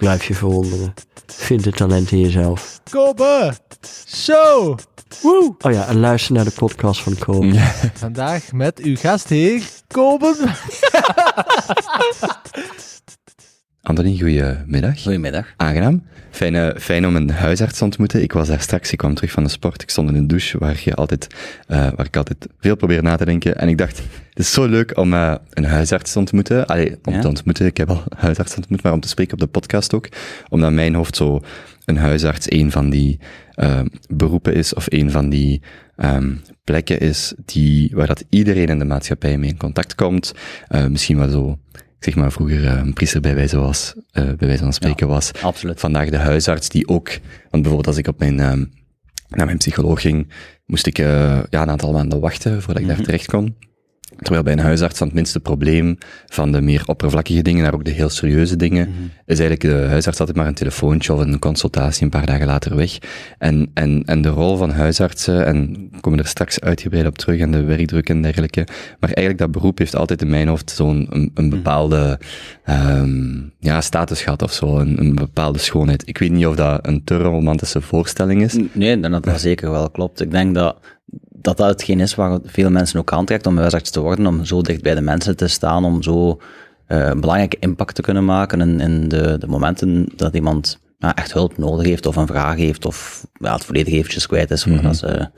Blijf je verwonderen. Vind het talent in jezelf. Kobe Show. Woe. Oh ja, en luister naar de podcast van Kobe. Vandaag met uw gastheer, Kobe. Anthony, goedemiddag. Goedemiddag. Aangenaam. Fijn, eh, fijn om een huisarts te ontmoeten. Ik was daar straks, ik kwam terug van de sport. Ik stond in een douche waar, je altijd, uh, waar ik altijd veel probeer na te denken. En ik dacht, het is zo leuk om uh, een huisarts te ontmoeten. Allee, om Ja? te ontmoeten. Ik heb al huisarts ontmoet, maar om te spreken op de podcast ook. Omdat mijn hoofd zo een huisarts een van die uh, beroepen is of een van die um, plekken is die, waar dat iedereen in de maatschappij mee in contact komt. Misschien wel zo zeg maar vroeger uh, een priester bij wijze, was, uh, bij wijze van spreken Ja, was. absoluut. Vandaag de huisarts die ook, want bijvoorbeeld als ik op mijn, uh, naar mijn psycholoog ging, moest ik uh, ja, een aantal maanden wachten voordat ik Mhm. daar terecht kon. Terwijl bij een huisarts dan het minste probleem van de meer oppervlakkige dingen naar ook de heel serieuze dingen, Mhm. is eigenlijk de huisarts altijd maar een telefoontje of een consultatie een paar dagen later weg. En, en, en de rol van huisartsen, en we komen er straks uitgebreid op terug, en de werkdruk en dergelijke, maar eigenlijk dat beroep heeft altijd in mijn hoofd zo'n een, een bepaalde um, ja, status gehad of zo, een, een bepaalde schoonheid. Ik weet niet of dat een te romantische voorstelling is. Nee, dat, dat zeker wel klopt. Ik denk dat dat dat hetgeen is waar veel mensen ook aantrekt om huisarts te worden, om zo dicht bij de mensen te staan, om zo uh, een belangrijke impact te kunnen maken in, in de, de momenten dat iemand echt hulp nodig heeft of een vraag heeft of ja, het volledig eventjes kwijt is, mm -hmm. dat ze,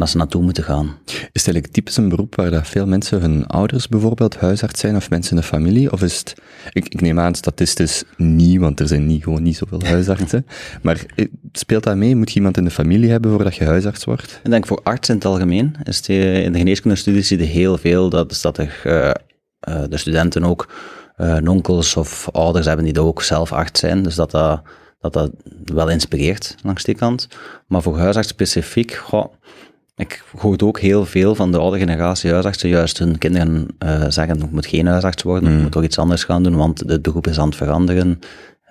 dat ze naartoe moeten gaan. Is het eigenlijk typisch een beroep waar dat veel mensen hun ouders bijvoorbeeld huisarts zijn of mensen in de familie? Of is het, ik, ik neem aan statistisch niet, want er zijn niet, gewoon niet zoveel huisartsen. maar speelt dat mee? Moet je iemand in de familie hebben voordat je huisarts wordt? Ik denk voor arts in het algemeen. Is het, in de geneeskundestudies zie je heel veel dat, is dat er, uh, uh, de studenten ook uh, onkels of ouders hebben die ook zelf arts zijn. Dus dat dat, dat, dat wel inspireert langs die kant. Maar voor huisarts specifiek, goh, ik hoor ook heel veel van de oude generatie huisartsen juist hun kinderen uh, zeggen, ik moet geen huisarts worden, mm. ik moet toch iets anders gaan doen, want de beroep is aan het veranderen.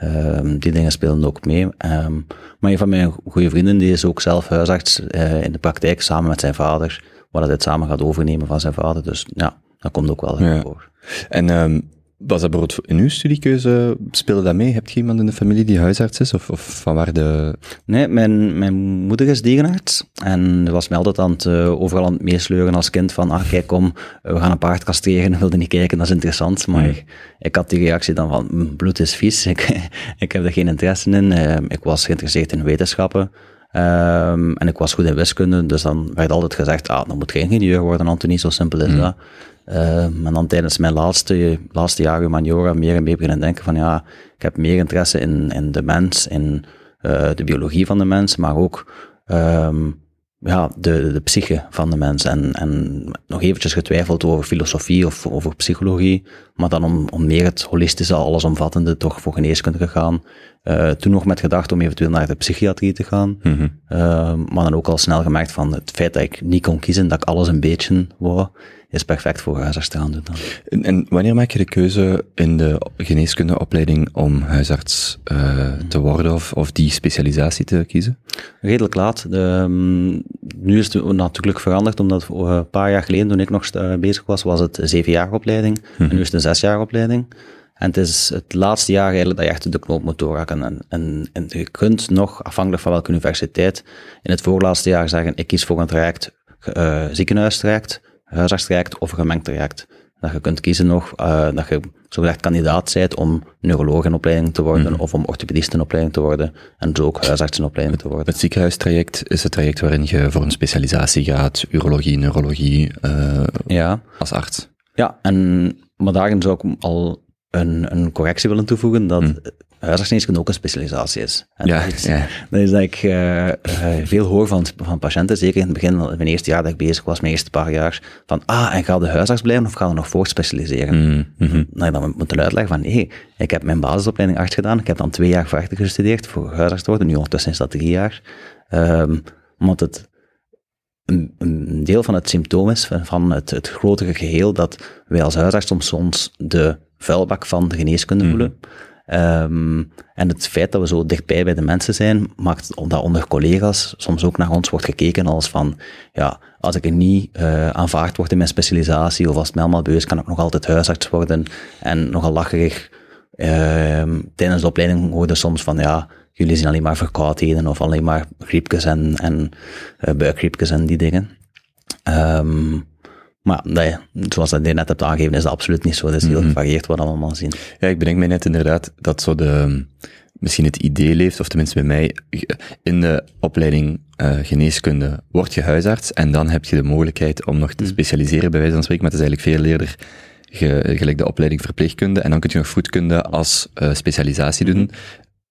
Um, die dingen spelen ook mee. Um, maar een van mijn goede vrienden, die is ook zelf huisarts uh, in de praktijk, samen met zijn vader, waar hij het samen gaat overnemen van zijn vader. Dus ja, dat komt ook wel ja. voor. En um, was dat bijvoorbeeld in uw studiekeuze, speelde dat mee? Heb je iemand in de familie die huisarts is? Of, of van waar de... Nee, mijn, mijn moeder is dierenarts. En was mij altijd aan het, uh, overal aan het meesleuren als kind van, ah kijk kom, we gaan een paard castreren, wilde niet kijken, dat is interessant. Maar mm. ik, ik, had die reactie dan van, bloed is vies, ik, ik heb er geen interesse in. Uh, ik was geïnteresseerd in wetenschappen. Um, en ik was goed in wiskunde, dus dan werd altijd gezegd, ah, dan moet je ingenieur worden, Anthony, zo simpel is mm. dat. Uh, en dan tijdens mijn laatste, laatste jaar humaniora meer en meer beginnen denken van ja, ik heb meer interesse in, in de mens, in uh, de biologie van de mens, maar ook um, ja, de, de psyche van de mens. En, en nog eventjes getwijfeld over filosofie of over psychologie, maar dan om, om meer het holistische, allesomvattende toch voor geneeskunde gegaan. Uh, toen nog met gedacht om eventueel naar de psychiatrie te gaan. Mm -hmm. uh, maar dan ook al snel gemerkt van het feit dat ik niet kon kiezen, dat ik alles een beetje wou, is perfect voor huisarts te gaan doen dan. En, en, wanneer maak je de keuze in de geneeskundeopleiding om huisarts uh, mm. te worden of, of die specialisatie te kiezen? Redelijk laat. De, um, nu is het natuurlijk veranderd, omdat een paar jaar geleden, toen ik nog bezig was, was het een zeven jaar opleiding. Mm -hmm. En nu is het een zes jaar opleiding. En het is het laatste jaar eigenlijk dat je echt de knoop moet doorhakken. En, en, en, je kunt nog, afhankelijk van welke universiteit, in het voorlaatste jaar zeggen, ik kies voor een traject, uh, ziekenhuistraject, huisartstraject of een gemengd traject. Dat je kunt kiezen nog, uh, dat je zogezegd kandidaat bent om neuroloog in opleiding te worden mm. of om orthopedist in opleiding te worden en zo ook huisarts in opleiding te worden. Het ziekenhuistraject is het traject waarin je voor een specialisatie gaat, urologie, neurologie, uh, ja. als arts. Ja, en, maar daarin zou ik al een, een correctie willen toevoegen, dat mm. huisartsgeneeskunde ook een specialisatie is. En ja, dat is, ja. Dat is dat ik uh, uh, veel hoor van, van patiënten, zeker in het begin, van mijn eerste jaar dat ik bezig was, mijn eerste paar jaar, van ah, en ga de huisarts blijven of ga er nog voor specialiseren? Mm -hmm. Nou, dan moet je uitleggen van nee, ik heb mijn basisopleiding arts gedaan, ik heb dan twee jaar verder gestudeerd voor huisarts te worden, nu ondertussen is dat drie jaar. Um, omdat het een, een deel van het symptoom is, van- van het, het grotere geheel, dat wij als huisarts soms de vuilbak van de geneeskunde voelen. Ehm, en het feit dat we zo dichtbij bij de mensen zijn, maakt dat onder collega's soms ook naar ons wordt gekeken als van, ja, als ik er niet eh, aanvaard word in mijn specialisatie, of als het mij allemaal kan ik nog altijd huisarts worden. En nogal lacherig, ehm, tijdens de opleiding hoorde soms van, ja, jullie zien alleen maar verkoudheden, of alleen maar griepjes en, en eh, buikgriepjes en die dingen. Ehm, maar nee, zoals dat je net hebt aangegeven, is dat absoluut niet zo. Het is heel gevarieerd wat we allemaal zien. Ja, ik bedenk mij net inderdaad dat zo de, misschien het idee leeft, of tenminste bij mij, in de opleiding eh, geneeskunde word je huisarts en dan heb je de mogelijkheid om nog te specialiseren, bij wijze van spreken, maar het is eigenlijk veel eerder ge- gelijk de opleiding verpleegkunde. En dan kun je nog voedkunde als eh, specialisatie doen,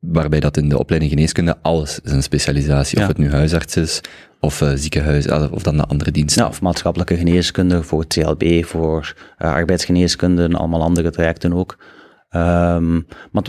waarbij dat in de opleiding geneeskunde alles is een specialisatie, of Ja. het nu huisarts is, of eh, ziekenhuis, ah, of dan de andere diensten. Ja, of maatschappelijke geneeskunde voor CLB, voor eh, arbeidsgeneeskunde en allemaal andere trajecten ook. Ehm, maar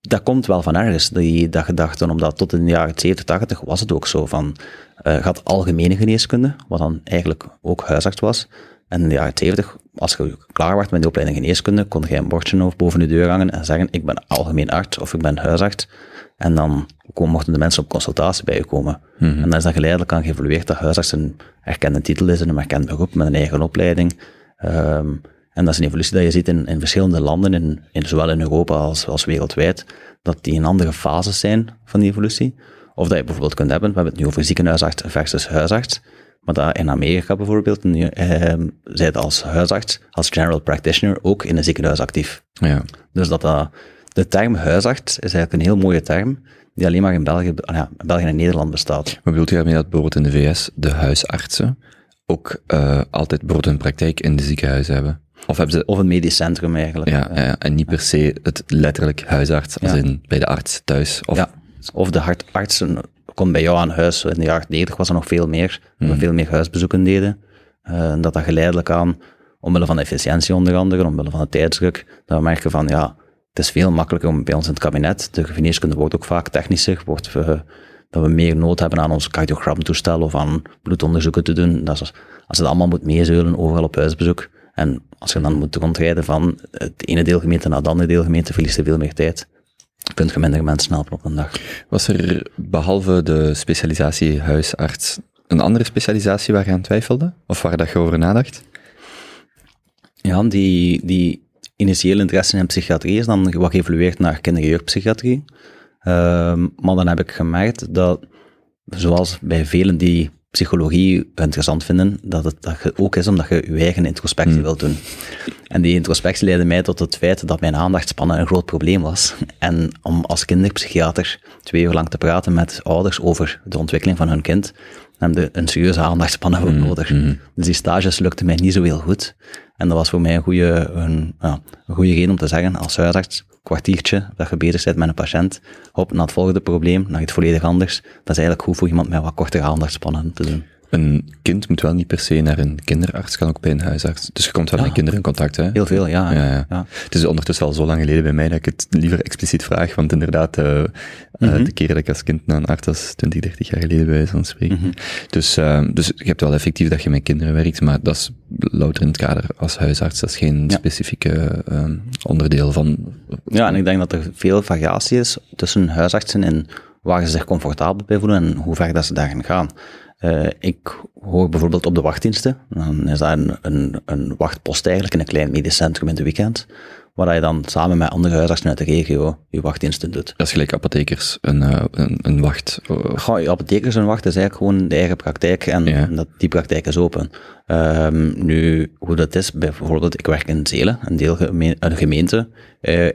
dat komt wel van ergens, die, dat gedachte, omdat tot in de jaren 70, 80 was het ook zo van, eh je had algemene geneeskunde, wat dan eigenlijk ook huisarts was. En in de jaren 70, als je klaar werd met de opleiding geneeskunde, kon je een bordje over boven de deur hangen en zeggen, ik ben algemeen arts of ik ben huisarts. En dan mochten de mensen op consultatie bij je komen. En dan is dat geleidelijk aan geëvolueerd dat huisarts een erkende titel is en een erkend beroep met een eigen opleiding. Ehm, en dat is een evolutie dat je ziet in, in verschillende landen, in, in, zowel in Europa als, als wereldwijd, dat die in andere fases zijn van die evolutie. Of dat je bijvoorbeeld kunt hebben, we hebben het nu over ziekenhuisarts versus huisarts, maar dat in Amerika bijvoorbeeld, nu, ehm, zij als huisarts, als general practitioner, ook in een ziekenhuis actief. Ja. Dus dat, dat de term huisarts is eigenlijk een heel mooie term, die alleen maar in België, ah ja, België en Nederland bestaat. Maar bedoelt u daarmee dat bijvoorbeeld in de VS de huisartsen ook eh, altijd bijvoorbeeld hun praktijk in de ziekenhuizen hebben? Of hebben ze... Of een medisch centrum eigenlijk. Ja, ja, en niet per se het letterlijk huisarts, als in bij de arts thuis. Of, Ja. Of de hartartsen komt bij jou aan huis. In de jaren 90 was er nog veel meer. Dat we veel meer huisbezoeken deden. En dat dat geleidelijk aan, omwille van de efficiëntie onder andere, omwille van de tijdsdruk, dat we merken van, ja, het is veel makkelijker om bij ons in het kabinet, de geneeskunde wordt ook vaak technischer, wordt, eh, dat we meer nood hebben aan ons cardiogramtoestel of aan bloedonderzoeken te doen. Dat is, als dat allemaal moet meezeulen overal op huisbezoek, en als je dan moet rondrijden van het ene deelgemeente naar het andere deelgemeente, verliest je veel meer tijd. Kunt je minder mensen helpen op een dag. Was er behalve de specialisatie huisarts een andere specialisatie waar je aan twijfelde? Of waar dat je over nadacht? Ja, die, die initiële interesse in psychiatrie is dan wat geëvolueerd naar kinder- en jeugdpsychiatrie. Ehm, maar dan heb ik gemerkt dat, zoals bij velen die psychologie interessant vinden, dat het dat je ook is omdat je je eigen introspectie wilt doen. En die introspectie leidde mij tot het feit dat mijn aandachtspannen een groot probleem was. En om als kinderpsychiater twee uur lang te praten met ouders over de ontwikkeling van hun kind, heb je een serieuze aandachtspannen voor nodig. Dus die stages lukten mij niet zo heel goed. En dat was voor mij een goede, een, ja, een goede reden om te zeggen, als huisarts, kwartiertje, dat je bezig bent met een patiënt, hop naar het volgende probleem, naar iets volledig anders. Dat is eigenlijk goed voor iemand met wat kortere aandachtspannen te doen. Een kind moet wel niet per se naar een kinderarts, kan ook bij een huisarts. Dus je komt wel met kinderen in contact, hè? Heel veel, ja. Ja, ja. Het is ondertussen al zo lang geleden bij mij dat ik het liever expliciet vraag, want inderdaad, Mhm. de keren dat ik als kind naar een arts was, 20, 30 jaar geleden bij wijze van spreken. Mhm. dus, eh, dus je hebt wel effectief dat je met kinderen werkt, maar dat is louter in het kader als huisarts, dat is geen specifieke eh, onderdeel van... Ja, en ik denk dat er veel variatie is tussen huisartsen en waar ze zich comfortabel bij voelen en hoe ver dat ze daarin gaan. Eh, ik hoor bijvoorbeeld op de wachtdiensten, dan is dat een, een, een wachtpost eigenlijk in een klein medisch centrum in de weekend, waar je dan samen met andere huisartsen uit de regio je wachtdiensten doet. Dat is gelijk apothekers, een, eh, een, een wacht... eh, Goh, je apothekers en wacht is eigenlijk gewoon de eigen praktijk en Ja. dat, die praktijk is open. Ehm, nu, hoe dat is, bijvoorbeeld, ik werk in Zelen, een, deelgeme- een gemeente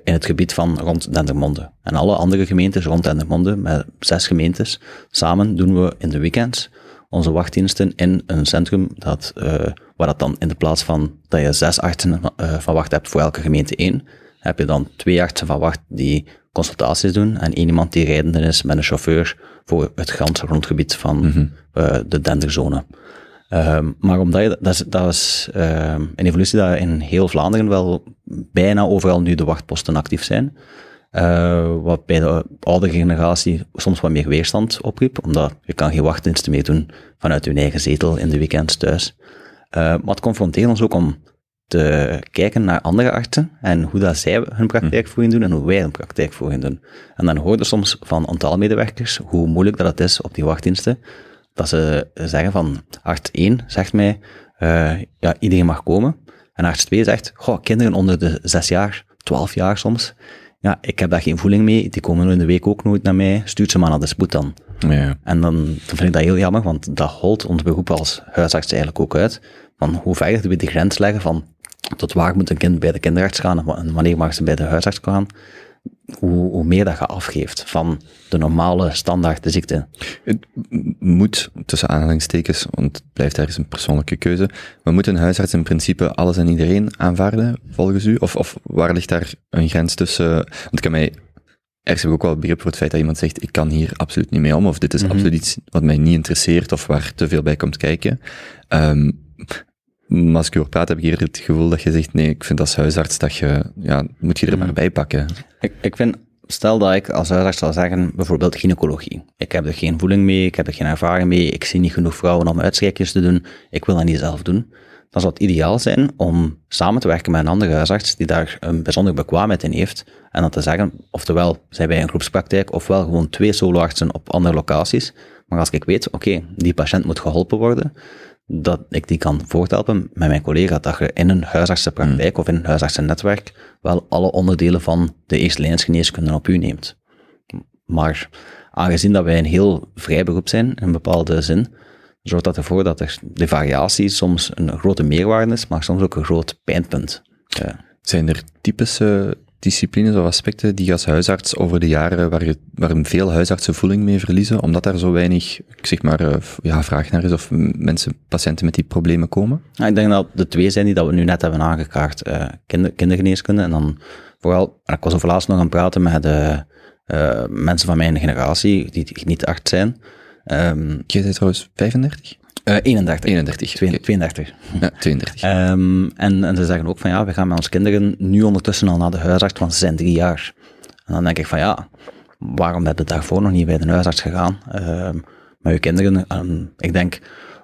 in het gebied van rond Dendermonde. En alle andere gemeentes rond Dendermonde, met zes gemeentes, samen doen we in de weekends onze wachtdiensten in een centrum dat, eh, waar dat dan in de plaats van dat je zes artsen eh, van wacht hebt voor elke gemeente één, heb je dan twee artsen van wacht die consultaties doen en één iemand die rijdende is met een chauffeur voor het ganse grondgebied van eh, de denderzone. Ehm, maar omdat je, dat is, dat is ehm, een evolutie dat in heel Vlaanderen wel bijna overal nu de wachtposten actief zijn. Eh, wat bij de oudere generatie soms wat meer weerstand opriep, omdat je kan geen wachtdiensten meer doen vanuit je eigen zetel in de weekends thuis. Eh, maar het confronteert ons ook om te kijken naar andere artsen en hoe dat zij hun praktijkvoering doen en hoe wij hun praktijkvoering doen. En dan hoor je soms van ontaalmedewerkers hoe moeilijk dat het is op die wachtdiensten, dat ze zeggen van, arts 1 zegt mij, eh, ja, iedereen mag komen. En arts 2 zegt, goh, kinderen onder de 6 jaar, 12 jaar soms, ja, ik heb daar geen voeling mee, die komen in de week ook nooit naar mij, stuurt ze maar naar de spoed dan. Ja. En dan, dan vind ik dat heel jammer, want dat holt ons beroep als huisarts eigenlijk ook uit. Van hoe ver we die grens leggen van tot waar moet een kind bij de kinderarts gaan en wanneer mag ze bij de huisarts gaan. Hoe, hoe meer dat je afgeeft van de normale standaard de ziekte. Het moet, tussen aanhalingstekens, want het blijft ergens een persoonlijke keuze, maar moet een huisarts in principe alles en iedereen aanvaarden, volgens u? Of, of waar ligt daar een grens tussen? Want ik kan mij, ergens heb ik ook wel begrip voor het feit dat iemand zegt, ik kan hier absoluut niet mee om, of dit is absoluut iets wat mij niet interesseert, of waar te veel bij komt kijken. Ehm, maar als ik hoor praten, heb ik hier het gevoel dat je zegt, nee, ik vind als huisarts dat je, ja, moet je er maar bij pakken. Ik, ik vind, stel dat ik als huisarts zou zeggen, bijvoorbeeld gynaecologie. Ik heb er geen voeling mee, ik heb er geen ervaring mee, ik zie niet genoeg vrouwen om uitstrijkjes te doen, ik wil dat niet zelf doen. Dan zou het ideaal zijn om samen te werken met een andere huisarts die daar een bijzondere bekwaamheid in heeft. En dan te zeggen, oftewel zijn wij een groepspraktijk, ofwel gewoon twee soloartsen op andere locaties. Maar als ik weet, oké, die patiënt moet geholpen worden, dat ik die kan voorthelpen met mijn collega, dat je in een huisartsenpraktijk of in een huisartsennetwerk wel alle onderdelen van de eerste lijnsgeneeskunde op u neemt. Maar aangezien dat wij een heel vrij beroep zijn, in een bepaalde zin, zorgt dat ervoor dat er de variatie soms een grote meerwaarde is, maar soms ook een groot pijnpunt. Ja. Zijn er typische disciplines of aspecten die als huisarts over de jaren, waar, je, waar veel huisartsen voeling mee verliezen, omdat daar zo weinig, ik zeg maar, eh, ja, vraag naar is of mensen, patiënten met die problemen komen? Ja, ik denk dat de twee zijn die dat we nu net hebben aangekaart. eh kinder, kindergeneeskunde en dan vooral, ik was over laatst nog aan het praten met eh, mensen van mijn generatie, die niet arts zijn. Ehm Jij bent trouwens 35? Eh 31. 31. Twee- oké. 32. Ja, 32. Ehm, en, en ze zeggen ook van ja, we gaan met onze kinderen nu ondertussen al naar de huisarts, want ze zijn drie jaar. En dan denk ik van ja, waarom ben je daarvoor nog niet bij de huisarts gegaan? Ehm met je kinderen, ehm, ik denk,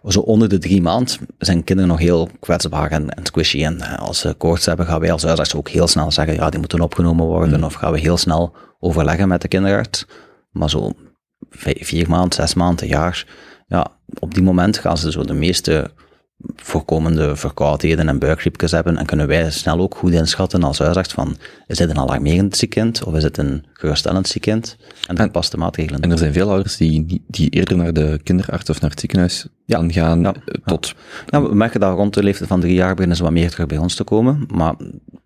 zo onder de drie maand zijn kinderen nog heel kwetsbaar en, en squishy. En eh, als ze koorts hebben, gaan wij als huisarts ook heel snel zeggen, ja, die moeten opgenomen worden. Of gaan we heel snel overleggen met de kinderarts. Maar zo vier maanden, zes maanden, een jaar, ja, op die moment gaan ze zo de meeste voorkomende verkoudheden en buikgriepjes hebben en kunnen wij snel ook goed inschatten als huisarts van, is dit een alarmerend ziek kind of is het een geruststellend ziek kind? En dan passen de maatregelen. En er zijn veel ouders die, die eerder naar de kinderarts of naar het ziekenhuis Ja. gaan Ja. eh, tot... Ja, we merken dat rond de leeftijd van drie jaar beginnen ze wat meer terug bij ons te komen, maar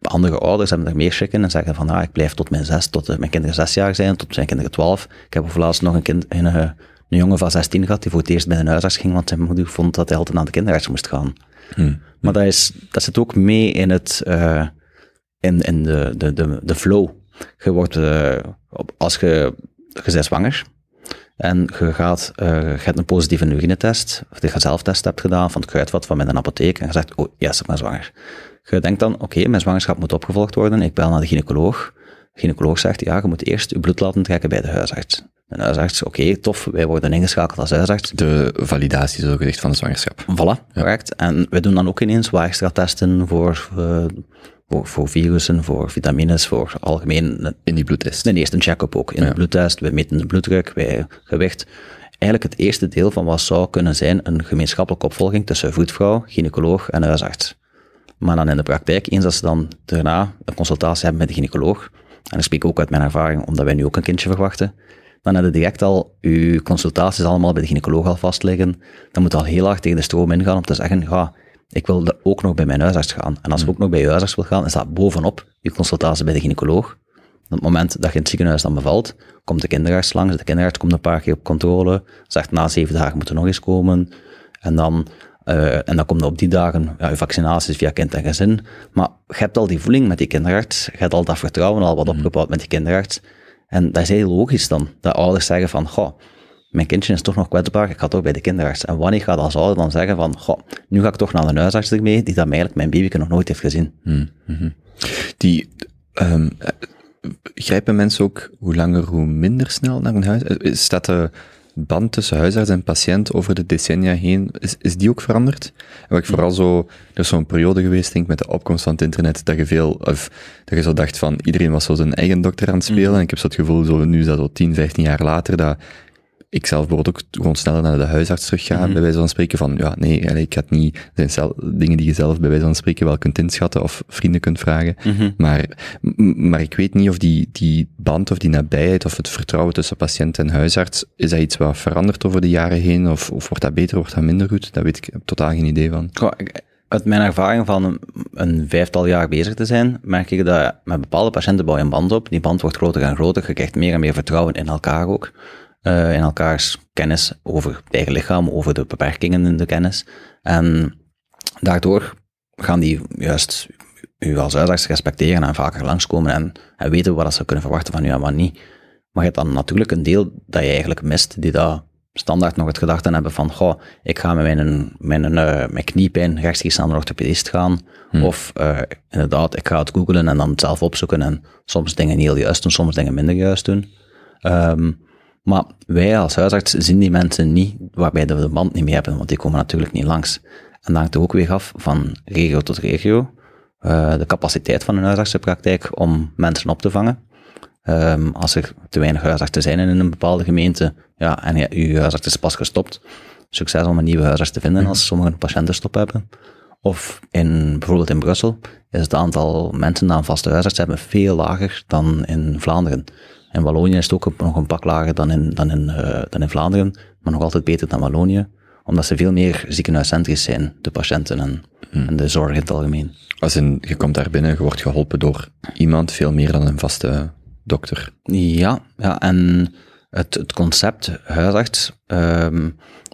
andere ouders hebben er meer schik in en zeggen van, ah, ik blijf tot mijn zes, tot eh, mijn kinderen zes jaar zijn, tot mijn kinderen twaalf. Ik heb overlaatst nog een, kind, een, een jongen van 16 gehad die voor het eerst bij een huisarts ging, want zijn moeder vond dat hij altijd naar de kinderarts moest gaan. Hmm. Maar dat, is, dat zit ook mee in, het, eh, in, in de, de, de, de flow. Je wordt, op, als je, je bent zwanger en je, gaat, eh, je hebt een positieve urinetest, of je zelftest hebt gedaan van het kruidvat van met een apotheek en je zegt, oh yes, ik ben zwanger. Je denkt dan, oké, mijn zwangerschap moet opgevolgd worden, ik bel naar de gynaecoloog. Gynaecoloog zegt, ja, je moet eerst je bloed laten trekken bij de huisarts. De huisarts, oké, tof, wij worden ingeschakeld als huisarts. De validatie, zo gezegd, van de zwangerschap. Voilà, correct. En we doen dan ook ineens wat extra testen voor, eh, voor, voor virussen, voor vitamines, voor algemeen In die bloedtest. de eerste check-up ook. In Ja. de bloedtest, we meten de bloeddruk, wij gewicht. Eigenlijk het eerste deel van wat zou kunnen zijn een gemeenschappelijke opvolging tussen voetvrouw, gynaecoloog en huisarts. Maar dan in de praktijk, eens dat ze dan daarna een consultatie hebben met de gynaecoloog, en ik spreek ook uit mijn ervaring, omdat wij nu ook een kindje verwachten, dan hebben direct al uw consultaties allemaal bij de gynaecoloog al vast liggen. Dan moet al heel hard tegen de stroom ingaan om te zeggen, ja, ik wil ook nog bij mijn huisarts gaan. En als je ook nog bij je huisarts wil gaan, is dat bovenop je consultatie bij de gynaecoloog. Op het moment dat je in het ziekenhuis dan bevalt, komt de kinderarts langs. De kinderarts komt een paar keer op controle, zegt na zeven dagen moet er nog eens komen. En dan, eh, en dan komt op die dagen ja, je vaccinaties via kind en gezin. Maar je hebt al die voeling met die kinderarts, je hebt al dat vertrouwen al wat opgebouwd met die kinderarts. En dat is heel logisch dan, dat ouders zeggen van, goh, mijn kindje is toch nog kwetsbaar, ik ga toch bij de kinderarts. En wanneer gaat als ouder dan zeggen van, goh, nu ga ik toch naar een huisarts ermee, die dat eigenlijk mijn babyke nog nooit heeft gezien. Die, ehm, eh, grijpen mensen ook hoe langer hoe minder snel naar een huis? Eh, Staat de band tussen huisarts en patiënt over de decennia heen, is, is die ook veranderd? En wat ik vooral zo, er is zo'n periode geweest, denk ik, met de opkomst van het internet, dat je veel, of dat je zo dacht van, iedereen was zo zijn eigen dokter aan het spelen, en ik heb zo het gevoel, zo, nu is dat zo 10, 15 jaar later, dat ik zelf bijvoorbeeld ook gewoon sneller naar de huisarts terug ga, bij wijze van spreken van, ja, nee, ik het niet, er zijn zelf, dingen die je zelf bij wijze van spreken wel kunt inschatten of vrienden kunt vragen, maar, m- maar ik weet niet of die, die band of die nabijheid of het vertrouwen tussen patiënt en huisarts, is dat iets wat verandert over de jaren heen, of, of wordt dat beter, wordt dat minder goed? Dat weet ik, totaal geen idee van. Goh, Uit mijn ervaring van een, een vijftal jaar bezig te zijn, merk ik dat met bepaalde patiënten bouw je een band op. Die band wordt groter en groter. Je krijgt meer en meer vertrouwen in elkaar ook. Eh, in elkaars kennis over het eigen lichaam, over de beperkingen in de kennis. En daardoor gaan die juist u als huisarts respecteren en vaker langskomen en, en weten wat ze kunnen verwachten van u en wat niet. Maar je hebt dan natuurlijk een deel dat je eigenlijk mist, die dat standaard nog het gedachte hebben van, goh, ik ga met mijn, mijn, eh, mijn kniepijn rechtstreeks naar een orthopedist gaan. Of eh, inderdaad, ik ga het googlen en dan het zelf opzoeken en soms dingen heel juist doen, soms dingen minder juist doen. Ehm, maar wij als huisarts zien die mensen niet waarbij we de band niet mee hebben, want die komen natuurlijk niet langs. En dat hangt er ook weer af van regio tot regio. eh, de capaciteit van een huisartsenpraktijk om mensen op te vangen. Ehm, als er te weinig huisartsen zijn in een bepaalde gemeente, ja, en je, uw huisarts is pas gestopt, succes om een nieuwe huisarts te vinden als sommige patiënten stop hebben. Of in, bijvoorbeeld in Brussel is het aantal mensen dat een vaste huisarts hebben veel lager dan in Vlaanderen. In Wallonië is het ook nog een pak lager dan in, dan in, eh, dan in Vlaanderen, maar nog altijd beter dan Wallonië, omdat ze veel meer ziekenhuiscentrisch zijn, de patiënten en, en de zorg in het algemeen. Als in, je komt daar binnen, je wordt geholpen door iemand, veel meer dan een vaste dokter. Ja, ja en het, het concept huisarts ehm,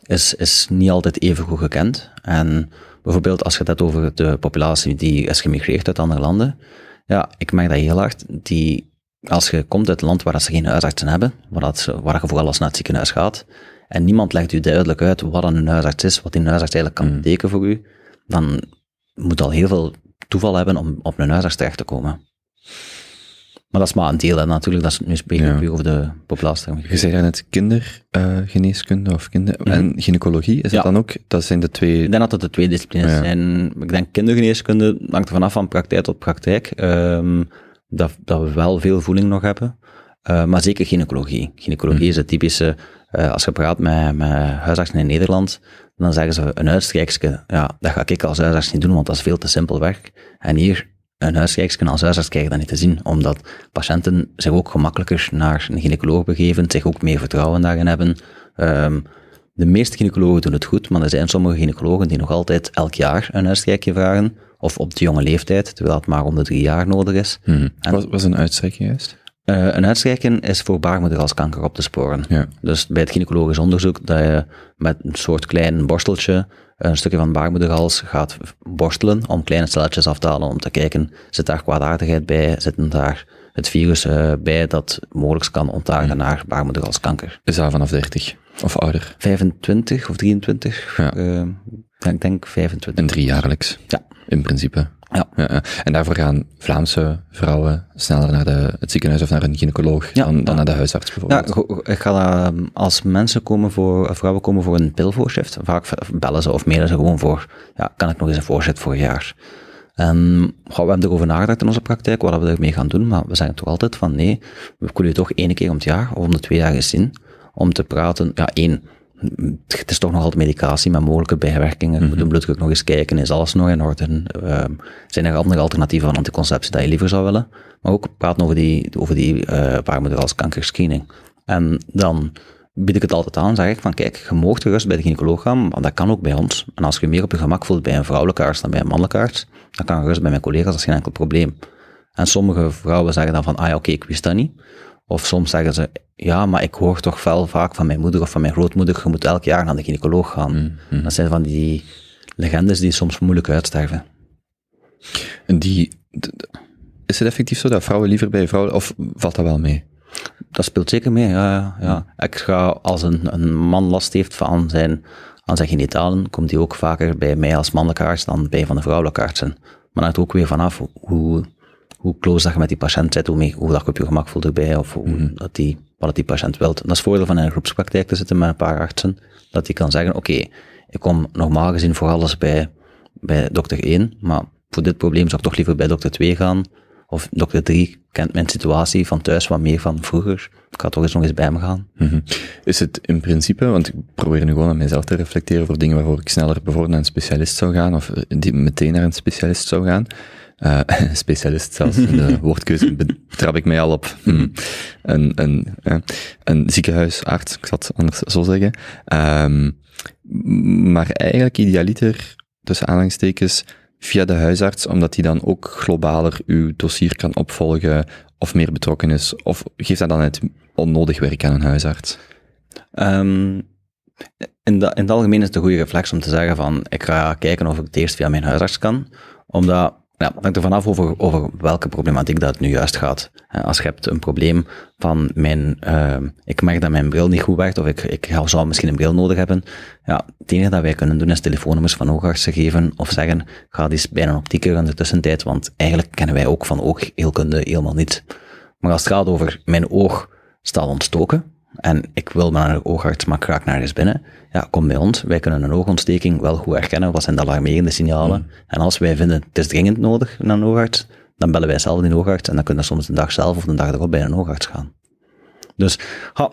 is, is niet altijd even goed gekend. En bijvoorbeeld als je het hebt over de populatie die is gemigreerd uit andere landen, ja, ik merk dat heel hard, die, als je komt uit een land waar dat ze geen huisartsen hebben, waar, dat waar je vooral als naar het ziekenhuis gaat, en niemand legt u duidelijk uit wat een huisarts is, wat die huisarts eigenlijk kan betekenen voor u, dan moet al heel veel toeval hebben om op een huisarts terecht te komen. Maar dat is maar een deel, hè, natuurlijk. Dat is nu spreken Ja. over de populatie. Je zei net kindergeneeskunde of kinder... En gynaecologie, is Ja. dat dan ook? Dat zijn de twee... Ik denk dat het de twee disciplines Ja. zijn. Ik denk kindergeneeskunde hangt er vanaf van praktijk tot praktijk. Ehm, dat, dat we wel veel voeling nog hebben. Eh, maar zeker gynaecologie. Gynaecologie is het typische, eh, als je praat met, met huisartsen in Nederland, dan zeggen ze een huisstrijksje, ja, dat ga ik als huisarts niet doen, want dat is veel te simpel werk. En hier, een huisstrijksje als huisarts krijg je dat niet te zien, omdat patiënten zich ook gemakkelijker naar een gynaecoloog begeven, zich ook meer vertrouwen daarin hebben. Ehm, de meeste gynaecologen doen het goed, maar er zijn sommige gynaecologen die nog altijd elk jaar een huisstrijkje vragen, of op de jonge leeftijd, terwijl het maar om de drie jaar nodig is. Mhm. Wat was een uitstrekking juist? Eh, een uitstrijken is voor baarmoederhalskanker op te sporen. Ja. Dus bij het gynaecologisch onderzoek dat je met een soort klein borsteltje een stukje van de baarmoederhals gaat borstelen om kleine celletjes af te halen om te kijken, zit daar kwaadaardigheid bij, zit daar het virus eh, bij dat mogelijk kan ontaarden naar baarmoederhalskanker. Is dat vanaf 30 of ouder? 25 of 23, Ja. Eh, ik denk 25. En driejaarlijks? Ja. In principe. Ja. ja. En daarvoor gaan Vlaamse vrouwen sneller naar de, het ziekenhuis of naar een gynaecoloog Ja, dan, dan ja. naar de huisarts Ja, bijvoorbeeld. go- ik ga dat, als mensen komen voor, vrouwen komen voor een pilvoorshift, vaak bellen ze of mailen ze gewoon voor, ja, kan ik nog eens een voorzet voor een jaar? Goh, we hebben erover nagedacht in onze praktijk, wat we ermee gaan doen, maar we zeggen toch altijd van nee, we kunnen je toch één keer om het jaar of om de twee jaar eens zien, om te praten, ja, één, het is toch nog altijd medicatie met mogelijke bijwerkingen, we moeten bloeddruk nog eens kijken, is alles nog in orde, Ehm, zijn er andere alternatieven van anticonceptie dat je liever zou willen, maar ook praten over die, over die uh, baarmoederhalskankerscreening. En dan bied ik het altijd aan, zeg ik van kijk, je moogt gerust bij de gynaecoloog gaan, want dat kan ook bij ons. En als je je meer op je gemak voelt bij een vrouwelijke arts dan bij een mannelijke arts, dan kan je gerust bij mijn collega's, dat is geen enkel probleem. En sommige vrouwen zeggen dan van, ah ja, oké, ik wist dat niet. Of soms zeggen ze, ja, maar ik hoor toch wel vaak van mijn moeder of van mijn grootmoeder, je moet elk jaar naar de gynaecoloog gaan. Dat zijn van die legendes die soms moeilijk uitsterven. En die, is het effectief zo dat vrouwen liever bij vrouwen, of valt dat wel mee? Dat speelt zeker mee, ja. ja, ja. Ik ga, als een, een man last heeft van zijn, aan zijn genitalen, komt hij ook vaker bij mij als mannelijke arts dan bij van de vrouwelijke artsen. Maar dat hangt ook weer vanaf hoe hoe close dat je met die patiënt zit, hoe, mee, hoe dat je op je gemak voelt erbij, of hoe, Mhm. dat die, wat die patiënt wilt. Dat is het voordeel van in een groepspraktijk te zitten met een paar artsen, dat die kan zeggen, oké, ik kom normaal gezien voor alles bij, bij dokter 1, maar voor dit probleem zou ik toch liever bij dokter 2 gaan, of dokter 3 kent mijn situatie van thuis wat meer van vroeger, ik ga toch eens nog eens bij me gaan. Mhm. Is het in principe, want ik probeer nu gewoon aan mezelf te reflecteren voor dingen waarvoor ik sneller bijvoorbeeld naar een specialist zou gaan, of die meteen naar een specialist zou gaan. Eh, specialist zelfs, in de woordkeuze betrap ik mij al op. Hmm. Een, een, eh, een ziekenhuisarts, ik zal het anders zo zeggen. Ehm, maar eigenlijk idealiter, tussen aanhalingstekens, via de huisarts, omdat die dan ook globaler uw dossier kan opvolgen, of meer betrokken is, of geeft dat dan het onnodig werk aan een huisarts? Ehm, in, de, in het algemeen is het een goede reflex om te zeggen van, ik ga kijken of ik het eerst via mijn huisarts kan, omdat, ja, hangt er vanaf over, over welke problematiek dat nu juist gaat. Als je hebt een probleem van mijn, ehm, ik merk dat mijn bril niet goed werkt, of ik, ik zou misschien een bril nodig hebben, ja, het enige dat wij kunnen doen is telefoonnummers van oogartsen geven, of zeggen, ga eens bij een optieker in de tussentijd, want eigenlijk kennen wij ook van oogheelkunde helemaal niets. Maar als het gaat over mijn oog staat ontstoken en ik wil naar een oogarts, maar ik raak nergens binnen, ja, kom bij ons. Wij kunnen een oogontsteking wel goed herkennen. Wat zijn de alarmerende signalen? En als wij vinden het is dringend nodig naar een oogarts, dan bellen wij zelf die oogarts en dan kunnen we soms de dag zelf of de dag erop bij een oogarts gaan. Dus ha,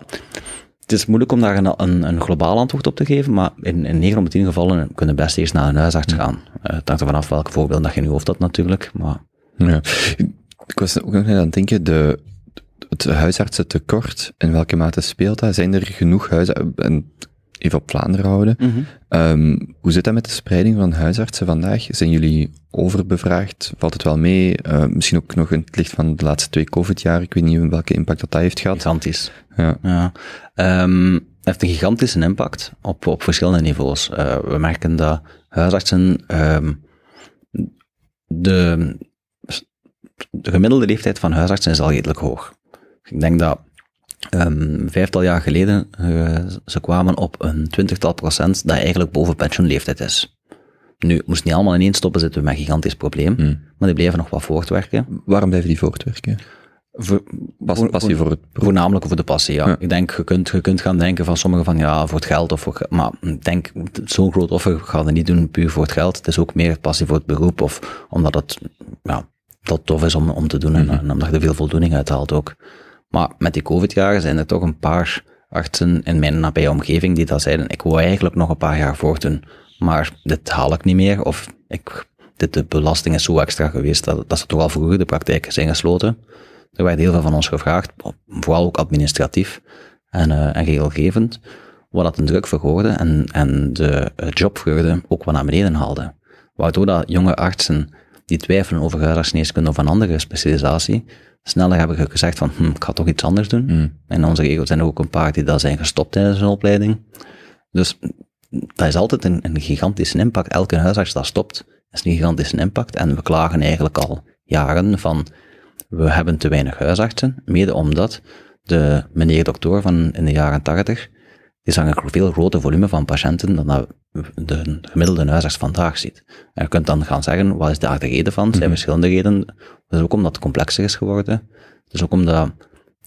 het is moeilijk om daar een, een, een globaal antwoord op te geven, maar in, in 9 op de 10 gevallen kunnen we best eerst naar een huisarts gaan. Eh, het hangt er vanaf welk voorbeeld dat je in je hoofd had natuurlijk, maar Ja. Ik was ook nog net aan het denken, de, het huisartsentekort, in welke mate speelt dat? Zijn er genoeg huisartsen, en even op Vlaanderen houden, Ehm, hoe zit dat met de spreiding van huisartsen vandaag? Zijn jullie overbevraagd? Valt het wel mee? Eh, misschien ook nog in het licht van de laatste twee COVID-jaren. Ik weet niet welke impact dat, dat heeft gehad. gigantisch. Ja. Ja. Het heeft een gigantische impact op, op verschillende niveaus. Eh, we merken dat huisartsen ehm, de, de gemiddelde leeftijd van huisartsen is al redelijk hoog. Ik denk dat ehm vijftal jaar geleden eh, ze kwamen op een twintigtal procent dat eigenlijk boven pensioenleeftijd is. Nu, moest niet allemaal ineens stoppen, zitten we met een gigantisch probleem, Hmm. maar die blijven nog wat voortwerken. Waarom blijven die voortwerken? Voor- Pas, voor- passie voor het beroep. Voornamelijk voor de passie, ja. Ja. Ik denk, je kunt, je kunt gaan denken van sommigen van ja, voor het geld of voor, maar ik denk, zo'n groot offer ga je niet doen puur voor het geld. Het is ook meer passie voor het beroep of omdat het, ja, dat tof is om, om te doen en, en omdat je er veel voldoening uit haalt ook. Maar met die COVID-jaren zijn er toch een paar artsen in mijn nabije omgeving die dat zeiden, ik wou eigenlijk nog een paar jaar voortdoen, maar dit haal ik niet meer of ik, dit, de belasting is zo extra geweest dat, dat ze toch al vroeger de praktijken zijn gesloten. Er werd heel veel van ons gevraagd, vooral ook administratief en, eh, en regelgevend, wat dat de druk verhoogde en, en de eh, jobvreugde ook wat naar beneden haalde. Waardoor dat jonge artsen die twijfelen over huisartsgeneeskunde of een andere specialisatie, sneller hebben ge- gezegd van, hm, ik ga toch iets anders doen. Hmm. En in onze regio zijn er ook een paar die daar zijn gestopt tijdens hun opleiding. Dus dat is altijd een, een gigantische impact. Elke huisarts dat stopt, is een gigantische impact. En we klagen eigenlijk al jaren van, we hebben te weinig huisartsen, mede omdat de meneer dokter van in de jaren 80, die zag een veel groter volume van patiënten dan dat de gemiddelde huisarts vandaag ziet. En je kunt dan gaan zeggen, wat is daar de reden van? Er zijn verschillende redenen. Dat is ook omdat het complexer is geworden. Is ook omdat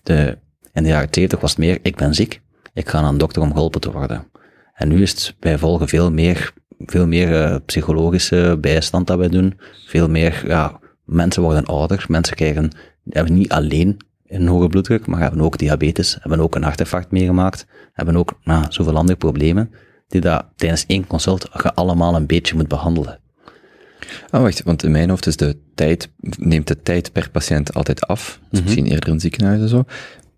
de, in de jaren 70 was het meer, ik ben ziek, ik ga naar een dokter om geholpen te worden. En nu is het bij volgen veel meer, veel meer eh, psychologische bijstand dat wij doen. Veel meer, ja, mensen worden ouder, mensen krijgen, hebben niet alleen een hoge bloeddruk, maar hebben ook diabetes, hebben ook een hartinfarct meegemaakt, hebben ook nou, zoveel andere problemen, die dat tijdens één consult je allemaal een beetje moet behandelen. Ah, wacht, want in mijn hoofd is de tijd, neemt de tijd per patiënt altijd af. Dus misschien eerder in ziekenhuizen zo.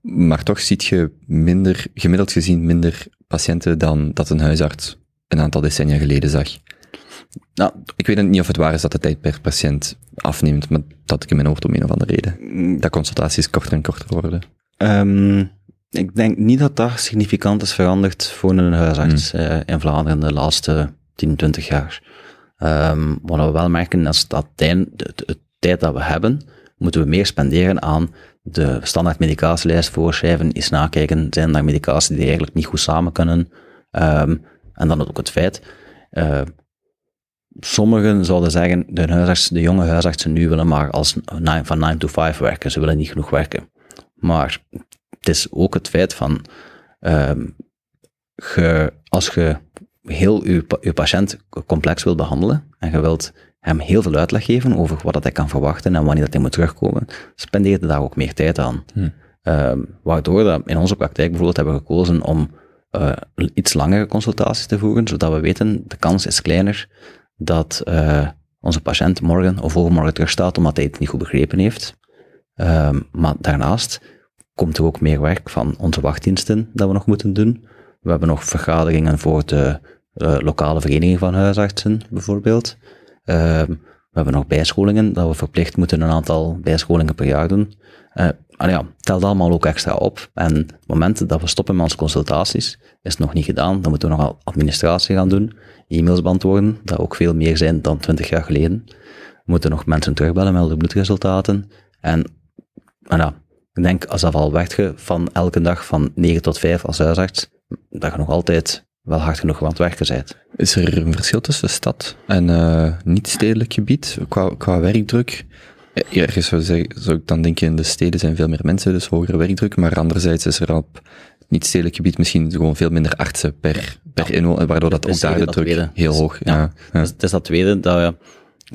Maar toch ziet je minder, gemiddeld gezien minder patiënten dan dat een huisarts een aantal decennia geleden zag. Nou, Ik weet niet of het waar is dat de tijd per patiënt afneemt, maar dat ik in mijn hoofd om een of andere reden. Dat consultaties korter en korter worden. Ehm, ik denk niet dat dat significant is veranderd voor een huisarts eh, in Vlaanderen de laatste 10, 20 jaar. Ehm, wat we wel merken is dat de, de- de tijd dat we hebben, moeten we meer spenderen aan de standaard medicatielijst voorschrijven, eens nakijken, zijn er medicatie die eigenlijk niet goed samen kunnen. Ehm, en dan ook het feit, eh, sommigen zouden zeggen, de, huisarts, de jonge huisartsen nu willen maar als nine- van 9 to 5 werken. Ze willen niet genoeg werken. Maar het is ook het feit van, ehm, ge, als je heel je, je patiënt complex wilt behandelen en je wilt hem heel veel uitleg geven over wat dat hij kan verwachten en wanneer dat hij moet terugkomen, spendeer je daar ook meer tijd aan. Ehm, waardoor dat in onze praktijk bijvoorbeeld hebben we gekozen om eh, iets langere consultaties te voeren, zodat we weten, de kans is kleiner dat eh, onze patiënt morgen of overmorgen terugstaat omdat hij het niet goed begrepen heeft. Ehm, maar daarnaast komt er ook meer werk van onze wachtdiensten dat we nog moeten doen. We hebben nog vergaderingen voor de eh, lokale vereniging van huisartsen, bijvoorbeeld. Ehm, we hebben nog bijscholingen, dat we verplicht moeten een aantal bijscholingen per jaar doen. Eh ah ja, telt allemaal ook extra op. En op het moment dat we stoppen met onze consultaties, is het nog niet gedaan. Dan moeten we nogal administratie gaan doen, e-mails beantwoorden, dat ook veel meer zijn dan 20 jaar geleden. We moeten nog mensen terugbellen met de bloedresultaten. En ja, ik denk, als dat al je van elke dag van 9 tot 5 als huisarts, dat je nog altijd wel hard genoeg aan het werken bent. Is er een verschil tussen stad en eh, niet-stedelijk gebied qua, qua werkdruk? Eh, Ergens zou, zeggen, zou ik dan denken, in de steden zijn veel meer mensen, dus hogere werkdruk, maar anderzijds is er op het niet-stedelijk gebied misschien gewoon veel minder artsen per, per inwoner, waardoor dat Het ook is daar de druk tweede. heel hoog ja. ja. ja. Dus het is dat tweede, dat je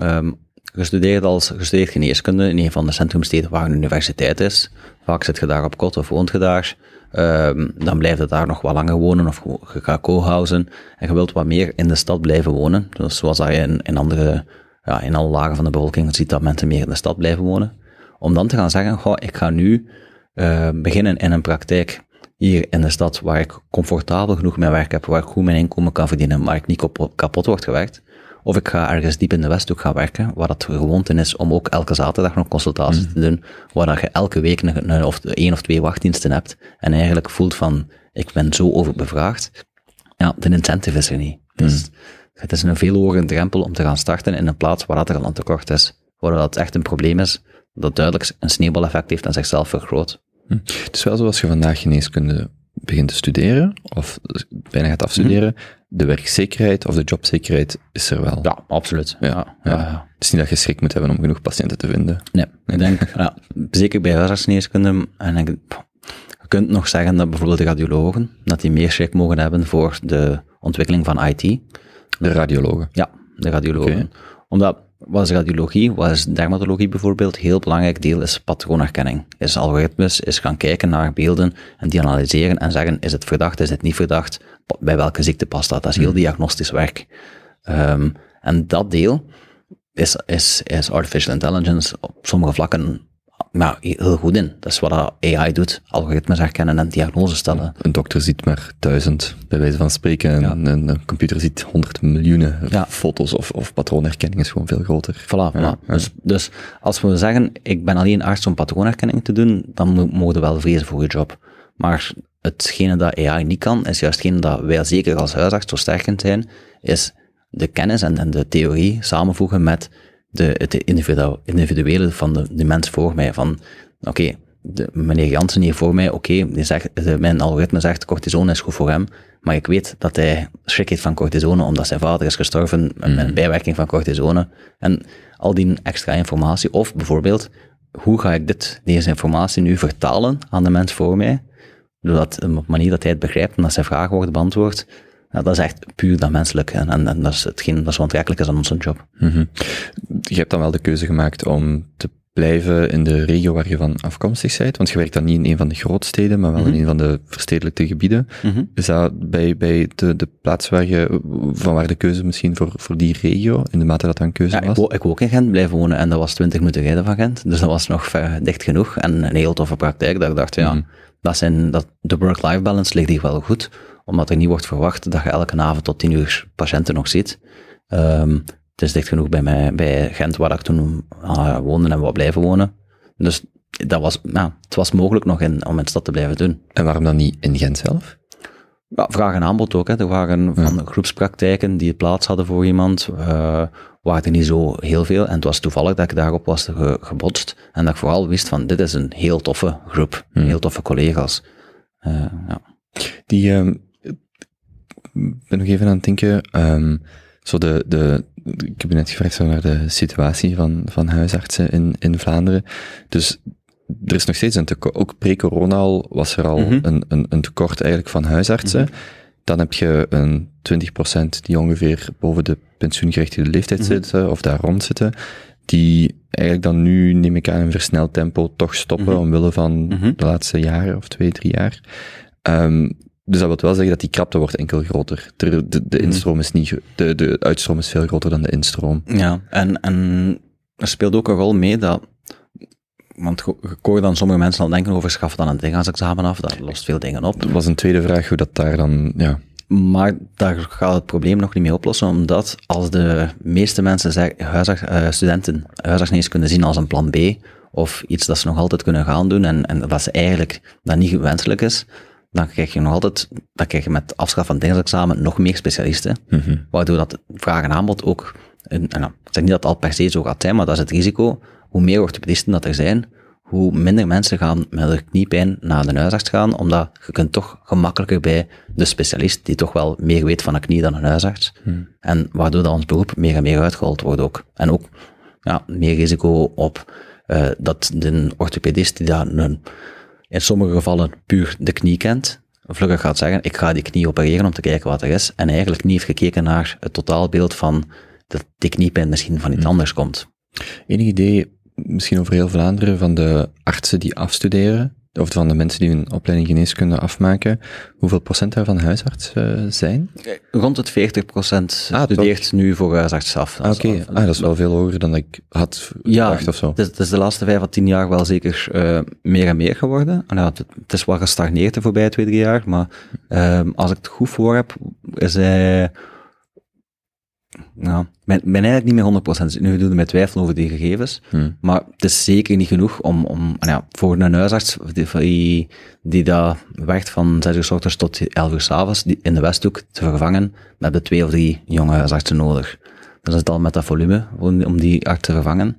ehm, gestudeerd als gestudeerd geneeskunde in een van de centrumsteden waar een universiteit is. Vaak zit je daar op kot of woont je daar. Ehm, dan blijf je daar nog wat langer wonen of je gaat co-housen. En je wilt wat meer in de stad blijven wonen. Dus zoals dat je in, in andere, ja, in alle lagen van de bevolking ziet dat mensen meer in de stad blijven wonen. Om dan te gaan zeggen, goh, ik ga nu eh, beginnen in een praktijk hier in de stad waar ik comfortabel genoeg mijn werk heb, waar ik goed mijn inkomen kan verdienen, maar ik niet kapot word gewerkt. Of ik ga ergens diep in de Westhoek gaan werken, waar dat gewoonte is om ook elke zaterdag nog consultaties te doen, waar dat je elke week een, een of één of twee wachtdiensten hebt en eigenlijk voelt van, ik ben zo overbevraagd. Ja, de incentive is er niet. Dus het is een veel hogere drempel om te gaan starten in een plaats waar dat er al een tekort is, waar dat echt een probleem is, dat duidelijk een sneeuwbaleffect heeft en zichzelf vergroot. Het is wel zoals je vandaag geneeskunde begint te studeren, of bijna gaat afstuderen, de werkzekerheid of de jobzekerheid is er wel. Ja, absoluut. Ja, ja, ja. ja. Het is niet dat je schrik moet hebben om genoeg patiënten te vinden. Nee, ik denk, ja, zeker bij huisartsgeneeskunde, en ik, je kunt nog zeggen dat bijvoorbeeld de radiologen, dat die meer schrik mogen hebben voor de ontwikkeling van IT. De radiologen. Ja, de radiologen. Omdat, wat is radiologie, wat is dermatologie bijvoorbeeld, heel belangrijk deel is patroonherkenning. Is algoritmes, is gaan kijken naar beelden en die analyseren en zeggen, is het verdacht, is het niet verdacht, bij welke ziekte past dat? Dat is heel diagnostisch werk. Ehm, en dat deel is, is, is artificial intelligence op sommige vlakken maar heel goed in. Dat is wat AI doet, algoritmes herkennen en diagnose stellen. Een dokter ziet maar duizend, bij wijze van spreken, en een, computer ziet honderd miljoenen Ja. foto's of, of patroonherkenning is gewoon veel groter. Voilà. Ja. Dus, dus als we zeggen, ik ben alleen arts om patroonherkenning te doen, dan mo- mogen we wel vrezen voor je job. Maar hetgene dat AI niet kan, is juist hetgene dat wij zeker als huisarts zo sterk in zijn, is de kennis en, en de theorie samenvoegen met de, het individu- individuele van de, de mens voor mij. Van, oké, de- meneer Jansen hier voor mij, oké, mijn algoritme zegt cortisone is goed voor hem, maar ik weet dat hij schrik heeft van cortisone omdat zijn vader is gestorven met een bijwerking van cortisone. En al die extra informatie, of bijvoorbeeld, hoe ga ik dit, deze informatie nu vertalen aan de mens voor mij, zodat op een manier dat hij het begrijpt en dat zijn vragen worden beantwoord, dat is echt puur dat menselijk. En, en, en dat is hetgeen dat zo aantrekkelijk is aan onze job. Mhm. Je hebt dan wel de keuze gemaakt om te blijven in de regio waar je van afkomstig bent, want je werkt dan niet in een van de grootsteden, maar wel in een van de verstedelijkte gebieden. Is dat bij, bij de, de plaats waar je, van waar de keuze misschien voor, voor die regio, in de mate dat dan keuze Ja, was? ik wou ook in Gent blijven wonen en dat was 20 minuten rijden van Gent. Dus dat was nog ver, dicht genoeg en een heel toffe praktijk. Dat ik dacht, ja, dat zijn, dat, de work-life balance ligt hier wel goed. Omdat er niet wordt verwacht dat je elke avond tot 10 uur patiënten nog ziet. Ehm, het is dicht genoeg bij, mij, bij Gent, waar ik toen ah, woonde en wou blijven wonen. Dus dat was, ja, het was mogelijk nog in, om in de stad te blijven doen. En waarom dan niet in Gent zelf? Ja, vraag en aanbod ook. Hè. Er waren van groepspraktijken die plaats hadden voor iemand, eh waren er niet zo heel veel. En het was toevallig dat ik daarop was ge- gebotst. En dat ik vooral wist van, dit is een heel toffe groep. Heel toffe collega's. Eh, ja. Die, ehm, ben nog even aan het denken, ehm, zo de, de, ik heb je net gevraagd naar de situatie van, van huisartsen in, in Vlaanderen. Dus er is nog steeds een tekort, ook pre-corona al was er al Mhm. een, een, een tekort eigenlijk van huisartsen. Dan heb je een 20% die ongeveer boven de pensioengerechtigde leeftijd Mhm. zitten, of daar rond zitten, die eigenlijk dan nu, neem ik aan, in versneld tempo toch stoppen, Mhm. omwille van Mhm. de laatste jaren, of twee, drie jaar. Ehm, dus dat wil wel zeggen dat die krapte wordt enkel groter. De, de, de Mhm. instroom is niet, de, de uitstroom is veel groter dan de instroom. Ja, en, en er speelt ook een rol mee dat, want ik hoor dan sommige mensen al denken over schaffen dan een ingangsexamen af, dat lost veel dingen op. Dat was een tweede vraag, hoe dat daar dan, ja. Maar daar gaat het probleem nog niet mee oplossen, omdat als de meeste mensen zeggen, huisarts, eh, studenten huisartsgeneeskunde zien als een plan B, of iets dat ze nog altijd kunnen gaan doen, en, en dat ze eigenlijk dat niet wenselijk is, dan krijg je nog altijd, dan krijg je met afschaf van het nog meer specialisten, Mhm. waardoor dat vraag en aanbod ook, en, nou, ik zeg niet dat het al per se zo gaat zijn, maar dat is het risico, hoe meer orthopedisten dat er zijn, hoe minder mensen gaan met hun kniepijn naar de huisarts gaan, omdat je kunt toch gemakkelijker bij de specialist, die toch wel meer weet van een knie dan een huisarts. En waardoor dat ons beroep meer en meer uitgehold wordt ook. En ook ja, meer risico op eh, dat de orthopedist die daar een, in sommige gevallen puur de knie kent, vlugger gaat zeggen, ik ga die knie opereren om te kijken wat er is, en eigenlijk niet heeft gekeken naar het totaalbeeld van dat die kniepijn misschien van iets anders komt. Enig idee, misschien over heel Vlaanderen, van de artsen die afstuderen, of van de mensen die hun opleiding geneeskunde afmaken, hoeveel procent daarvan huisarts eh, zijn? Rond het 40% Ah, studeert nu voor huisarts af. Ah, Oké, ah, dat is wel veel hoger dan ik had Ja, gedacht of zo. Het is, het is de laatste vijf à tien jaar wel zeker eh, meer en meer geworden. En ja, het, het is wel gestagneerd de voorbije twee, drie jaar, maar ehm, als ik het goed voor heb, is hij... Nou, ik ben, ben eigenlijk niet meer 100%. Nu doe ik mij twijfelen over die gegevens. Hm. Maar het is zeker niet genoeg om, om en ja, voor een huisarts die, die, werkt van 6 uur s ochtends tot 11 uur s avonds die in de Westhoek te vervangen, met de twee of drie jonge huisartsen nodig. Dat is het al met dat volume om die arts te vervangen.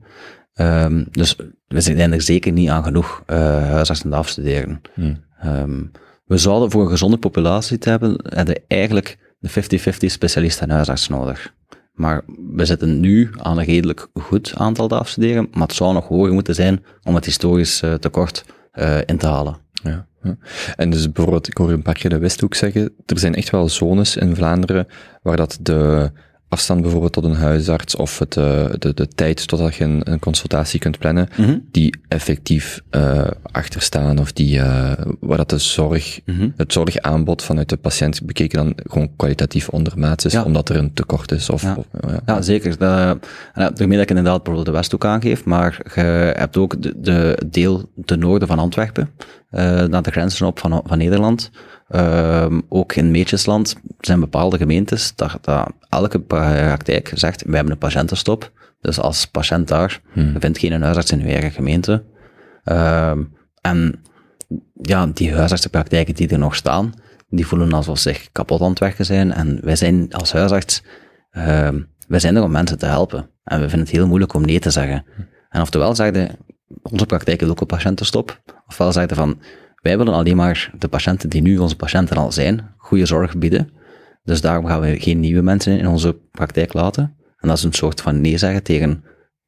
Ehm, dus we zijn er zeker niet aan genoeg eh huisartsen te afstuderen. Hm. Ehm, we zouden voor een gezonde populatie te hebben, hebben eigenlijk de 50-50 specialist en huisarts nodig. Maar we zitten nu aan een redelijk goed aantal te afstuderen, maar het zou nog hoger moeten zijn om het historisch eh, tekort eh, in te halen. Ja. En dus bijvoorbeeld, ik hoor een paar keer de Westhoek zeggen, er zijn echt wel zones in Vlaanderen waar dat de afstand bijvoorbeeld tot een huisarts of het, eh, de, de tijd totdat je een, een consultatie kunt plannen, Mhm. die effectief eh achterstaan of die, eh, waar dat de zorg, Mhm. het zorgaanbod vanuit de patiënt bekeken dan gewoon kwalitatief ondermaats is, Ja. omdat er een tekort is. Of, Ja. of- ja. Ja, zeker. Ja, daarmee dat ik inderdaad bijvoorbeeld de Westhoek aangeef, maar je hebt ook de, de deel ten noorden van Antwerpen, naar de grenzen op van, van Nederland. Ehm, ook in Meetjesland zijn bepaalde gemeentes dat, dat elke praktijk zegt, wij hebben een patiëntenstop. Dus als patiënt daar, je vindt geen huisarts in uw eigen gemeente. Ehm, en ja, die huisartsenpraktijken die er nog staan, die voelen alsof ze zich kapot aan het werken zijn. En wij zijn als huisarts, ehm wij zijn er om mensen te helpen. En we vinden het heel moeilijk om nee te zeggen. En oftewel zeggen, onze praktijk ook een patiëntenstop. Ofwel zeggen van, wij willen alleen maar de patiënten die nu onze patiënten al zijn, goede zorg bieden. Dus daarom gaan we geen nieuwe mensen in onze praktijk laten. En dat is een soort van nee zeggen tegen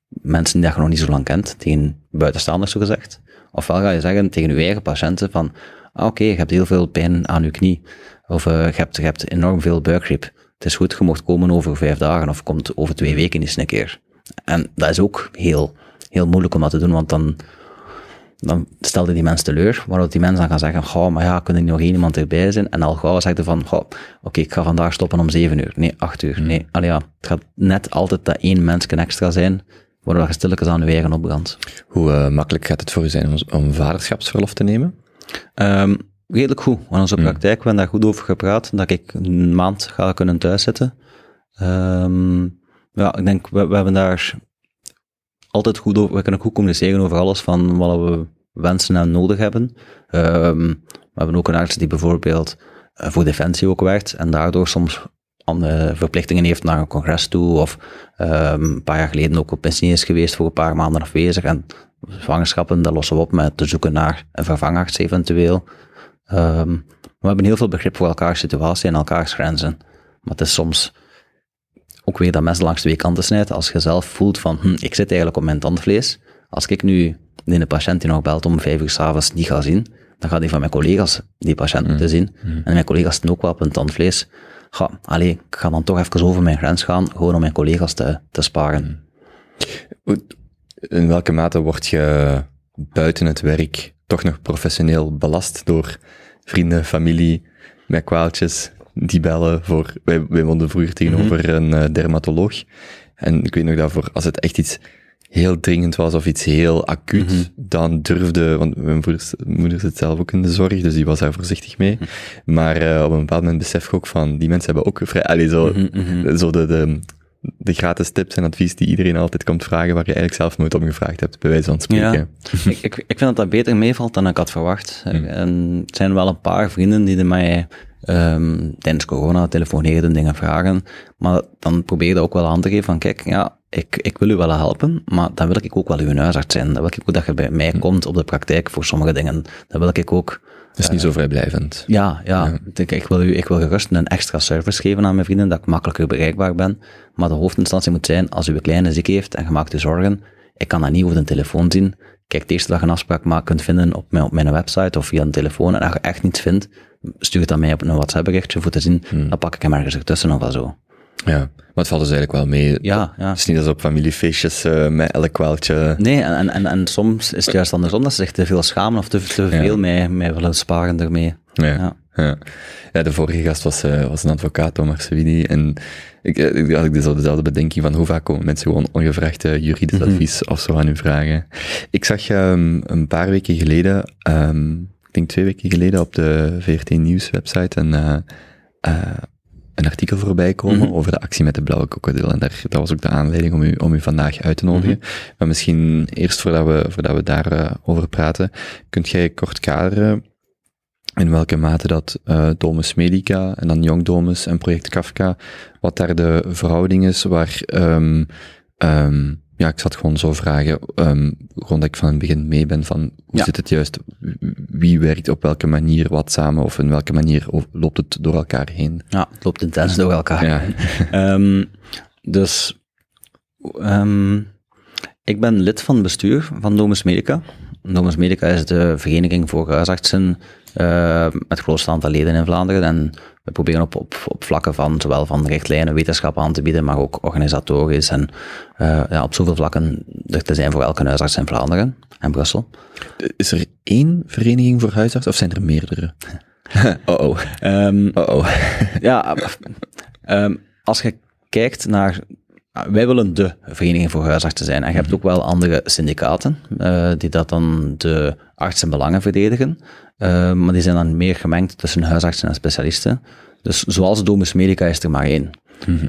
mensen die je nog niet zo lang kent, tegen buitenstaanders zo gezegd. Ofwel ga je zeggen tegen je eigen patiënten van, ah, oké, je hebt heel veel pijn aan je knie. Of eh, je, hebt, je hebt enorm veel buikgriep. Het is goed, je mocht komen over vijf dagen of komt over twee weken eens een keer. En dat is ook heel, heel moeilijk om dat te doen, want dan, dan stelde die mensen teleur, waardoor die mensen dan gaan zeggen, goh, maar ja, kan er nog één iemand erbij zijn? En al gauw zegt hij van, goh, oké, ik ga vandaag stoppen om zeven uur. Nee, acht uur. Nee, allee, ja, het gaat net altijd dat één mens extra zijn, waardoor je stilletjes aan je eigen opbrandt. Hoe eh, makkelijk gaat het voor u zijn om, om vaderschapsverlof te nemen? Ehm, redelijk goed. In onze praktijk we hebben daar goed over gepraat, dat ik een maand ga kunnen thuiszitten. Ehm ja, ik denk, we, we hebben daar altijd goed over, we kunnen goed communiceren over alles van wat we wensen en nodig hebben. Ehm, we hebben ook een arts die bijvoorbeeld eh, voor Defensie ook werkt en daardoor soms andere verplichtingen heeft naar een congres toe of ehm, een paar jaar geleden ook op pensioen is geweest voor een paar maanden afwezig en zwangerschappen, dat lossen we op met te zoeken naar een vervangarts eventueel. Ehm, we hebben heel veel begrip voor elkaars situatie en elkaars grenzen. Maar het is soms ook weer dat mes langs twee kanten snijdt. Als je zelf voelt van, hm, ik zit eigenlijk op mijn tandvlees. Als ik nu een patiënt die nog belt om vijf uur s'avonds niet ga zien, dan gaat die van mijn collega's die patiënt moeten zien. En mijn collega's zitten ook wel op hun tandvlees. Ga, allee, ik ga dan toch even over mijn grens gaan, gewoon om mijn collega's te, te sparen. Hoe- In welke mate word je buiten het werk toch nog professioneel belast door vrienden, familie, met kwaaltjes, die bellen voor... Wij, wij woonden vroeger tegenover een eh, dermatoloog. En ik weet nog dat voor, als het echt iets heel dringend was of iets heel acuut, dan durfde, want mijn moeder, moeder zit zelf ook in de zorg, dus die was daar voorzichtig mee. Maar eh, op een bepaald moment besef ik ook van, die mensen hebben ook vrij, allee, zo, zo de, de, de gratis tips en advies die iedereen altijd komt vragen, waar je eigenlijk zelf nooit om gevraagd hebt, bij wijze van spreken. Ja. ik, ik, ik vind dat dat beter meevalt dan ik had verwacht. En het zijn wel een paar vrienden die er mij ehm, tijdens corona telefoneerden, dingen vragen. Maar dan probeer je dat ook wel aan te geven van, kijk, ja, ik, ik wil u wel helpen, maar dan wil ik ook wel uw huisarts zijn. Dan wil ik ook dat je bij mij komt op de praktijk voor sommige dingen. Dan wil ik ook Dat is niet zo vrijblijvend. ja, ja. Ik, ik wil u, ik wil gerust een extra service geven aan mijn vrienden, dat ik makkelijker bereikbaar ben. Maar de hoofdinstantie moet zijn, als u een kleine ziek heeft en je maakt u zorgen, ik kan dat niet over de telefoon zien. Kijk, het eerste dat je een afspraak maakt kunt vinden op mijn, op mijn website of via een telefoon. En als je echt niets vindt, stuur het aan mij op een WhatsApp berichtje voor te zien. Dan pak ik hem ergens ertussen of zo. Ja, maar het valt dus eigenlijk wel mee. Ja, ja. Het is niet als op familiefeestjes eh, met elk kwaaltje. Nee, en, en, en, soms is het juist andersom dat ze zich te veel schamen of te, te veel mij, mij willen sparen ermee. Ja. Ja. Ja. Ja. de vorige gast was, eh, was een advocaat, Thomas Savini, en ik, eh, ik had ik dus al dezelfde bedenking van hoe vaak komen mensen gewoon ongevraagd eh, juridisch advies of zo aan u vragen. Ik zag ehm, een paar weken geleden, ehm, ik denk twee weken geleden, op de VRT Nieuws website een, een artikel voorbij komen over de actie met de blauwe krokodil. En daar, dat was ook de aanleiding om u, om u vandaag uit te nodigen. Maar misschien eerst voordat we, voordat we daarover over praten, kunt jij kort kaderen in welke mate dat eh Domus Medica en dan Young Domus en Project Kafka, wat daar de verhouding is, waar, ehm ehm ja, ik zat gewoon zo vragen, um, gewoon dat ik van het begin mee ben van, hoe Ja. zit het juist, wie werkt op welke manier wat samen, of in welke manier loopt het door elkaar heen? Ja, het loopt intens door elkaar. Ja, Ehm, dus ehm, ik ben lid van het bestuur van Domus Medica. Domus Medica is de vereniging voor huisartsen eh, met het grootste aantal leden in Vlaanderen. En we proberen op, op, op vlakken van zowel van richtlijnen, wetenschap aan te bieden, maar ook organisatorisch en eh, ja, op zoveel vlakken er te zijn voor elke huisarts in Vlaanderen en Brussel. is er één vereniging voor huisartsen, of zijn er meerdere? oh oh, Ehm, oh oh. Ja, ehm, als je kijkt naar. Wij willen de vereniging voor huisartsen zijn. En je hebt ook wel andere syndicaten eh, die dat dan de artsenbelangen verdedigen. Eh, maar die zijn dan meer gemengd tussen huisartsen en specialisten. Dus zoals Domus Medica is er maar één.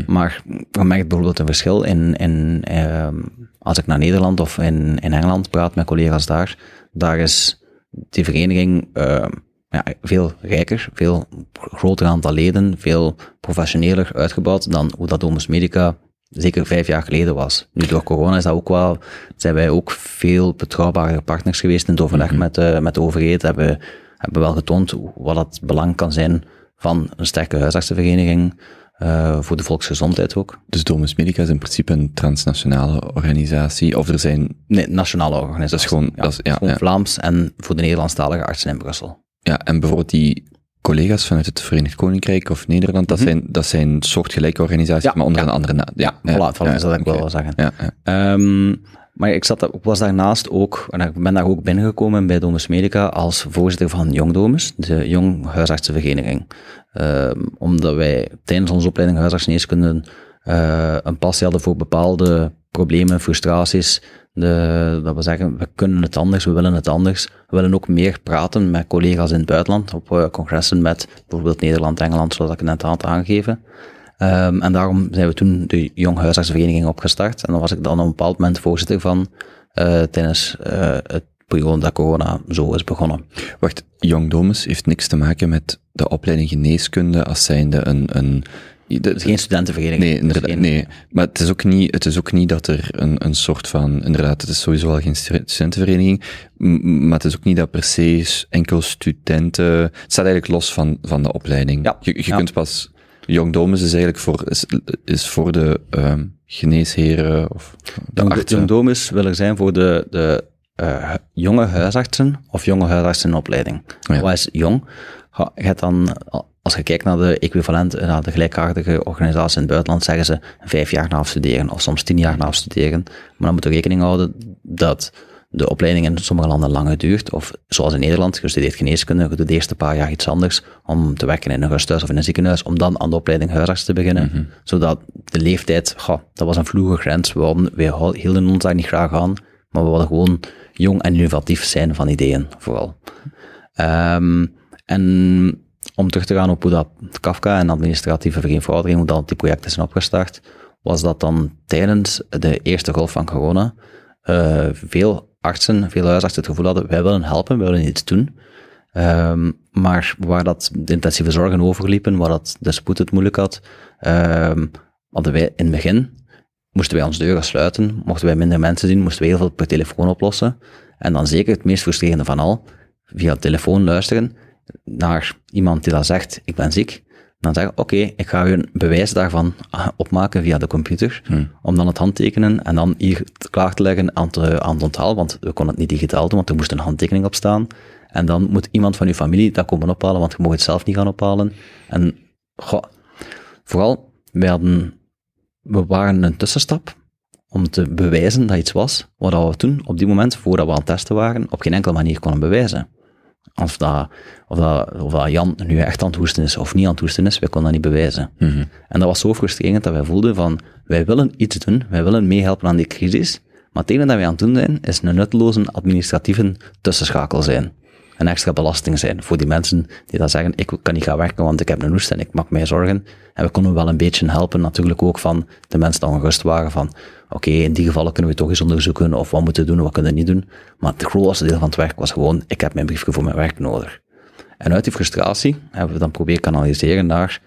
Maar je merkt bijvoorbeeld een verschil in, in ehm, als ik naar Nederland of in, in Engeland praat met collega's daar, daar is die vereniging ehm, ja, veel rijker, veel groter aantal leden, veel professioneler uitgebouwd dan hoe dat Domus Medica zeker vijf jaar geleden was. Nu door corona is dat ook wel, zijn wij ook veel betrouwbare partners geweest in het overleg met, de, met de overheid, hebben, hebben wel getoond wat het belang kan zijn van een sterke huisartsenvereniging, eh, voor de volksgezondheid ook. Dus Domus Medica is in principe een transnationale organisatie, of er zijn Nee, nationale organisatie. Dat is gewoon- ja, dat is- ja, gewoon ja. Vlaams en voor de Nederlandstalige artsen in Brussel. Ja, en bijvoorbeeld die collega's vanuit het Verenigd Koninkrijk of Nederland, dat, zijn, dat zijn soortgelijke organisaties, Ja, maar onder ja. een andere naam. Ja, voilà, voilà, dat wil ik wel zeggen. Ja, ja. Ehm, maar ik zat, was daarnaast ook, en ik ben daar ook binnengekomen bij Domus Medica als voorzitter van Jong Domus, de Jong Huisartsenvereniging. Ehm, omdat wij tijdens onze opleiding huisartsengeneeskunde eh een passie hadden voor bepaalde problemen, frustraties. Dat we zeggen, we kunnen het anders, we willen het anders. We willen ook meer praten met collega's in het buitenland, op eh, congressen met bijvoorbeeld Nederland, Engeland, zoals ik net had aangegeven. Ehm, en daarom zijn we toen de Jong Huisartsenvereniging opgestart. En dan was ik dan op een bepaald moment voorzitter van eh, tijdens eh, het periode dat corona zo is begonnen. Wacht, Young Domus heeft niks te maken met de opleiding geneeskunde als zijnde een... een de- Het is geen studentenvereniging. Nee, inderdaad, geen- nee. Maar het is ook niet, het is ook niet dat er een, een soort van, inderdaad, het is sowieso al geen stu- studentenvereniging, maar het is ook niet dat per se enkel studenten, het staat eigenlijk los van, van de opleiding. Ja, Je, je ja. kunt pas, Young Domus is eigenlijk voor, is, is voor de ehm geneesheren of de Jong, artsen. Domus wil er zijn voor de, de eh, jonge huisartsen of jonge huisartsen in opleiding. Ja. Wat is jong? Ga- Je hebt dan, als je kijkt naar de equivalent, naar de gelijkaardige organisaties in het buitenland, zeggen ze vijf jaar na afstuderen of soms tien jaar na afstuderen. Maar dan moet je rekening houden dat de opleiding in sommige landen langer duurt. Of zoals in Nederland, je studeert geneeskunde, je doet de eerste paar jaar iets anders om te werken in een rusthuis of in een ziekenhuis, om dan aan de opleiding huisarts te beginnen. Zodat de leeftijd, goh, dat was een vloege grens. We hou- hielden ons daar niet graag aan, maar we wilden gewoon jong en innovatief zijn van ideeën, vooral. Ehm, en om terug te gaan op hoe dat Kafka en administratieve vereenvoudiging, hoe dat die projecten zijn opgestart, was dat dan tijdens de eerste golf van corona eh, veel artsen, veel huisartsen het gevoel hadden, wij willen helpen, wij willen iets doen. Ehm, maar waar dat de intensieve zorgen overliepen, waar dat de spoed het moeilijk had, ehm, hadden wij in het begin, moesten wij ons deuren sluiten, mochten wij minder mensen zien, moesten wij heel veel per telefoon oplossen. En dan zeker het meest frustrerende van al, via telefoon luisteren naar iemand die dan zegt, ik ben ziek. Dan zeggen, oké, ik ga u een bewijs daarvan ah, opmaken via de computer, om dan het handtekenen en dan hier klaar te leggen aan, te, aan het onthaal, want we konden het niet digitaal doen, want er moest een handtekening op staan. En dan moet iemand van uw familie dat komen ophalen, want je mag het zelf niet gaan ophalen. En goh, vooral, wij hadden, we waren een tussenstap om te bewijzen dat iets was, wat we toen, op die moment, voordat we aan het testen waren, op geen enkele manier konden bewijzen. Of dat, of, dat, of dat Jan nu echt aan het hoesten is of niet aan het hoesten is, wij konden dat niet bewijzen. En dat was zo frustrerend dat wij voelden van, wij willen iets doen, wij willen meehelpen aan die crisis, maar het enige dat wij aan het doen zijn, is een nutteloze administratieve tussenschakel zijn. Een extra belasting zijn voor die mensen die dan zeggen, ik kan niet gaan werken, want ik heb een hoest en ik maak mij zorgen. En we konden wel een beetje helpen, natuurlijk ook van de mensen die ongerust waren van, oké, in die gevallen kunnen we toch eens onderzoeken, of wat moeten we doen, wat kunnen we niet doen. Maar het grootste deel van het werk was gewoon, ik heb mijn briefje voor mijn werk nodig. En uit die frustratie hebben we dan proberen kanaliseren naar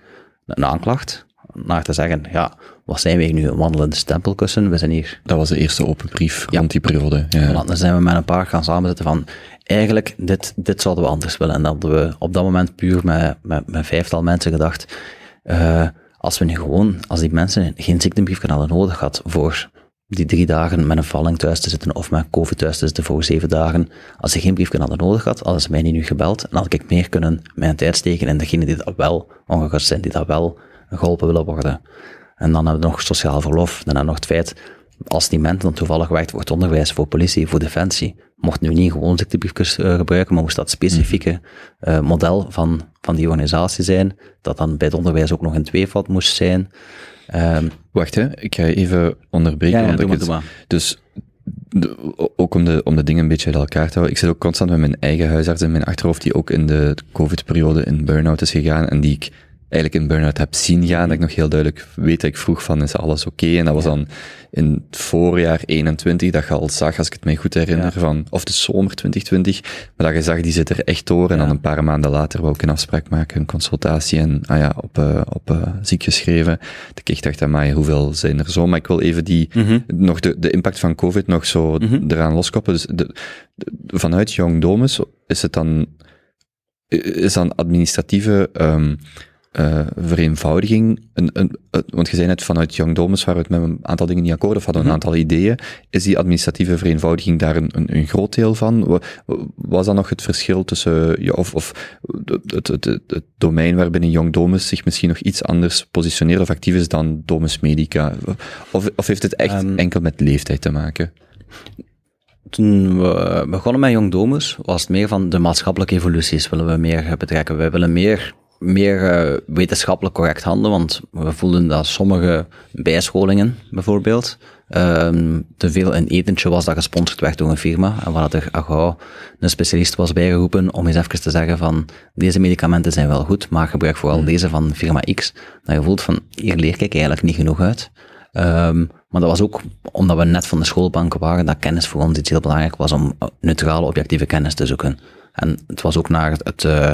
een aanklacht, naar te zeggen, ja, wat zijn wij nu, een wandelende stempelkussen, we zijn hier Dat was de eerste open brief Ja. rond die periode. Ja. Dan zijn we met een paar gaan samenzetten van, eigenlijk, dit, dit zouden we anders willen. En dan hadden we op dat moment puur met, met, met vijftal mensen gedacht, eh, als we nu gewoon, als die mensen geen ziektebrief hadden nodig gehad voor die drie dagen met een valling thuis te zitten of met COVID thuis te zitten voor zeven dagen, als ze geen brief hadden nodig gehad, hadden ze mij niet nu gebeld en had ik meer kunnen mijn tijd steken in degenen die dat wel ongerust zijn, die dat wel geholpen willen worden. En dan hebben we nog sociaal verlof, dan hebben we nog het feit, als die mensen dan toevallig werkt voor het onderwijs, voor politie, voor defensie, mocht nu niet gewoon ziektebriefjes eh, gebruiken, maar moest dat specifieke eh, model van, van die organisatie zijn, dat dan bij het onderwijs ook nog in tweevat moest zijn. Ehm, Wacht, hè. ik ga je even onderbreken. Ja, ja, want ik het-. Dus de- ook om de, om de dingen een beetje uit elkaar te houden. Ik zit ook constant met mijn eigen huisarts in mijn achterhoofd, die ook in de COVID-periode in burn-out is gegaan en die ik eigenlijk in burn-out heb zien gaan. Dat ik nog heel duidelijk weet dat ik vroeg van, is alles oké? En dat was dan in het voorjaar 21, dat je al zag, als ik het mij goed herinner, Ja. van, of de zomer 2020, maar dat je zag, die zit er echt door. En dan een paar maanden later wou ik een afspraak maken, een consultatie en, ah ja, op, eh, op eh, ziek geschreven. Dat ik dacht, amai, hoeveel zijn er zo? Maar ik wil even die, nog de, de impact van COVID nog zo eraan loskoppelen. Dus de, de- vanuit Young Domus is het dan, is dan administratieve, ehm eh, vereenvoudiging, een, een, een- want je zei net vanuit Young Domus waren we het met een aantal dingen niet akkoord of hadden een aantal ideeën. Is die administratieve vereenvoudiging daar een, groot deel van? Wa- Was dan nog het verschil tussen, ja, of, of het, het, het, het, het domein waarbinnen Young Domus zich misschien nog iets anders positioneert of actief is dan Domus Medica? Of, of heeft het echt Ehm, enkel met leeftijd te maken? Toen we begonnen met Jong Domus, was het meer van de maatschappelijke evoluties willen we meer betrekken. Wij willen meer, meer eh, wetenschappelijk correct handelen, want we voelden dat sommige bijscholingen, bijvoorbeeld, ehm, te veel een etentje was dat gesponsord werd door een firma, en waar er ah, gauw een specialist was bijgeroepen om eens even te zeggen van, deze medicamenten zijn wel goed, maar gebruik vooral deze van firma X. Dat je voelt van, hier leer ik eigenlijk niet genoeg uit. Ehm, maar dat was ook omdat we net van de schoolbanken waren, dat kennis voor ons iets heel belangrijk was om eh, neutrale, objectieve kennis te zoeken. En het was ook naar het, het, eh,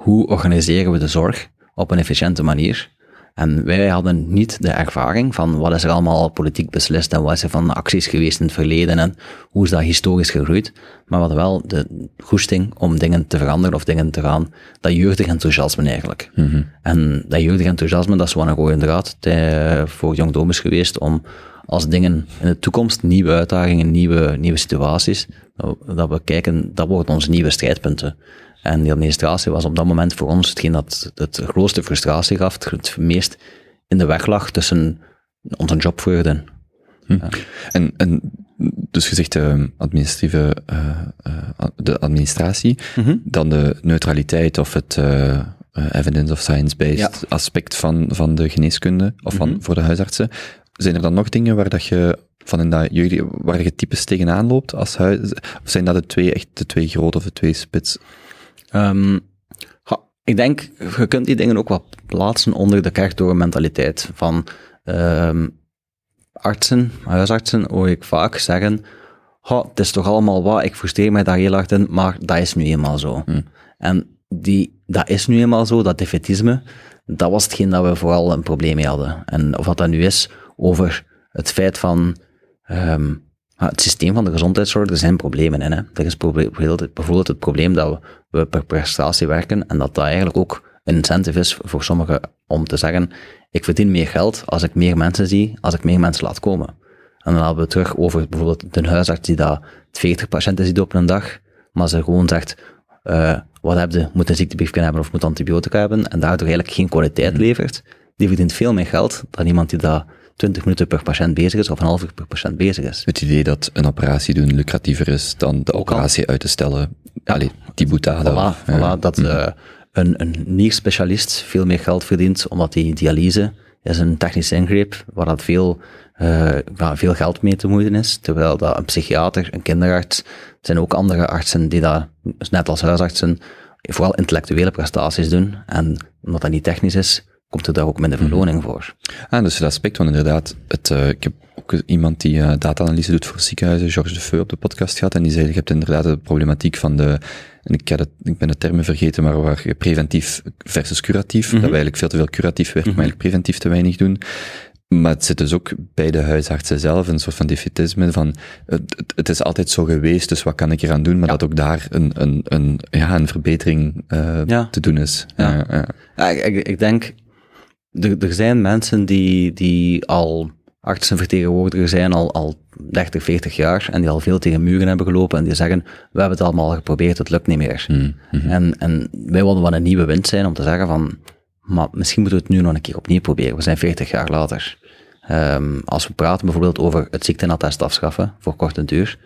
hoe organiseren we de zorg op een efficiënte manier. En wij hadden niet de ervaring van wat is er allemaal politiek beslist en wat is er van acties geweest in het verleden en hoe is dat historisch gegroeid. Maar we hadden wel de goesting om dingen te veranderen of dingen te gaan, dat jeugdig enthousiasme eigenlijk. En dat jeugdig enthousiasme, dat is wel een rode draad eh, voor Jong Dom is geweest om als dingen in de toekomst, nieuwe uitdagingen, nieuwe, nieuwe situaties, dat we- dat we kijken, dat worden onze nieuwe strijdpunten. En die administratie was op dat moment voor ons hetgeen dat het grootste frustratie gaf, het meest in de weg lag tussen onze jobvreugde. En, en dus je zegt eh, administratieve, eh, eh, de administratie, dan de neutraliteit of het eh, evidence of science-based Ja. aspect van, van de geneeskunde, of van, voor de huisartsen. Zijn er dan nog dingen waar dat je van in dat waar je types tegenaan loopt als huis, of zijn dat de twee, echt de twee grote of de twee spits? Ehm, ik denk, je kunt die dingen ook wat plaatsen onder de kerktoren mentaliteit van ehm, artsen, huisartsen, hoor ik vaak zeggen, "Ha, het is toch allemaal wat, ik frustreer mij daar heel hard in, maar dat is nu eenmaal zo. En die, dat is nu eenmaal zo, dat defetisme, dat was hetgeen dat we vooral een probleem mee hadden. En of wat dat nu is over het feit van ehm, het systeem van de gezondheidszorg, er zijn problemen in. Hè. Er is bijvoorbeeld het probleem dat we, we per prestatie werken en dat dat eigenlijk ook een incentive is voor sommigen om te zeggen, ik verdien meer geld als ik meer mensen zie, als ik meer mensen laat komen. En dan hebben we terug over bijvoorbeeld een huisarts die dat 40 patiënten ziet op een dag, maar ze gewoon zegt, eh, wat heb je, moet een ziektebriefje hebben of moet antibiotica hebben, en daardoor eigenlijk geen kwaliteit levert, die verdient veel meer geld dan iemand die dat 20 minuten per patiënt bezig is of een half uur per patiënt bezig is. Het idee dat een operatie doen lucratiever is dan de operatie uit te stellen. Allee, die boetade. Voilà, voilà, dat eh, een, een nierspecialist veel meer geld verdient, omdat die dialyse is een technische ingreep waar dat veel, eh, waar veel geld mee te moeien is. Terwijl dat een psychiater, een kinderarts, er zijn ook andere artsen die dat, net als huisartsen, vooral intellectuele prestaties doen. En omdat dat niet technisch is, komt er daar ook minder verloning voor. Ah, dus het aspect van inderdaad, het, eh, ik heb ook iemand die eh, data-analyse doet voor ziekenhuizen, Georges de Feu, op de podcast gehad, en die zei, je hebt inderdaad de problematiek van de, en ik, had het, ik ben de termen vergeten, maar waar preventief versus curatief, dat we eigenlijk veel te veel curatief werken, maar eigenlijk preventief te weinig doen. Maar het zit dus ook bij de huisartsen zelf, een soort van defetisme van, het, het- is altijd zo geweest, dus wat kan ik eraan doen, maar dat ook daar een, een, een, ja, een verbetering Ja. te doen is. Ja. Ja, ik, ik denk, er, er zijn mensen die, die al artsenvertegenwoordiger zijn, al, al 30, 40 jaar, en die al veel tegen muren hebben gelopen, en die zeggen, we hebben het allemaal geprobeerd, het lukt niet meer. en, en wij wilden wel een nieuwe wind zijn om te zeggen van, maar misschien moeten we het nu nog een keer opnieuw proberen. We zijn 40 jaar later. Ehm, als we praten bijvoorbeeld over het ziektenattest afschaffen voor korte duur,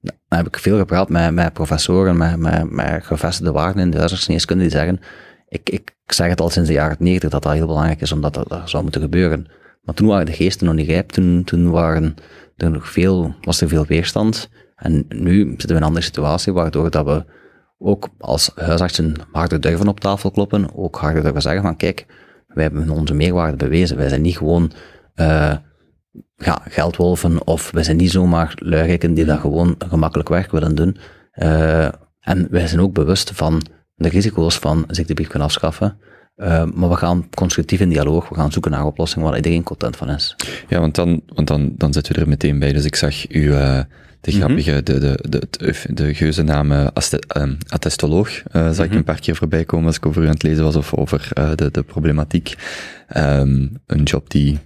dan heb ik veel gepraat met, met professoren, met, met, met gevestigde waarden in de huisartsgeneeskunde die zeggen, ik, ik zeg het al sinds de jaren 90 dat dat heel belangrijk is, omdat dat, zou moeten gebeuren. Maar toen waren de geesten nog niet rijp, toen, toen waren er nog veel, was er veel weerstand. En nu zitten we in een andere situatie, waardoor dat we ook als huisartsen harder durven op tafel kloppen, ook harder durven zeggen van kijk, wij hebben onze meerwaarde bewezen. Wij zijn niet gewoon eh, ja, geldwolven of wij zijn niet zomaar luierikken die dat gewoon gemakkelijk werk willen doen. Eh, en wij zijn ook bewust van de risico's van ziektebrief kunnen afschaffen. Eh, maar we gaan constructief in dialoog, we gaan zoeken naar oplossingen waar iedereen content van is. Ja, want dan, want dan, dan zitten we er meteen bij. Dus ik zag u, eh de grappige, de, de, de, de, de geuze naam eh, ehm, attestoloog, zag ik een paar keer voorbij komen als ik over u aan het lezen was of over de, de problematiek. Ehm, een job die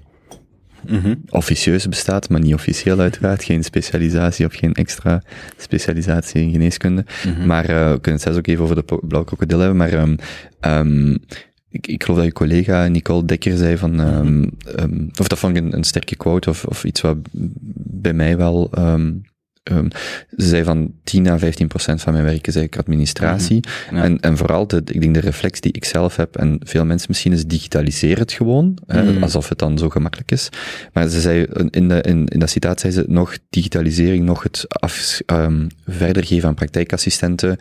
officieus bestaat, maar niet officieel uiteraard. Geen specialisatie of geen extra specialisatie in geneeskunde. Maar eh, we kunnen het zelfs ook even over de blauwe krokodil hebben. Maar ehm, ehm, ik, ik geloof dat je collega Nicole Dekker zei van, ehm, ehm, of dat vond ik een, een sterke quote of, of iets wat bij mij wel, ehm, ze zei van 10 à 15 procent van mijn werk is eigenlijk administratie. Ja. En, en vooral, de, ik denk de reflex die ik zelf heb, en veel mensen misschien, is digitaliseer het gewoon, hè, alsof het dan zo gemakkelijk is. Maar ze zei, in, de, in, in dat citaat zei ze, nog digitalisering, nog het af, ehm, verder geven aan praktijkassistenten,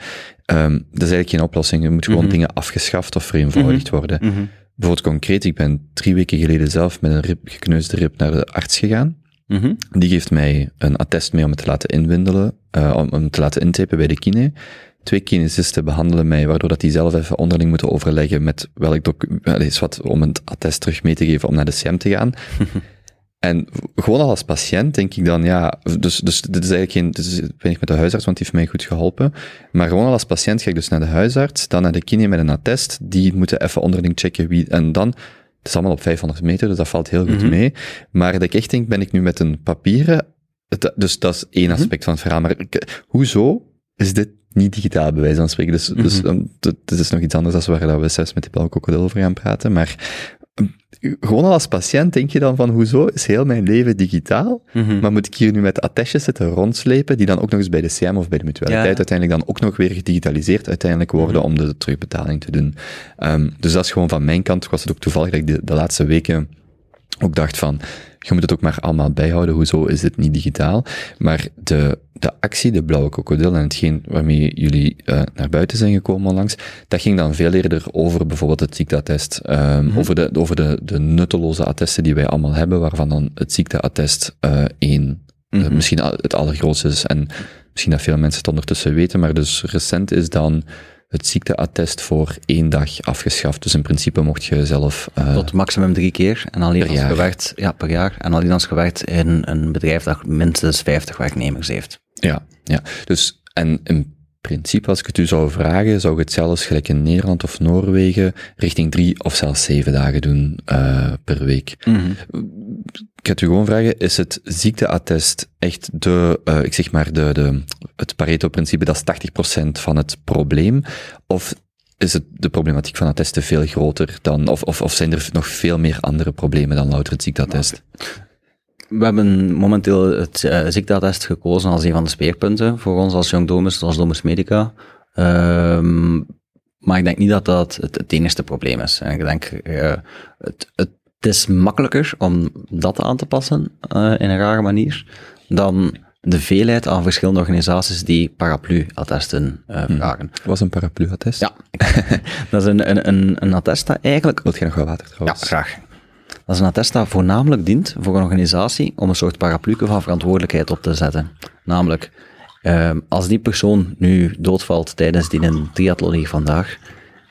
ehm, dat is eigenlijk geen oplossing. Er moeten gewoon dingen afgeschaft of vereenvoudigd worden. Bijvoorbeeld concreet, ik ben drie weken geleden zelf met een rib, gekneusde rib naar de arts gegaan. Mhm. Die geeft mij een attest mee om het te laten inwindelen, eh, om om het te laten intypen bij de kine. twee kinesisten behandelen mij, waardoor dat die zelf even onderling moeten overleggen met welk document, is wat, om een attest terug mee te geven om naar de CM te gaan. En gewoon al als patiënt denk ik dan, ja, dus, dus dit is eigenlijk geen, dit is, ben ik met de huisarts, want die heeft mij goed geholpen. Maar gewoon al als patiënt ga ik dus naar de huisarts, dan naar de kine met een attest, die moeten even onderling checken wie, en dan, het is allemaal op 500 meter, dus dat valt heel goed Mhm. mee. Maar dat ik echt denk, ben ik nu met een papieren, het- dus dat is één aspect van het verhaal. Maar ik- hoezo is dit niet digitaal, bij wijze van spreken? Dus, dus um, dit dit is nog iets anders dan waar dat we zelfs met die belkrokodil over gaan praten, maar gewoon al als patiënt denk je dan van, hoezo is heel mijn leven digitaal? Mhm. Maar moet ik hier nu met attestjes zitten rondslepen, die dan ook nog eens bij de CM of bij de mutualiteit Ja. uiteindelijk dan ook nog weer gedigitaliseerd uiteindelijk worden om de terugbetaling te doen. Ehm, dus dat is gewoon van mijn kant, was het ook toevallig dat ik de, de laatste weken ook dacht van, je moet het ook maar allemaal bijhouden, hoezo is dit niet digitaal? Maar de, de actie, de blauwe krokodil en hetgeen waarmee jullie eh, naar buiten zijn gekomen onlangs, dat ging dan veel eerder over bijvoorbeeld het ziekteattest, ehm, over, de, over de, de nutteloze attesten die wij allemaal hebben, waarvan dan het ziekteattest eh één eh, Mhm. misschien het allergrootste is. En misschien dat veel mensen het ondertussen weten, maar dus recent is dan het ziekteattest voor één dag afgeschaft. Dus in principe mocht je zelf... eh, Tot maximum drie keer. En alleen Per als jaar. gewerkt, ja, per jaar. En alleen als gewerkt in een bedrijf dat minstens 50 werknemers heeft. Ja, ja. Dus, en in principe, als ik het u zou vragen, zou ik het zelfs gelijk in Nederland of Noorwegen richting drie of zelfs zeven dagen doen eh, per week. Ik ga het u gewoon vragen, is het ziekteattest echt de, eh, ik zeg maar, de, de, het Pareto-principe, dat is 80% van het probleem? Of is het de problematiek van attesten veel groter dan, of, of, of zijn er nog veel meer andere problemen dan louter het ziekteattest? We hebben momenteel het eh, ziekteattest gekozen als een van de speerpunten voor ons als Young Domus, als Domus Medica. Ehm, maar ik denk niet dat dat het, enigste probleem is. En ik denk, eh, het, het is makkelijker om dat aan te passen eh, in een rare manier dan de veelheid aan verschillende organisaties die paraplu-attesten eh, vragen. Was een paraplu-attest? Ja, dat is een, een, een, een attest dat eigenlijk Wilt je nog wat water ja, trouwens? graag. Dat is een attest dat voornamelijk dient voor een organisatie om een soort parapluke van verantwoordelijkheid op te zetten. Namelijk, ehm, als die persoon nu doodvalt tijdens die een triathlon hier vandaag,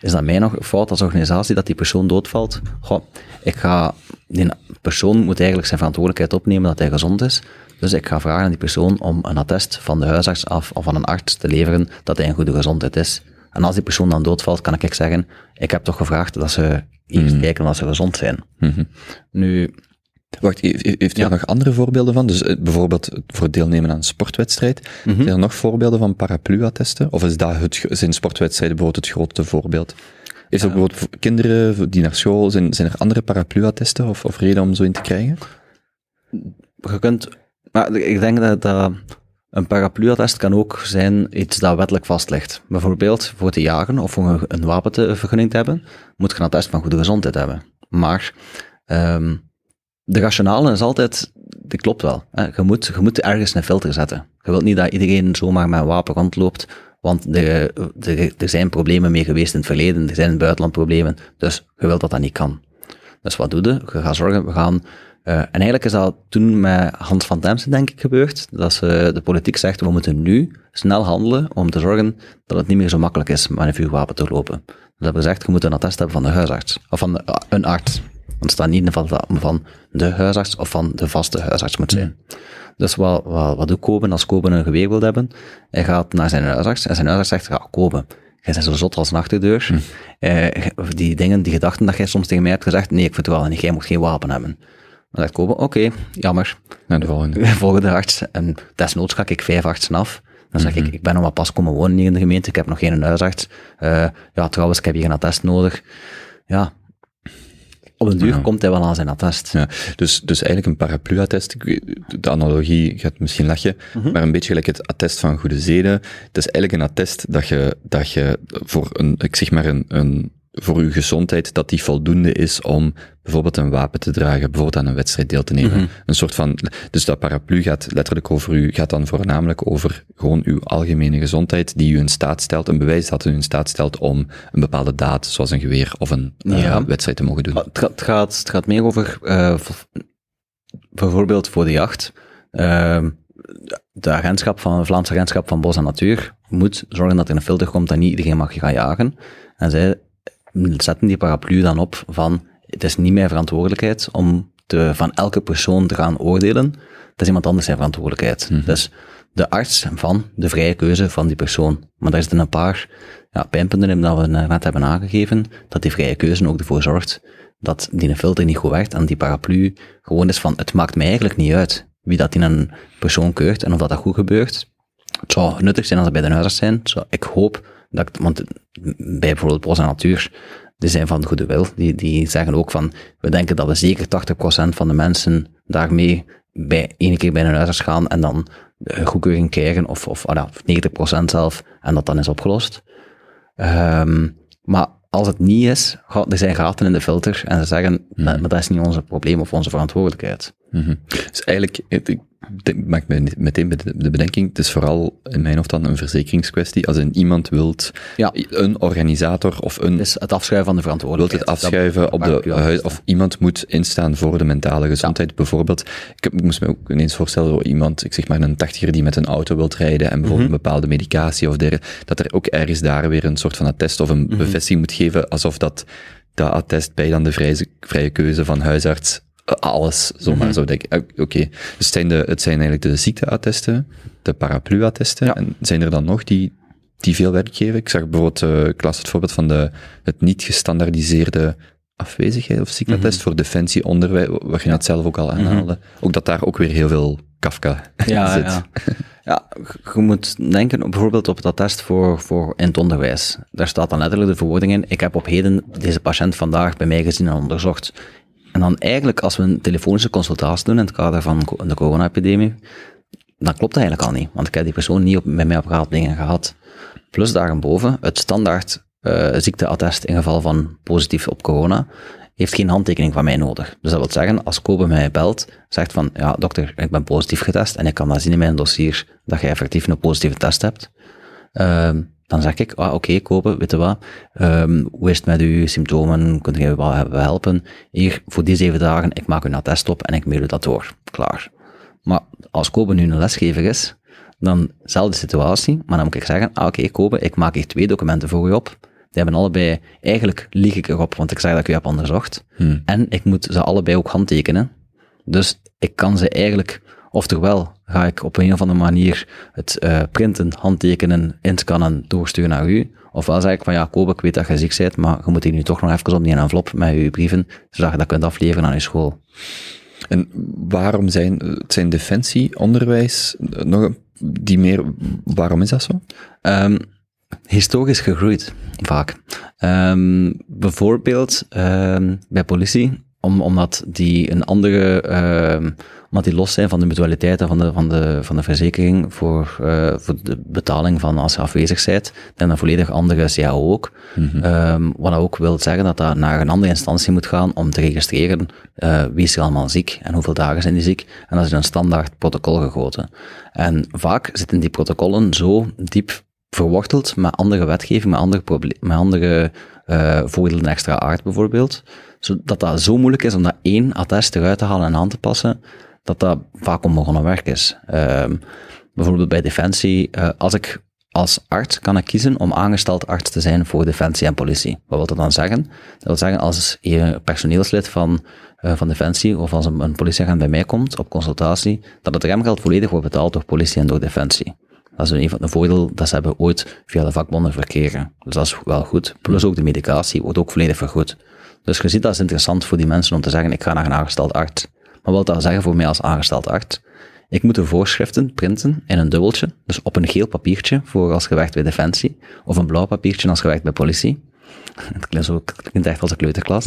is dat mij nog fout als organisatie dat die persoon doodvalt? Goh, ik ga, die persoon moet eigenlijk zijn verantwoordelijkheid opnemen dat hij gezond is. Dus ik ga vragen aan die persoon om een attest van de huisarts af of van een arts te leveren dat hij in goede gezondheid is. En als die persoon dan doodvalt, kan ik zeggen, ik heb toch gevraagd dat ze eerst kijken of ze gezond zijn. Mhm. Nu, Wacht, he- he- heeft u Ja. er nog andere voorbeelden van? Dus eh, bijvoorbeeld voor deelnemen aan een sportwedstrijd. Mhm. Zijn er nog voorbeelden van paraplu-attesten? Of is dat het, zijn sportwedstrijden bijvoorbeeld het grootste voorbeeld? Heeft er bijvoorbeeld voor kinderen die naar school, zijn, zijn er andere paraplu-attesten of, of reden om zo in te krijgen? je kunt, maar ik denk dat, dat een paraplu-attest kan ook zijn iets dat wettelijk vast ligt. Bijvoorbeeld voor te jagen of voor een, wapenvergunning te hebben, moet je een attest van goede gezondheid hebben. Maar ehm, de rationale is altijd, die klopt wel. Hè. Je, moet, je moet ergens een filter zetten. Je wilt niet dat iedereen zomaar met een wapen rondloopt, want de, de, er zijn problemen mee geweest in het verleden, er zijn in het buitenland problemen, dus je wilt dat dat niet kan. Dus wat doe je? Je gaat zorgen, we gaan... eh, en eigenlijk is dat toen met Hans van Temsen, denk ik, gebeurd. Dat ze, de politiek zegt, we moeten nu snel handelen om te zorgen dat het niet meer zo makkelijk is met een vuurwapen te lopen. Dus hebben gezegd, je moet een attest hebben van de huisarts. Of van de- ah, een arts. Want het staat niet in van, van de huisarts of van de vaste huisarts moet zijn. Dus wat, wat, wat doet Koben als Koben een geweer wil hebben? Hij gaat naar zijn huisarts en zijn huisarts zegt, ja, Koben, jij bent zo zot als een achterdeur. Eh, die dingen, die gedachten dat jij soms tegen mij hebt gezegd, nee, ik vertrouw niet, jij moet geen wapen hebben. Dan zegt Koben, oké, jammer. Naar de volgende. Volgende arts, en desnoods ga ik vijf artsen af. Dan zeg ik, ik ben nog maar pas komen wonen hier in de gemeente, ik heb nog geen huisarts. Eh, ja, trouwens, ik heb hier een attest nodig. Ja, op een duur komt hij wel aan zijn attest. Ja, dus, dus eigenlijk een paraplu-attest, de analogie gaat misschien lachen, maar een beetje gelijk het attest van goede zeden. Het is eigenlijk een attest dat je, dat je voor een, ik zeg maar een, een, voor uw gezondheid, dat die voldoende is om bijvoorbeeld een wapen te dragen, bijvoorbeeld aan een wedstrijd deel te nemen. Een soort van, dus dat paraplu gaat letterlijk over u, gaat dan voornamelijk over gewoon uw algemene gezondheid, die u in staat stelt, een bewijs dat u in staat stelt om een bepaalde daad, zoals een geweer of een eh, wedstrijd te mogen doen. Het gaat, het gaat, het gaat meer over, eh, bijvoorbeeld voor de jacht. Ehm, de agentschap van, het Vlaamse agentschap van Bos en Natuur moet zorgen dat er een filter komt dat niet iedereen mag gaan jagen. En zij zetten die paraplu dan op van, het is niet mijn verantwoordelijkheid om te, van elke persoon te gaan oordelen. Het is iemand anders zijn verantwoordelijkheid. Dus de arts van de vrije keuze van die persoon. Maar daar zitten een paar ja, pijnpunten in dat we net hebben aangegeven, dat die vrije keuze ook ervoor zorgt dat die filter niet goed werkt en die paraplu gewoon is van, het maakt mij eigenlijk niet uit wie dat in een persoon keurt en of dat, dat goed gebeurt. Het zou nuttig zijn als het bij de huisarts zijn. Zo, ik hoop dat, ik- want bij bijvoorbeeld Bos en Natuur, die zijn van de goede wil. Die, die zeggen ook van, we denken dat we zeker 80% van de mensen daarmee bij één keer bij een huisarts gaan en dan de goedkeuring krijgen, of, of ah ja, 90% zelf, en dat dan is opgelost. Ehm, maar als het niet is, er zijn gaten in de filter en ze zeggen, maar dat is niet ons probleem of onze verantwoordelijkheid. Mhm. Dus eigenlijk, het- ik maak me meteen de de bedenking, het is vooral in mijn hoofd dan een verzekeringskwestie. Als een iemand wilt, Ja. een organisator of een Het is het afschuiven van de wilt verantwoordelijkheid. het afschuiven op de huid, of iemand moet instaan voor de mentale gezondheid. Bijvoorbeeld, ik, heb- ik moest me ook ineens voorstellen, iemand, ik zeg maar een tachtiger die met een auto wilt rijden en bijvoorbeeld een bepaalde medicatie of dergelijke, dat er ook ergens daar weer een soort van attest of een bevestiging moet geven, alsof dat, dat attest bij dan de vrije, vrije keuze van huisarts alles, zomaar zo denk ik. Eh, Oké, dus het zijn, de, het zijn eigenlijk de ziekteattesten, de paraplu-attesten, Ja. en zijn er dan nog die, die veel werk geven? Ik zag bijvoorbeeld, ik las het voorbeeld van de, het niet gestandardiseerde afwezigheid of ziekteattest voor defensie onderwijs, wat je net zelf ook al aanhaalde. Ook dat daar ook weer heel veel Kafka Ja, zit. ja. ja, je moet denken op- bijvoorbeeld op dat test voor, voor in het onderwijs. Daar staat dan letterlijk de verwoording in. Ik heb op heden deze patiënt vandaag bij mij gezien en onderzocht. En dan eigenlijk, als we een telefonische consultatie doen in het kader van de corona-epidemie, dan klopt dat eigenlijk al niet. Want ik heb die persoon niet op, met mij op raadpleging gehad. Plus daarboven, het standaard eh, ziekteattest in geval van positief op corona, heeft geen handtekening van mij nodig. Dus dat wil zeggen, als Kobe mij belt, zegt van, ja dokter, ik ben positief getest en ik kan dat zien in mijn dossier dat je effectief een positieve test hebt. Ehm, dan zeg ik, ah, oké, Kobe, weet je wat, Ehm, hoe is het met uw symptomen, kunt je wel helpen? Hier, voor die zeven dagen, ik maak u een attest op en ik mail u dat door. Klaar. Maar als Kobe nu een lesgever is, dan dezelfde situatie, maar dan moet ik zeggen, ah, oké, Kobe, ik maak hier twee documenten voor u op. Die hebben allebei, eigenlijk lieg ik erop, want ik zeg dat ik u heb onderzocht. En ik moet ze allebei ook handtekenen. Dus ik kan ze eigenlijk, oftewel ga ik op een of andere manier het eh, printen, handtekenen, inscannen, doorsturen naar u. Ofwel zeg ik van ja, Kobe, ik weet dat je ziek bent, maar je moet hier nu toch nog even op die envelop met je brieven, zodat je dat kunt afleveren aan je school. En waarom zijn, het zijn defensie, onderwijs, nog die meer, waarom is dat zo? Ehm, historisch gegroeid, vaak. Ehm, bijvoorbeeld ehm, bij politie, om, omdat die een andere, omdat die los zijn van de mutualiteiten van de, van de, van de verzekering voor, eh, voor de betaling van als je afwezig bent, dan een volledig andere CAO ook. Ehm, wat ook wil zeggen dat dat naar een andere instantie moet gaan om te registreren eh, wie is er allemaal ziek en hoeveel dagen zijn die ziek. En dat is in een standaard protocol gegoten. En vaak zitten die protocollen zo diep verworteld met andere wetgeving, met andere, met andere eh voordelen extra aard bijvoorbeeld, zodat dat zo moeilijk is om dat één attest eruit te halen en aan te passen, dat dat vaak onbegonnen werk is. Ehm, bijvoorbeeld bij Defensie, eh, als ik als arts kan ik kiezen om aangesteld arts te zijn voor Defensie en politie. Wat wil dat dan zeggen? Dat wil zeggen, als je personeelslid van, eh, van Defensie of als een, politieagent bij mij komt op consultatie, dat het remgeld volledig wordt betaald door politie en door Defensie. Dat is een van de voordelen dat ze hebben ooit via de vakbonden verkregen. Dus dat is wel goed. Plus ook de medicatie wordt ook volledig vergoed. Dus je ziet dat is interessant voor die mensen om te zeggen, ik ga naar een aangesteld arts. Maar wat dat zeggen voor mij als aangesteld arts? Ik moet de voorschriften printen in een dubbeltje, dus op een geel papiertje voor als je werkt bij Defensie, of een blauw papiertje als je werkt bij politie. Het klinkt, zo, het klinkt echt als een kleuterklas.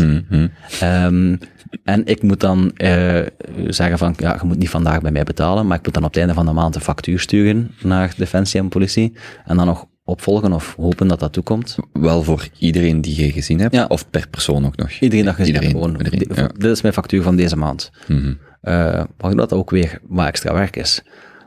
Ehm, en ik moet dan eh, zeggen van, ja, je moet niet vandaag bij mij betalen, maar ik moet dan op het einde van de maand een factuur sturen naar Defensie en politie, en dan nog opvolgen of hopen dat dat toekomt. Wel voor iedereen die je gezien hebt, Ja. of per persoon ook nog? Iedereen dat gezien hebt, Iedereen, iedereen, Dit- ja. Dit is mijn factuur van deze maand. Waardoor dat ook weer wat extra werk is.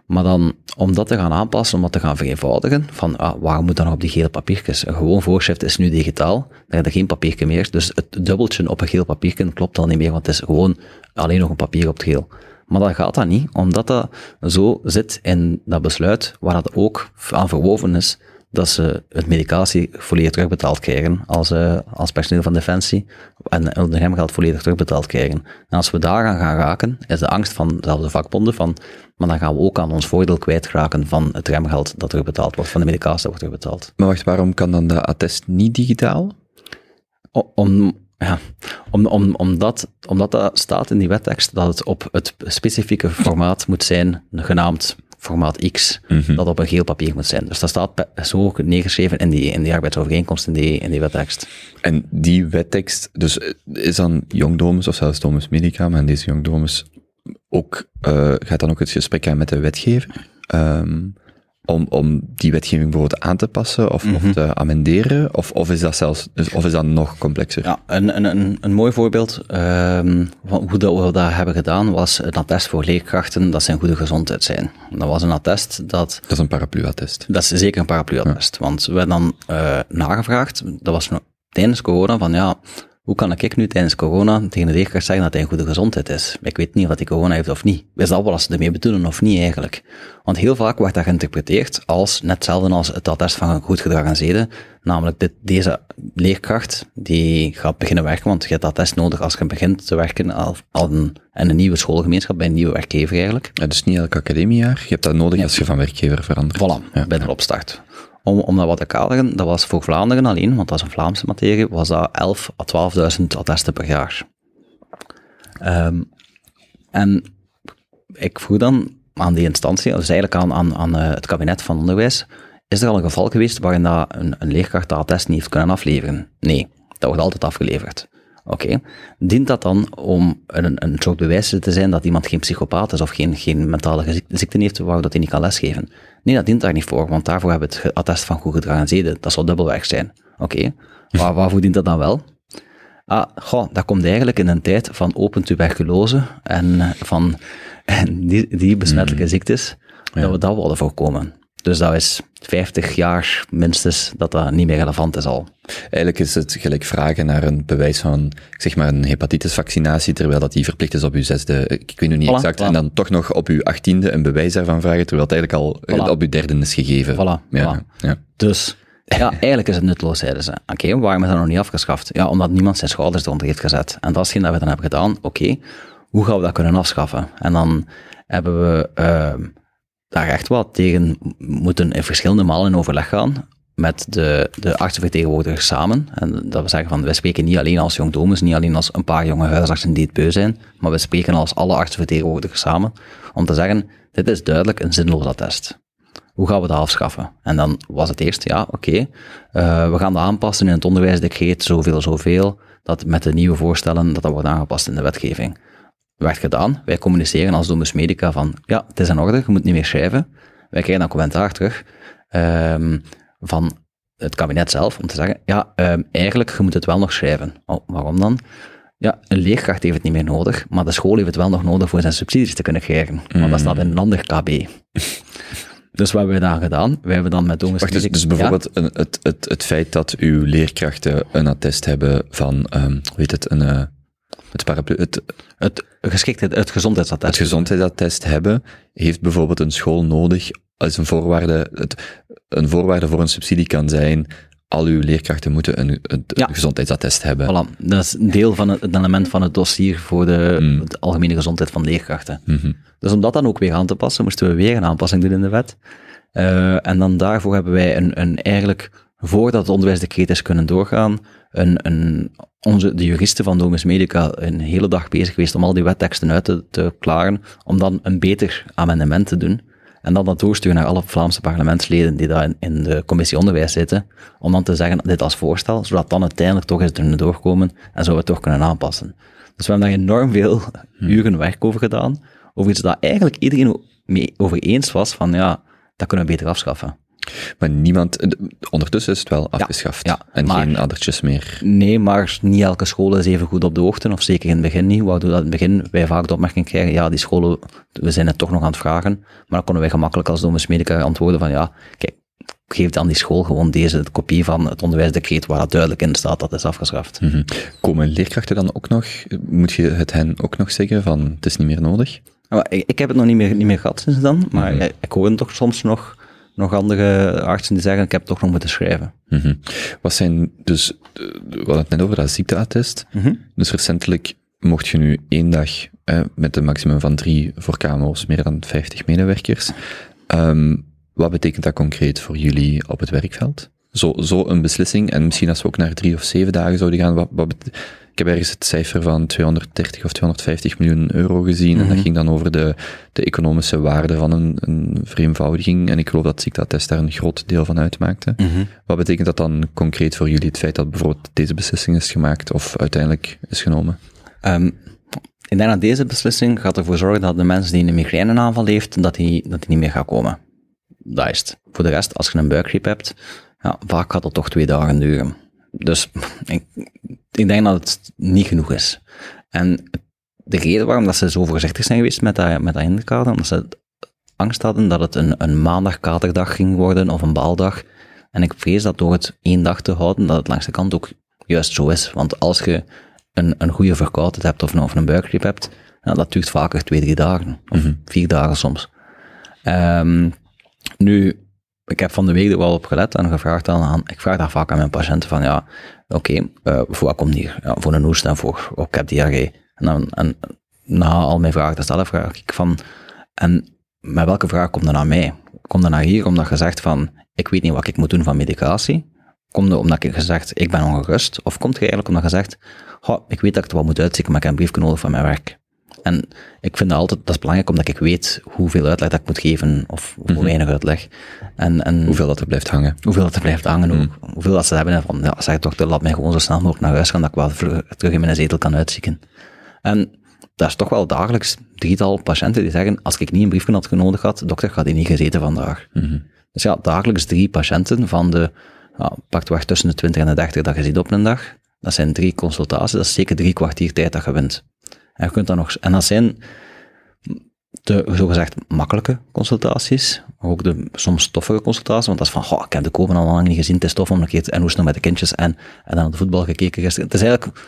Maar dan, om dat te gaan aanpassen, om dat te gaan vereenvoudigen, van ah, waarom moet dan nog op die gele papiertjes? Een gewoon voorschrift is nu digitaal, dan heb je geen papiertje meer. Dus het dubbeltje op een geel papiertje klopt al niet meer, want het is gewoon alleen nog een papier op het geel. Maar dat gaat dat niet, omdat dat zo zit in dat besluit, waar dat ook aan verwoven is, dat ze het medicatie volledig terugbetaald krijgen als, uh, als personeel van Defensie en het geld volledig terugbetaald krijgen. En als we daar aan gaan raken, is de angst van dezelfde vakbonden van, maar dan gaan we ook aan ons voordeel kwijtraken van het remgeld dat terugbetaald wordt, van de medicatie dat wordt terugbetaald. Maar wacht, waarom kan dan de attest niet digitaal? O- Om, ja, om, om, omdat, omdat dat staat in die wettekst dat het op het specifieke formaat moet zijn, genaamd formaat X, dat op een geel papier moet zijn. Dus dat staat zo neergeschreven in die, in die arbeidsovereenkomst, in die, in die wettekst. En die wettekst, dus eh, is dan Jongdomus of zelfs Domus Medica, maar in deze Jongdomus ook, eh, gaat dan ook het gesprek aan met de wetgever, ehm, om, om die wetgeving bijvoorbeeld aan te passen of, of te amenderen, of, of is dat zelfs, dus, of is dat nog complexer? Ja, een, een, een, een mooi voorbeeld ehm, van hoe dat we dat hebben gedaan was een attest voor leerkrachten dat ze in goede gezondheid zijn. Dat was een attest dat Dat is een paraplu-attest. Dat is zeker een paraplu-attest. Want we hebben dan eh, nagevraagd, dat was tijdens corona, van ja, hoe kan ik nu tijdens corona tegen de leerkracht zeggen dat hij in goede gezondheid is? Ik weet niet of hij corona heeft of niet. Is dat wel wat ze ermee bedoelen of niet eigenlijk? Want heel vaak wordt dat geïnterpreteerd als net hetzelfde als het attest van goed gedrag en zeden. Namelijk dit, deze leerkracht die gaat beginnen werken, want je hebt dat attest nodig als je begint te werken al, al een, in een nieuwe schoolgemeenschap, bij een nieuwe werkgever eigenlijk. Ja, dus niet elk academiejaar. Je hebt dat nodig als je van werkgever verandert. Voilà, Ja. bij de opstart. Om, om dat wat te kaderen, dat was voor Vlaanderen alleen, want dat is een Vlaamse materie, was dat 11 à 12.000 attesten per jaar. Ehm, en ik vroeg dan aan die instantie, dus eigenlijk aan, aan, aan eh, het kabinet van onderwijs, is er al een geval geweest waarin dat een, een leerkracht dat attest niet heeft kunnen afleveren? Nee, dat wordt altijd afgeleverd. Oké. Dient dat dan om een, een soort bewijs te zijn dat iemand geen psychopaat is of geen, geen mentale ziekte heeft waardoor hij niet kan lesgeven? Nee, dat dient daar niet voor, want daarvoor hebben we het attest van goed gedrag en zeden. Dat zal dubbelwerk zijn. Oké. Maar waarvoor dient dat dan wel? Ah, goh, dat komt eigenlijk in een tijd van open tuberculose en van en die, die besmettelijke ziektes, dat we dat wilden voorkomen. Dus dat is 50 jaar minstens dat dat niet meer relevant is al. Eigenlijk is het gelijk vragen naar een bewijs van, zeg maar, een hepatitisvaccinatie, terwijl dat die verplicht is op uw zesde, ik weet nu niet Voilà, exact, voilà. en dan toch nog op uw achttiende een bewijs daarvan vragen, terwijl het eigenlijk al eh, Voilà. op uw derde is gegeven. Voilà, Ja. Dus ja, eigenlijk is het nutteloos, zeiden ze. Oké, waarom is dat nog niet afgeschaft? Ja, omdat niemand zijn schouders eronder heeft gezet. En dat is hetgeen dat we dan hebben gedaan. Oké, hoe gaan we dat kunnen afschaffen? En dan hebben we ehm, daar echt wat tegen moeten in verschillende malen in overleg gaan met de, de artsenvertegenwoordigers samen. En dat we zeggen van, wij spreken niet alleen als jongdomes, niet alleen als een paar jonge huisartsen die het beu zijn, maar we spreken als alle artsenvertegenwoordigers samen, om te zeggen, dit is duidelijk een zinloos attest. Hoe gaan we dat afschaffen? En dan was het eerst, ja, oké, eh, we gaan dat aanpassen in het onderwijsdecreet, zoveel, zoveel, dat met de nieuwe voorstellen, dat dat wordt aangepast in de wetgeving. Werd gedaan, wij communiceren als Domus Medica van, ja, het is in orde, je moet niet meer schrijven. Wij krijgen dan commentaar terug ehm, van het kabinet zelf, om te zeggen, ja, ehm, eigenlijk, je moet het wel nog schrijven. Oh, waarom dan? Ja, een leerkracht heeft het niet meer nodig, maar de school heeft het wel nog nodig voor zijn subsidies te kunnen krijgen. Want dat staat in een ander KB. Dus wat hebben we dan gedaan? Wij hebben dan met Domus Wacht, dus, Medica- dus bijvoorbeeld een, het, het, het feit dat uw leerkrachten een attest hebben van, ehm hoe heet het, een, eh, het, paraplu, het, het geschiktheid, het gezondheidsattest. het gezondheidsattest hebben, heeft bijvoorbeeld een school nodig als een voorwaarde, het, een voorwaarde voor een subsidie kan zijn, al uw leerkrachten moeten een, een Ja. gezondheidsattest hebben. Voilà, dat is een deel van het, het element van het dossier voor de, Mm. de algemene gezondheid van leerkrachten. Mhm. Dus om dat dan ook weer aan te passen, moesten we weer een aanpassing doen in de wet. Eh, en dan daarvoor hebben wij een, een eigenlijk, voordat het onderwijsdecreet is kunnen doorgaan, een, een, onze, de juristen van Domus Medica een hele dag bezig geweest om al die wetteksten uit te, te klaren, om dan een beter amendement te doen. En dan dat doorsturen naar alle Vlaamse parlementsleden die daar in, in de commissie onderwijs zitten, om dan te zeggen, dit als voorstel, zodat dan uiteindelijk toch eens kunnen doorkomen en zo we het toch kunnen aanpassen. Dus we hebben daar enorm veel uren werk over gedaan, over iets dat eigenlijk iedereen mee over eens was van, ja, dat kunnen we beter afschaffen. Maar niemand, eh, ondertussen is het wel afgeschaft. ja, en maar- geen addertjes meer. Nee, maar niet elke school is even goed op de hoogte, of zeker in het begin niet. Waardoor dat in het begin wij vaak de opmerking krijgen, ja, die scholen, we zijn het toch nog aan het vragen. Maar dan konden wij gemakkelijk als Domus Medica antwoorden van, ja, kijk, geef dan die school gewoon deze kopie van het onderwijsdecreet waar dat duidelijk in staat dat is afgeschaft. Mhm. Komen leerkrachten dan ook nog, moet je het hen ook nog zeggen van, het is niet meer nodig? Maar ik, heb het nog niet meer, niet meer gehad sinds dan, maar Mhm. ik, ik hoor toch soms nog, nog andere artsen die zeggen, ik heb toch nog moeten schrijven. Mhm. Wat zijn, dus, eh, we hadden het net over dat ziekteattest. Mhm. Dus recentelijk mocht je nu één dag met een maximum van drie voor KMO's, meer dan 50 medewerkers. Ehm, wat betekent dat concreet voor jullie op het werkveld? Zo, zo een beslissing, en misschien als we ook naar drie of zeven dagen zouden gaan, wat, ik heb ergens het cijfer van 230 of 250 miljoen euro gezien, en dat Mhm. ging dan over de, de economische waarde van een, een vereenvoudiging, en ik geloof dat ziekteattest daar een groot deel van uitmaakte. Mhm. Wat betekent dat dan concreet voor jullie, het feit dat bijvoorbeeld deze beslissing is gemaakt of uiteindelijk is genomen? Ehm, ik denk dat deze beslissing gaat ervoor zorgen dat de mensen die een migraineaanval heeft, dat die, dat die niet meer gaat komen. Dat is het. Voor de rest, als je een buikgriep hebt, ja, vaak gaat dat toch twee dagen duren. Dus ik, ik denk dat het niet genoeg is. En de reden waarom dat ze zo voorzichtig zijn geweest met dat, met dat inkader, omdat ze angst hadden dat het een, een maandag-katerdag ging worden of een baaldag. En ik vrees dat door het één dag te houden, dat het langs de kant ook juist zo is. Want als je een, een goede verkoudheid hebt of een, of een buikgriep hebt, dat duurt vaker twee, drie dagen. Of vier dagen soms. Ehm, nu, ik heb van de week er wel op gelet en gevraagd aan, aan- ik vraag daar vaak aan mijn patiënten van, ja, oké, eh, voor wat komt hier? Ja, voor een hoest en voor, oh, ik heb diarree. En, dan, en na al mijn vragen te stellen, vraag ik van, en met welke vraag komt er naar mij? Komt er naar hier omdat je zegt van, ik weet niet wat ik moet doen van medicatie? Komt er omdat ik gezegd, ik ben ongerust? Of komt er eigenlijk omdat je zegt, "Goh, ik weet dat ik het wel moet uitzieken, maar ik heb een briefje nodig van mijn werk? En ik vind dat altijd, dat is belangrijk omdat ik weet hoeveel uitleg dat ik moet geven, of hoe weinig uitleg. En, en Hoeveel dat er blijft hangen? hoeveel dat er blijft hangen ook. Hoeveel dat ze hebben van, ja, zeg toch, laat mij gewoon zo snel mogelijk naar huis gaan, dat ik wel terug in mijn zetel kan uitzieken. En dat is toch wel dagelijks drietal patiënten die zeggen, als ik niet een briefje had genodigd had, dokter, gaat hij niet gezeten vandaag. Dus ja, dagelijks drie patiënten van de, ja, pakweg tussen de 20 en de 30 dat je ziet op een dag. Dat zijn drie consultaties, dat is zeker drie kwartier tijd dat je wint. En je kunt dan nog, en dat zijn de zogezegd makkelijke consultaties, maar ook de soms stoffige consultaties, want dat is van, goh, ik heb de kopen al lang niet gezien, het is tof om een keer, en hoe is het nog met de kindjes, en, en dan op de voetbal gekeken gisteren. Het is eigenlijk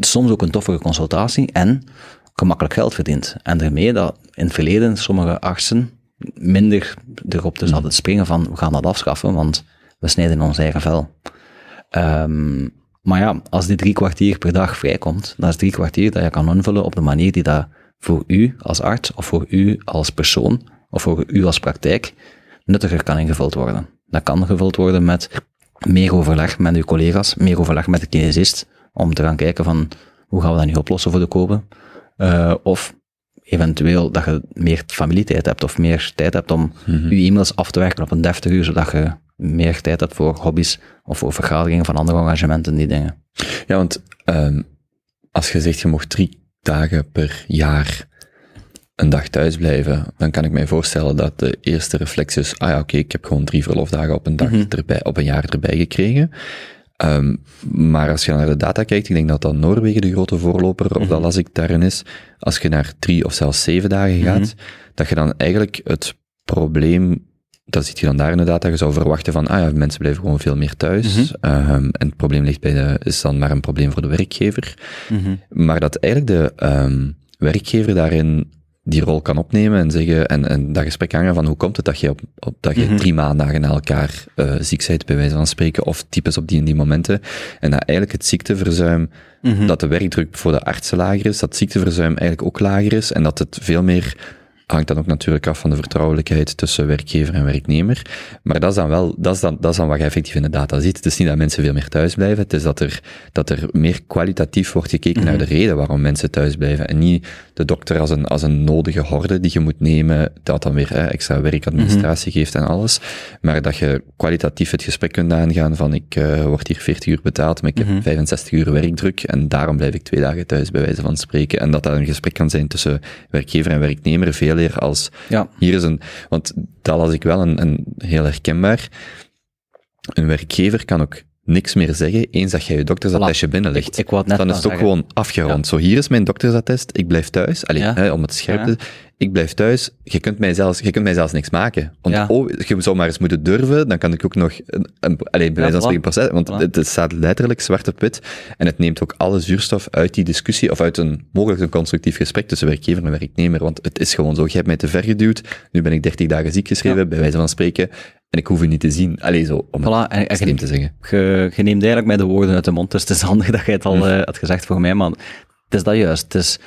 soms ook een toffige consultatie en gemakkelijk geld verdient. En daarmee dat in het verleden sommige artsen minder erop dus hadden springen van, we gaan dat afschaffen, want we snijden ons eigen vel. Ehm, maar ja, als die drie kwartier per dag vrijkomt, dat is drie kwartier dat je kan invullen op de manier die dat voor u als arts, of voor u als persoon, of voor u als praktijk, nuttiger kan ingevuld worden. Dat kan gevuld worden met meer overleg met uw collega's, meer overleg met de kinesist, om te gaan kijken van, hoe gaan we dat nu oplossen voor de kopen? Eh, of eventueel dat je meer familietijd hebt, of meer tijd hebt om je e-mails af te werken op een deftig uur, zodat je meer tijd hebt voor hobby's, of voor vergaderingen van andere engagementen, die dingen. Ja, want ehm, als je zegt je mocht drie dagen per jaar een dag thuis blijven, dan kan ik mij voorstellen dat de eerste reflex is, ah ja, oké, ik heb gewoon drie verlofdagen op een dag erbij, op een jaar erbij gekregen. Ehm, maar als je naar de data kijkt, ik denk dat dan Noorwegen de grote voorloper, of dat las ik daarin is, als je naar drie of zelfs zeven dagen gaat, dat je dan eigenlijk het probleem, dat ziet je dan daar inderdaad, dat je zou verwachten van, ah ja, mensen blijven gewoon veel meer thuis, Ehm, en het probleem ligt bij de, is dan maar een probleem voor de werkgever. Maar dat eigenlijk de ehm, werkgever daarin die rol kan opnemen en zeggen, en, en dat gesprek hangen van hoe komt het dat je op, op dat je drie maanden na elkaar eh ziek bent, bij wijze van spreken, of types op die en die momenten, en dat eigenlijk het ziekteverzuim, dat de werkdruk voor de artsen lager is, dat ziekteverzuim eigenlijk ook lager is, en dat het veel meer hangt dan ook natuurlijk af van de vertrouwelijkheid tussen werkgever en werknemer. Maar dat is dan wel, dat is dan, dat is dan wat je effectief in de data ziet. Het is niet dat mensen veel meer thuis blijven, het is dat er, dat er meer kwalitatief wordt gekeken naar de reden waarom mensen thuis blijven. En niet de dokter als een, als een nodige horde die je moet nemen, dat dan weer hè, extra werkadministratie geeft en alles. Maar dat je kwalitatief het gesprek kunt aangaan van ik uh, word hier 40 uur betaald, maar ik heb 65 uur werkdruk en daarom blijf ik twee dagen thuis bij wijze van spreken. En dat dat een gesprek kan zijn tussen werkgever en werknemer, veel als Ja. hier is een, want dat las ik wel een, een heel herkenbaar. Een werkgever kan ook niks meer zeggen eens dat jij je doktersattestje binnenlegt. Ik- ik dan is het ook zeggen. gewoon afgerond. Zo, hier is mijn doktersattest, ik blijf thuis. Allee, Ja. hè, om het scherp te ik blijf thuis, je kunt mij zelfs, je kunt mij zelfs niks maken. Want Ja. oh, je zou maar eens moeten durven, dan kan ik ook nog, een, een, allee, bij wijze van spreken proces, want Voilà. het, staat letterlijk zwart op wit, en het neemt ook alle zuurstof uit die discussie, of uit een mogelijk een constructief gesprek tussen werkgever en werknemer, want het is gewoon zo, je hebt mij te ver geduwd, nu ben ik 30 dagen ziek geschreven, Ja. bij wijze van spreken, en ik hoef u niet te zien. Allee, zo, om Voilà, het extreem te zeggen. je, je neemt eigenlijk mij de woorden uit de mond, dus het is handig dat jij het al Hm. eh, had gezegd voor mij, maar het is dat juist. Het is,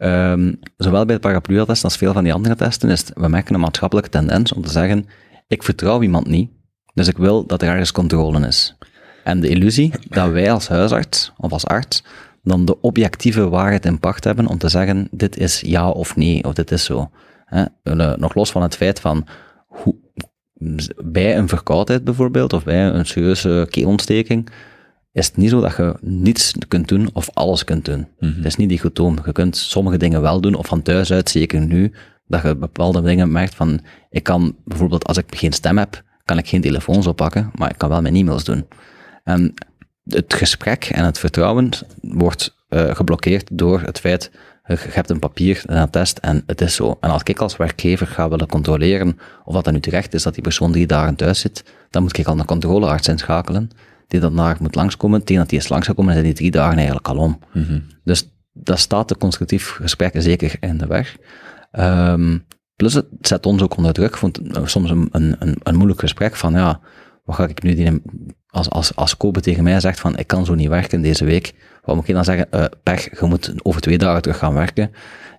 ehm, zowel bij de paraplu-test als veel van die andere testen, is we merken een maatschappelijke tendens om te zeggen, ik vertrouw iemand niet, dus ik wil dat er ergens controle is. En de illusie dat wij als huisarts of als arts dan de objectieve waarheid in pacht hebben om te zeggen, dit is ja of nee, of dit is zo. Nog los van het feit van, hoe, bij een verkoudheid bijvoorbeeld, of bij een serieuze keelontsteking, is het niet zo dat je niets kunt doen of alles kunt doen. Het is niet dichotoom. Je kunt sommige dingen wel doen, of van thuis uit, zeker nu, dat je bepaalde dingen merkt van, ik kan bijvoorbeeld, als ik geen stem heb, kan ik geen telefoons oppakken, maar ik kan wel mijn e-mails doen. En het gesprek en het vertrouwen wordt eh, geblokkeerd door het feit, je je hebt een papier, een attest en het is zo. En als ik als werkgever ga willen controleren of dat dan nu terecht is dat die persoon drie dagen thuis zit, dan moet ik al een controlearts inschakelen, die dan daar moet langskomen. Tegen dat die is langsgekomen, zijn die drie dagen eigenlijk al om. Dus dat staat de constructief gesprek zeker in de weg. Ehm, plus het zet ons ook onder druk, vond soms een, een, een, moeilijk gesprek van ja, wat ga ik nu die, als, als, als Kobe tegen mij zegt van ik kan zo niet werken deze week, wat moet ik dan zeggen, eh pech, je moet over twee dagen terug gaan werken.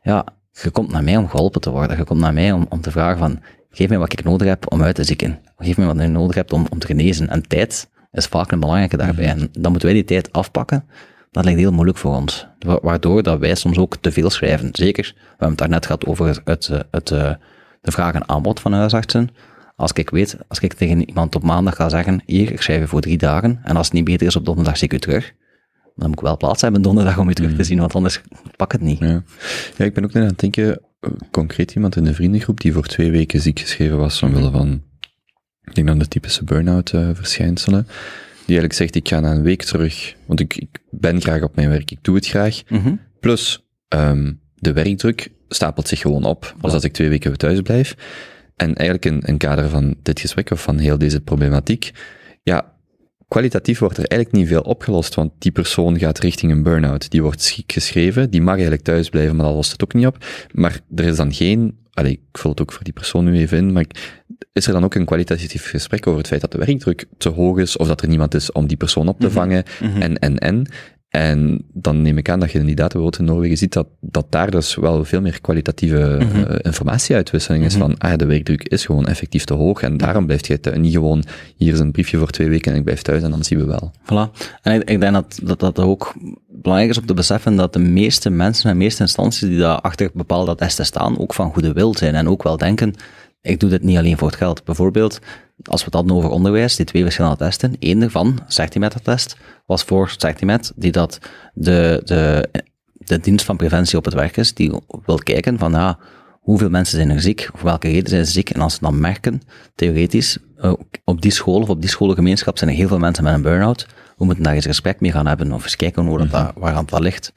Ja, je komt naar mij om geholpen te worden, je komt naar mij om, om te vragen van geef mij wat ik nodig heb om uit te zieken, geef mij wat je nodig hebt om, om te genezen. En tijd is vaak een belangrijke daarbij. En dan moeten wij die tijd afpakken. Dat lijkt heel moeilijk voor ons. Wa- Waardoor dat wij soms ook te veel schrijven. Zeker, we hebben het daarnet gehad over het, het, eh, het, eh, de vraag en aanbod van huisartsen. Als ik weet, als ik tegen iemand op maandag ga zeggen, hier, ik schrijf je voor drie dagen, en als het niet beter is op donderdag, zie ik u terug. Dan moet ik wel plaats hebben donderdag om u terug te zien, want anders pak het niet. Ja. ja, ik ben ook net aan het denken, eh, concreet iemand in de vriendengroep die voor twee weken ziek geschreven was omwille van, ik denk dan de typische burn-out eh, verschijnselen, die eigenlijk zegt, ik ga na een week terug, want ik, ik ben graag op mijn werk, ik doe het graag, Mhm. plus ehm, de werkdruk stapelt zich gewoon op, als ik twee weken thuis blijf. En eigenlijk in, in kader van dit gesprek, of van heel deze problematiek, ja, kwalitatief wordt er eigenlijk niet veel opgelost, want die persoon gaat richting een burn-out. Die wordt geschreven, die mag eigenlijk thuis blijven, maar dat lost het ook niet op. Maar er is dan geen, allee, ik vul het ook voor die persoon nu even in, maar ik- is er dan ook een kwalitatief gesprek over het feit dat de werkdruk te hoog is, of dat er niemand is om die persoon op te vangen, en, en, en. En dan neem ik aan dat je in die data bijvoorbeeld in Noorwegen ziet dat, dat daar dus wel veel meer kwalitatieve eh, informatieuitwisseling is van, ah de werkdruk is gewoon effectief te hoog en daarom blijft je thuis. Niet gewoon, hier is een briefje voor twee weken en ik blijf thuis en dan zien we wel. Voilà. En ik, ik denk dat, dat dat ook belangrijk is om te beseffen dat de meeste mensen en de meeste instanties die daar achter bepaalde testen staan, ook van goede wil zijn en ook wel denken, ik doe dit niet alleen voor het geld. Bijvoorbeeld, als we het hadden over onderwijs, die twee verschillende testen, één daarvan, Certimet-test, was voor Certimet, die dat de, de, de dienst van preventie op het werk is, die wil kijken van, ja, hoeveel mensen zijn er ziek, of welke reden zijn ze ziek, en als ze dan merken, theoretisch, eh, op die school of op die scholengemeenschap zijn er heel veel mensen met een burn-out, we moeten daar eens een gesprek mee gaan hebben, of eens kijken hoe dat, daar- waar dat ligt.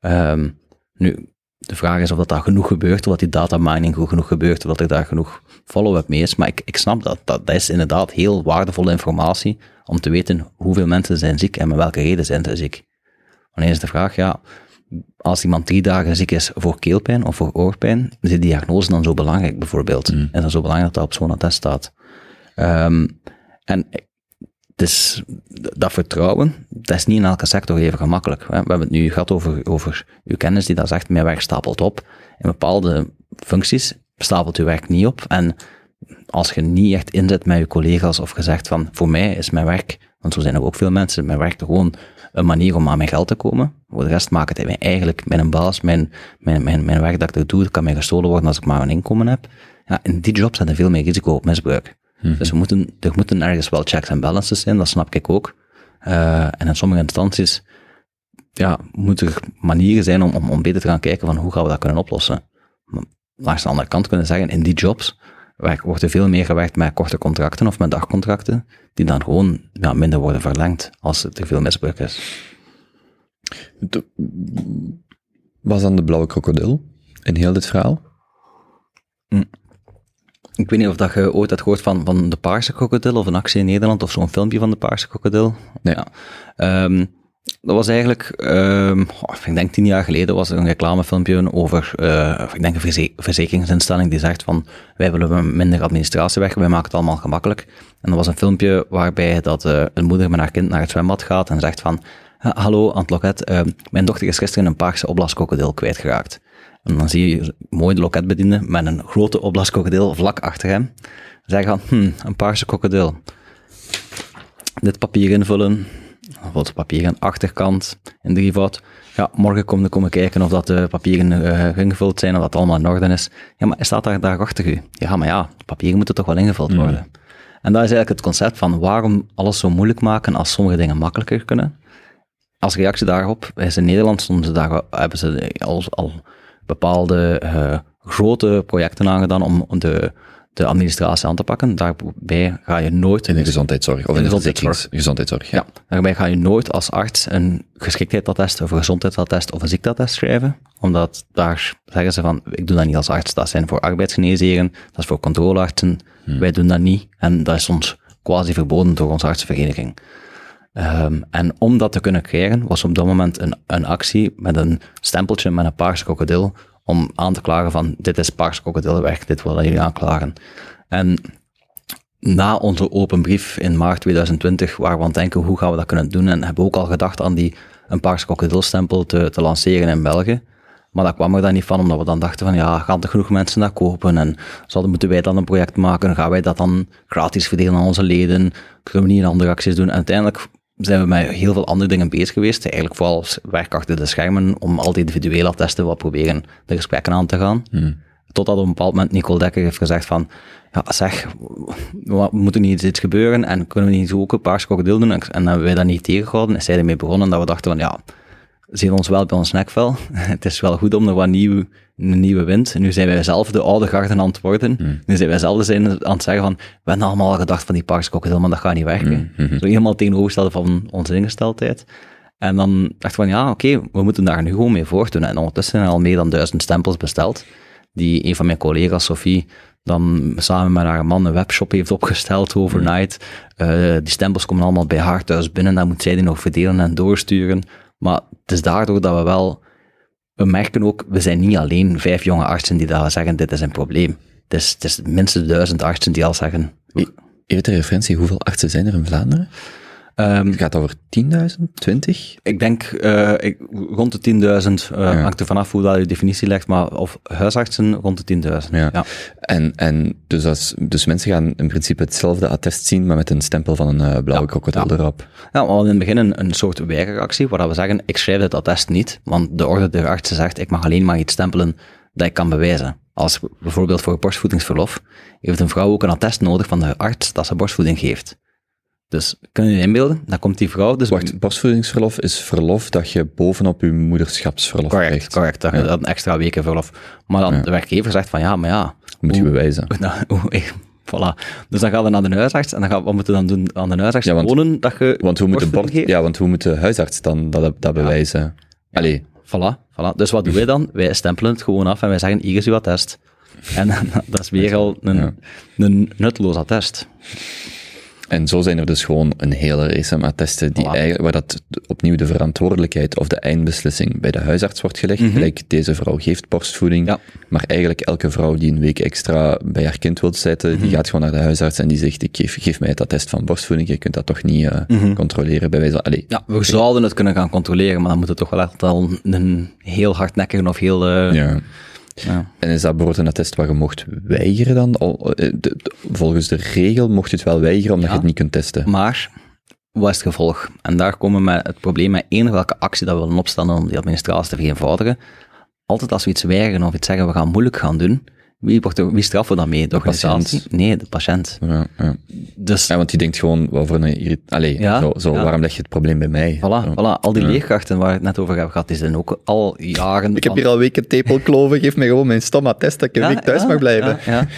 Ehm, nu, de vraag is of dat daar genoeg gebeurt, of dat die data mining goed genoeg gebeurt, of dat er daar genoeg follow-up mee is. Maar ik, ik snap dat, dat. Dat is inderdaad heel waardevolle informatie om te weten hoeveel mensen zijn ziek en met welke reden zijn ze ziek. Wanneer is de vraag, ja, als iemand drie dagen ziek is voor keelpijn of voor oorpijn, is die diagnose dan zo belangrijk bijvoorbeeld? En dan zo belangrijk dat dat op zo'n attest staat. Ehm, en is, dat vertrouwen, dat is niet in elke sector even gemakkelijk. We hebben het nu gehad over, over uw kennis die dat zegt, mijn werk stapelt op. In bepaalde functies stapelt uw werk niet op. En als je niet echt inzet met je collega's of gezegd van, voor mij is mijn werk, want zo zijn er ook veel mensen, mijn werk gewoon een manier om aan mijn geld te komen. Voor de rest maakt het mij eigenlijk mijn baas, mijn, mijn, mijn, mijn werk dat ik doe, kan mij gestolen worden als ik maar een inkomen heb. Ja, in die job staat er veel meer risico op misbruik. Dus we moeten, er moeten ergens wel checks en balances zijn, dat snap ik ook. Eh, en in sommige instanties ja, moeten er manieren zijn om, om, om beter te gaan kijken van hoe gaan we dat kunnen oplossen. Maar langs de andere kant kunnen zeggen, in die jobs wordt er veel meer gewerkt met korte contracten of met dagcontracten, die dan gewoon ja, minder worden verlengd als er te veel misbruik is. De- Was dan de blauwe krokodil in heel dit verhaal? Ik weet niet of dat je ooit had gehoord van, van de Paarse Krokodil of een actie in Nederland of zo'n filmpje van de Paarse Krokodil. Nee. Ja. Ehm, dat was eigenlijk, ehm, oh, ik denk tien jaar geleden was er een reclamefilmpje over, eh, ik denk een verze- verzekeringsinstelling die zegt van, wij willen minder administratie weg, wij maken het allemaal gemakkelijk. En dat was een filmpje waarbij dat eh, een moeder met haar kind naar het zwembad gaat en zegt van, "Ha- hallo Ant Loket, eh, mijn dochter is gisteren een Paarse opblaskrokodil kwijtgeraakt. En dan zie je mooi de loketbediende met een grote opblaskrokodil vlak achter hem. Zeggen van, hm, een paarse krokodil. Dit papier invullen, het papier aan de achterkant, in drievoud. Ja, morgen kom ik komen kijken of dat de papieren eh, ingevuld zijn, of dat allemaal in orde is. Ja, maar staat daar, daar achter u? Ja, maar ja, de papieren moeten toch wel ingevuld worden. En dat is eigenlijk het concept van waarom alles zo moeilijk maken als sommige dingen makkelijker kunnen. Als reactie daarop is in Nederland ze daar, hebben ze al, al bepaalde eh, grote projecten aangedaan om de, de administratie aan te pakken. Daarbij ga je nooit In de gezondheidszorg of in de gezondheidszorg. gezondheidszorg. ja, daarbij ga je nooit als arts een geschiktheidsattest of een gezondheidsattest of een ziekteattest schrijven, omdat daar zeggen ze van, ik doe dat niet als arts, dat zijn voor arbeidsgeneesheren, dat is voor controleartsen, wij doen dat niet en dat is ons quasi verboden door onze artsenvereniging. Ehm, en om dat te kunnen krijgen, was op dat moment een, een actie met een stempeltje met een paarse krokodil, om aan te klagen van, dit is paarse krokodilwerk, dit willen jullie aanklagen. En na onze open brief in maart 2020 waren we aan het denken hoe gaan we dat kunnen doen en hebben ook al gedacht aan die een paarse krokodilstempel te, te lanceren in België. Maar dat kwam er dan niet van, omdat we dan dachten van ja, gaan er genoeg mensen dat kopen en zouden, moeten wij dan een project maken, gaan wij dat dan gratis verdelen aan onze leden, kunnen we niet een andere acties doen. En uiteindelijk zijn we met heel veel andere dingen bezig geweest, eigenlijk vooral werk achter de schermen, om al die individuele attesten wat proberen de gesprekken aan te gaan. Totdat op een bepaald moment Nicole Dekker heeft gezegd van, ja zeg, we moeten niet iets gebeuren en kunnen we niet ook een paars krokodil doen? En en hebben wij dat niet tegengehouden. En zij ermee begonnen dat we dachten van, ja, zien ons wel bij ons nekvel. Het is wel goed om er wat nieuw, een nieuwe wind. En nu zijn wij zelf de oude garden aan het worden. Nu zijn wij zelf zijn aan het zeggen van, we hebben allemaal al gedacht van die krokodil, maar dat gaat niet werken. Zo helemaal tegenovergestelde van onze ingesteldheid. En dan dacht ik van, ja, oké, we moeten daar nu gewoon mee voortdoen. En ondertussen zijn er al meer dan duizend stempels besteld, die een van mijn collega's, Sophie, dan samen met haar man een webshop heeft opgesteld overnight. Eh, die stempels komen allemaal bij haar thuis binnen, dan moet zij die nog verdelen en doorsturen. Maar het is daardoor dat we wel, we merken ook, we zijn niet alleen vijf jonge artsen die daar zeggen, dit is een probleem. Het is, het minstens duizend artsen die al zeggen, Even ter referentie, hoeveel artsen zijn er in Vlaanderen? Ehm, Het gaat over 10.000, 20? Ik denk eh, ik, rond de 10.000, eh hangt er vanaf hoe dat je definitie legt, maar of huisartsen rond de 10.000. Ja. Ja. En, en dus, als, dus mensen gaan in principe hetzelfde attest zien, maar met een stempel van een eh, blauwe krokodil erop. Ja, we hadden in het begin een, een soort weigeractie, waar we zeggen, ik schrijf dit attest niet, want de orde der artsen zegt, ik mag alleen maar iets stempelen dat ik kan bewijzen. Als bijvoorbeeld voor borstvoedingsverlof heeft een vrouw ook een attest nodig van de arts dat ze borstvoeding geeft. Dus kun je je inbeelden, dan komt die vrouw, dus Wacht, borstvoedingsverlof is verlof dat je bovenop je moederschapsverlof correct, krijgt. correct, dat dat een extra weken verlof. Maar dan de werkgever zegt van, ja, maar ja, Moet je hoe- bewijzen. Nou, ik- voilà. Dus dan gaan we naar de huisarts en dan gaan, wat moeten we dan doen aan de huisarts? Ja, want- Tonen dat je Want hoe moet, de geeft? ja, want hoe moet de huisarts dan dat, dat bewijzen? Allee, Voilà, voilà. Dus wat doen wij dan? Wij stempelen het gewoon af en wij zeggen, hier is uw attest. En dat is weer al een, een nutteloos attest. En zo zijn er dus gewoon een hele race aan attesten die eigenlijk, waar dat opnieuw de verantwoordelijkheid of de eindbeslissing bij de huisarts wordt gelegd. Gelijk, deze vrouw geeft borstvoeding, Mhm. Ja. maar eigenlijk elke vrouw die een week extra bij haar kind wil zitten, Mhm. die gaat gewoon naar de huisarts en die zegt, ik geef, geef mij het attest van borstvoeding, je kunt dat toch niet eh, Mhm. controleren bij wijze van, allee, Ja, we zouden het kunnen gaan controleren, maar dan moet het toch wel echt al een heel hardnekkige of heel... eh, ja. Ja. En is dat bijvoorbeeld een attest waar je mocht weigeren dan? Eh, volgens de regel mocht je het wel weigeren omdat Ja. je het niet kunt testen. Maar, wat is het gevolg? En daar komen we met het probleem met eender welke actie dat we willen opstellen om die administratie te vereenvoudigen. Altijd als we iets weigeren of iets zeggen, we gaan moeilijk gaan doen, wie, wordt er, wie straffen we dan mee? De, patiënt. Nee, de patiënt. Ja, ja. Dus Ja, want die denkt gewoon, wat voor een. Allee, Ja, zo, zo waarom leg je het probleem bij mij? Voilà, Zo. voilà. al die leerkrachten waar we het net over hebben gehad, die zijn ook al jaren... Ik heb hier al weken tepelkloven, geef mij gewoon mijn stom attest dat ik een week thuis mag blijven.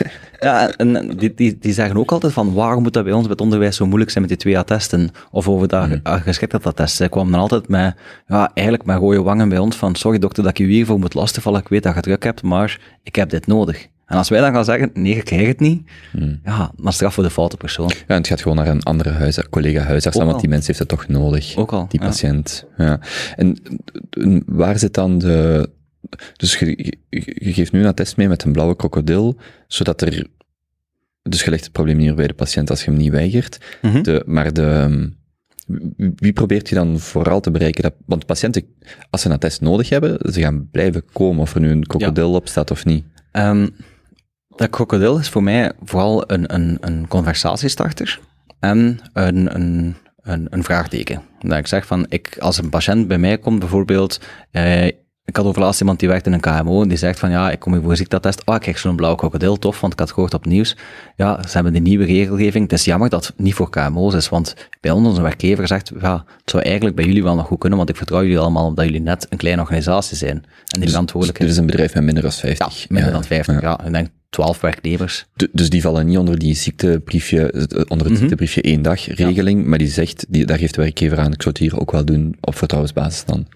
Ja, en die, die, die zeggen ook altijd van, waarom moet dat bij ons bij het onderwijs zo moeilijk zijn met die twee attesten? Of over dat mm. geschiktheid Zij kwamen dan altijd met, ja, eigenlijk met rode wangen bij ons van, sorry dokter dat ik je hiervoor moet lastigvallen, ik weet dat je druk hebt, maar ik heb dit nodig. En als wij dan gaan zeggen, nee, ik krijg het niet, Mhm. ja, dan straf voor de foute persoon. Ja, en het gaat gewoon naar een andere huisarts, collega huisarts, want die mens heeft het toch nodig. Ook al, Die patiënt. Ja. En waar zit dan de... Dus je, je- je geeft nu een attest mee met een blauwe krokodil, zodat er... Dus je legt het probleem neer bij de patiënt als je hem niet weigert. Mhm. De, maar de... ehm, wie- probeert je dan vooral te bereiken? Dat, want patiënten, als ze een attest nodig hebben, ze gaan blijven komen, of er nu een krokodil op staat of niet. Ehm, dat krokodil is voor mij vooral een, een, een conversatiestarter en een, een, een, een vraagteken. Dat ik zeg van, ik, als een patiënt bij mij komt bijvoorbeeld, eh, ik had overlaatst iemand die werkt in een KMO en die zegt van, ja, ik kom hier voor een ziekteattest, ah, ik krijg zo'n blauw krokodil, tof, want ik had gehoord op nieuws. Ja, ze hebben die nieuwe regelgeving, het is jammer dat het niet voor KMO's is, want bij ons, onze werkgever zegt, ja, het zou eigenlijk bij jullie wel nog goed kunnen, want ik vertrouw jullie allemaal omdat jullie net een kleine organisatie zijn. En die Dus verantwoordelijkheid dit is een bedrijf met minder dan ja, 50. minder dan 50, ja. Ik denk 12 werknemers. Du- Dus die vallen niet onder die ziektebriefje, eh, onder het Mhm. ziektebriefje één dag regeling, maar die zegt, die, daar geeft de werkgever aan, ik zou het hier ook wel doen op vertrouwensbasis dan.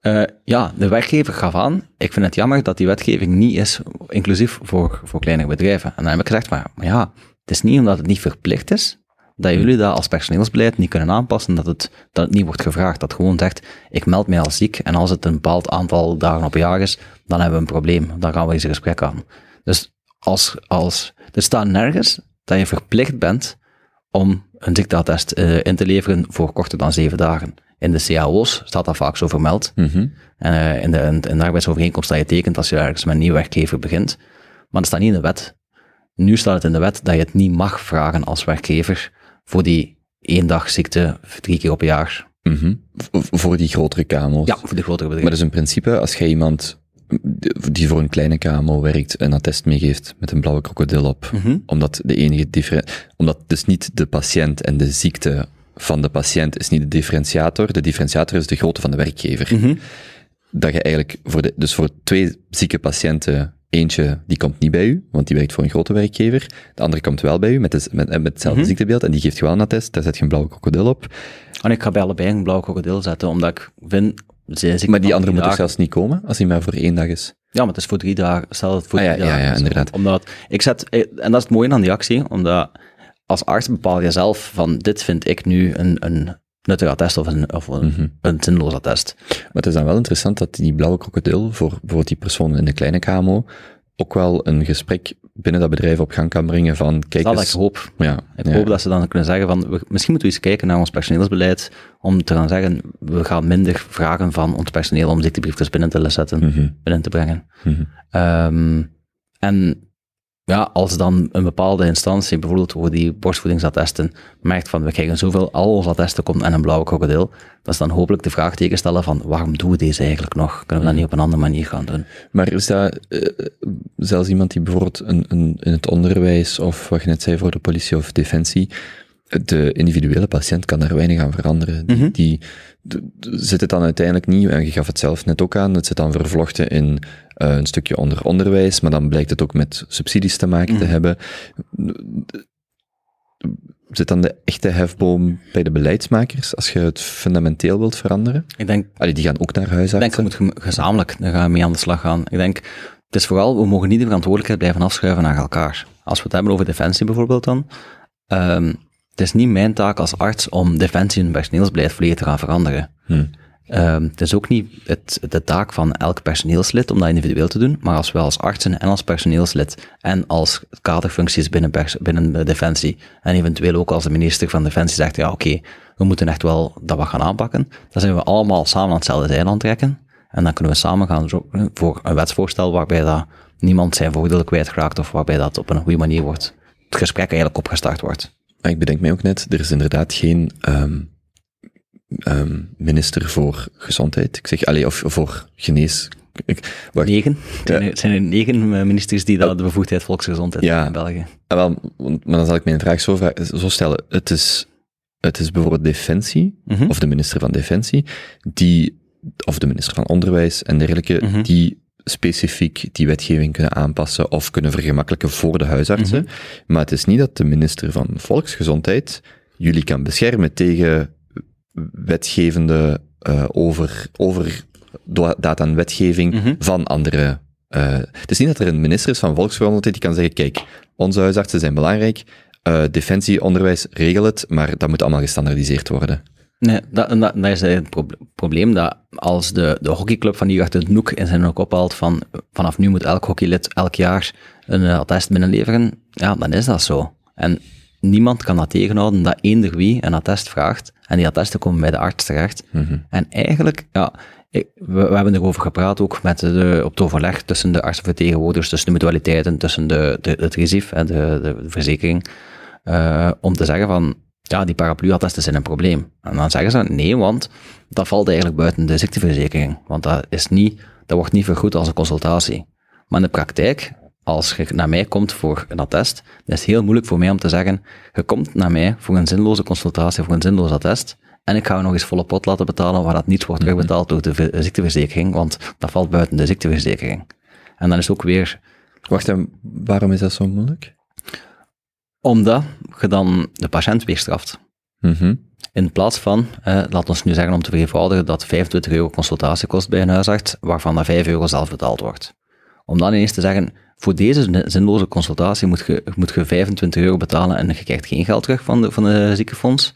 Eh, ja, de werkgever gaf aan, ik vind het jammer dat die wetgeving niet is inclusief voor, voor kleinere bedrijven. En dan heb ik gezegd, maar, maar ja, het is niet omdat het niet verplicht is, dat jullie dat als personeelsbeleid niet kunnen aanpassen, dat het, dat niet wordt gevraagd. Dat gewoon zegt, ik meld mij als ziek en als het een bepaald aantal dagen op jaar is, dan hebben we een probleem. Dan gaan we eens een gesprek aan. Dus als, als, er staat nergens dat je verplicht bent om een ziekteattest eh, in te leveren voor korter dan zeven dagen. In de cao's staat dat vaak zo vermeld. Mhm. En eh, in, de, in de arbeidsovereenkomst dat je tekent als je ergens met een nieuwe werkgever begint. Maar dat staat niet in de wet. Nu staat het in de wet dat je het niet mag vragen als werkgever voor die één dag ziekte drie keer op een jaar. Mhm. Voor die grotere KMO's. Ja, voor de grotere Maar bedrijven. dat is in principe, als jij iemand die voor een kleine KMO werkt, een attest meegeeft met een blauwe krokodil op, Mhm. omdat de enige differen, omdat dus niet de patiënt en de ziekte van de patiënt is niet de differentiator, de differentiator is de grootte van de werkgever. Mhm. Dat je eigenlijk voor de, dus voor twee zieke patiënten, eentje die komt niet bij u, want die werkt voor een grote werkgever, de andere komt wel bij u met, de, met, met hetzelfde Mhm. ziektebeeld en die geeft je wel een attest, daar zet je een blauwe krokodil op, En ik ga bij allebei een blauw krokodil zetten, omdat ik vind... zij maar die van andere moet toch zelfs niet komen, als hij maar voor één dag is. Ja, maar het is voor drie dagen. Stel het voor Ah, ja, drie ja, dagen ja, is. inderdaad. Omdat ik zet, eh, en dat is het mooie aan die actie, omdat als arts bepaal je zelf van dit vind ik nu een, een nuttig attest of een, of een, Mhm. een zinloos attest. Maar het is dan wel interessant dat die blauwe krokodil voor bijvoorbeeld die persoon in de kleine KMO ook wel een gesprek binnen dat bedrijf op gang kan brengen van, kijk Dat eens... ik hoop. Ja, Ik ja. hoop dat ze dan kunnen zeggen van, we- misschien moeten we eens kijken naar ons personeelsbeleid, om te gaan zeggen, we gaan minder vragen van ons personeel om ziektebriefjes binnen te zetten, Mhm, binnen te brengen. mhm. Ehm, en ja, als dan een bepaalde instantie, bijvoorbeeld voor die borstvoedingsattesten, merkt van we krijgen zoveel, al onze attesten komt en een blauwe krokodil, dat is dan hopelijk de vraagteken stellen van waarom doen we deze eigenlijk nog? Kunnen we dat niet op een andere manier gaan doen? Maar is dat eh, zelfs iemand die bijvoorbeeld een, een, in het onderwijs, of wat je net zei voor de politie of defensie, de individuele patiënt kan daar weinig aan veranderen. Die, Mhm. die zit het dan uiteindelijk niet, en je gaf het zelf net ook aan, het zit dan vervlochten in een stukje onder onderwijs, maar dan blijkt het ook met subsidies te maken te Mhm. hebben. Zit dan de echte hefboom bij de beleidsmakers, als je het fundamenteel wilt veranderen? Ik denk, Allee, die gaan ook naar ik denk je moet gezamenlijk daar gaan we mee aan de slag gaan. Ik denk, het is vooral, we mogen niet de verantwoordelijkheid blijven afschuiven naar elkaar. Als we het hebben over defensie bijvoorbeeld dan, ehm, het is niet mijn taak als arts om defensie en personeelsbeleid volledig te gaan veranderen. Hm. Ehm, het is ook niet het, de taak van elk personeelslid om dat individueel te doen, maar als we als artsen en als personeelslid en als kaderfuncties binnen, binnen de Defensie en eventueel ook als de minister van Defensie zegt, ja oké, we moeten echt wel dat wat gaan aanpakken, dan zijn we allemaal samen aan hetzelfde het trekken en dan kunnen we samen gaan voor een wetsvoorstel waarbij dat niemand zijn voordeel kwijtraakt of waarbij dat op een goede manier wordt, het gesprek eigenlijk opgestart wordt. Ik bedenk mij ook net, er is inderdaad geen ehm, ehm, minister voor gezondheid. Ik zeg, allee, of voor genees... Ik, wacht, Negen. Het zijn, er- het zijn er negen eh, ministers die dat de bevoegdheid volksgezondheid Ja. hebben in België. ah, wel, maar dan zal ik mijn vraag zo, zo stellen. Het is, het is bijvoorbeeld Defensie, Mhm. of de minister van Defensie, die, of de minister van Onderwijs en dergelijke, Mhm. die specifiek die wetgeving kunnen aanpassen of kunnen vergemakkelijken voor de huisartsen. Mhm. Maar het is niet dat de minister van Volksgezondheid jullie kan beschermen tegen wetgevende uh, over, over daad aan wetgeving Mhm. van andere. Uh, het is niet dat er een minister is van Volksgezondheid die kan zeggen, kijk, onze huisartsen zijn belangrijk, uh, defensie, onderwijs, regel het, maar dat moet allemaal gestandardiseerd worden. Nee, dat, dat, dat is het proble- probleem, dat als de, de hockeyclub van die achter het Noek in zijn ook ophaalt van vanaf nu moet elk hockeylid elk jaar een attest binnenleveren, ja, dan is dat zo. En niemand kan dat tegenhouden dat eender wie een attest vraagt en die attesten komen bij de arts terecht. Mm-hmm. En eigenlijk, ja, ik, we, we, hebben erover gepraat ook met de, op het overleg tussen de artsenvertegenwoordigers, tussen de mutualiteiten, tussen de, de, het RISIF, de, de, de verzekering, uh, om te zeggen van, ja, die paraplu-attesten zijn een probleem. En dan zeggen ze, nee, want dat valt eigenlijk buiten de ziekteverzekering. Want dat, is niet, dat wordt niet vergoed als een consultatie. Maar in de praktijk, als je naar mij komt voor een attest, dan is het heel moeilijk voor mij om te zeggen, je komt naar mij voor een zinloze consultatie, voor een zinloos attest, en ik ga je nog eens volle pot laten betalen waar dat niet wordt terugbetaald door de ziekteverzekering, want dat valt buiten de ziekteverzekering. En dan is ook weer... Wacht, en waarom is dat zo moeilijk? Omdat je dan de patiënt weer straft. Mm-hmm. In plaats van, eh, laat ons nu zeggen om te vereenvoudigen, dat 25 euro consultatie kost bij een huisarts, waarvan er 5 euro zelf betaald wordt. Om dan ineens te zeggen, voor deze zinloze consultatie moet je, moet je 25 euro betalen en je krijgt geen geld terug van de, van de ziekenfonds.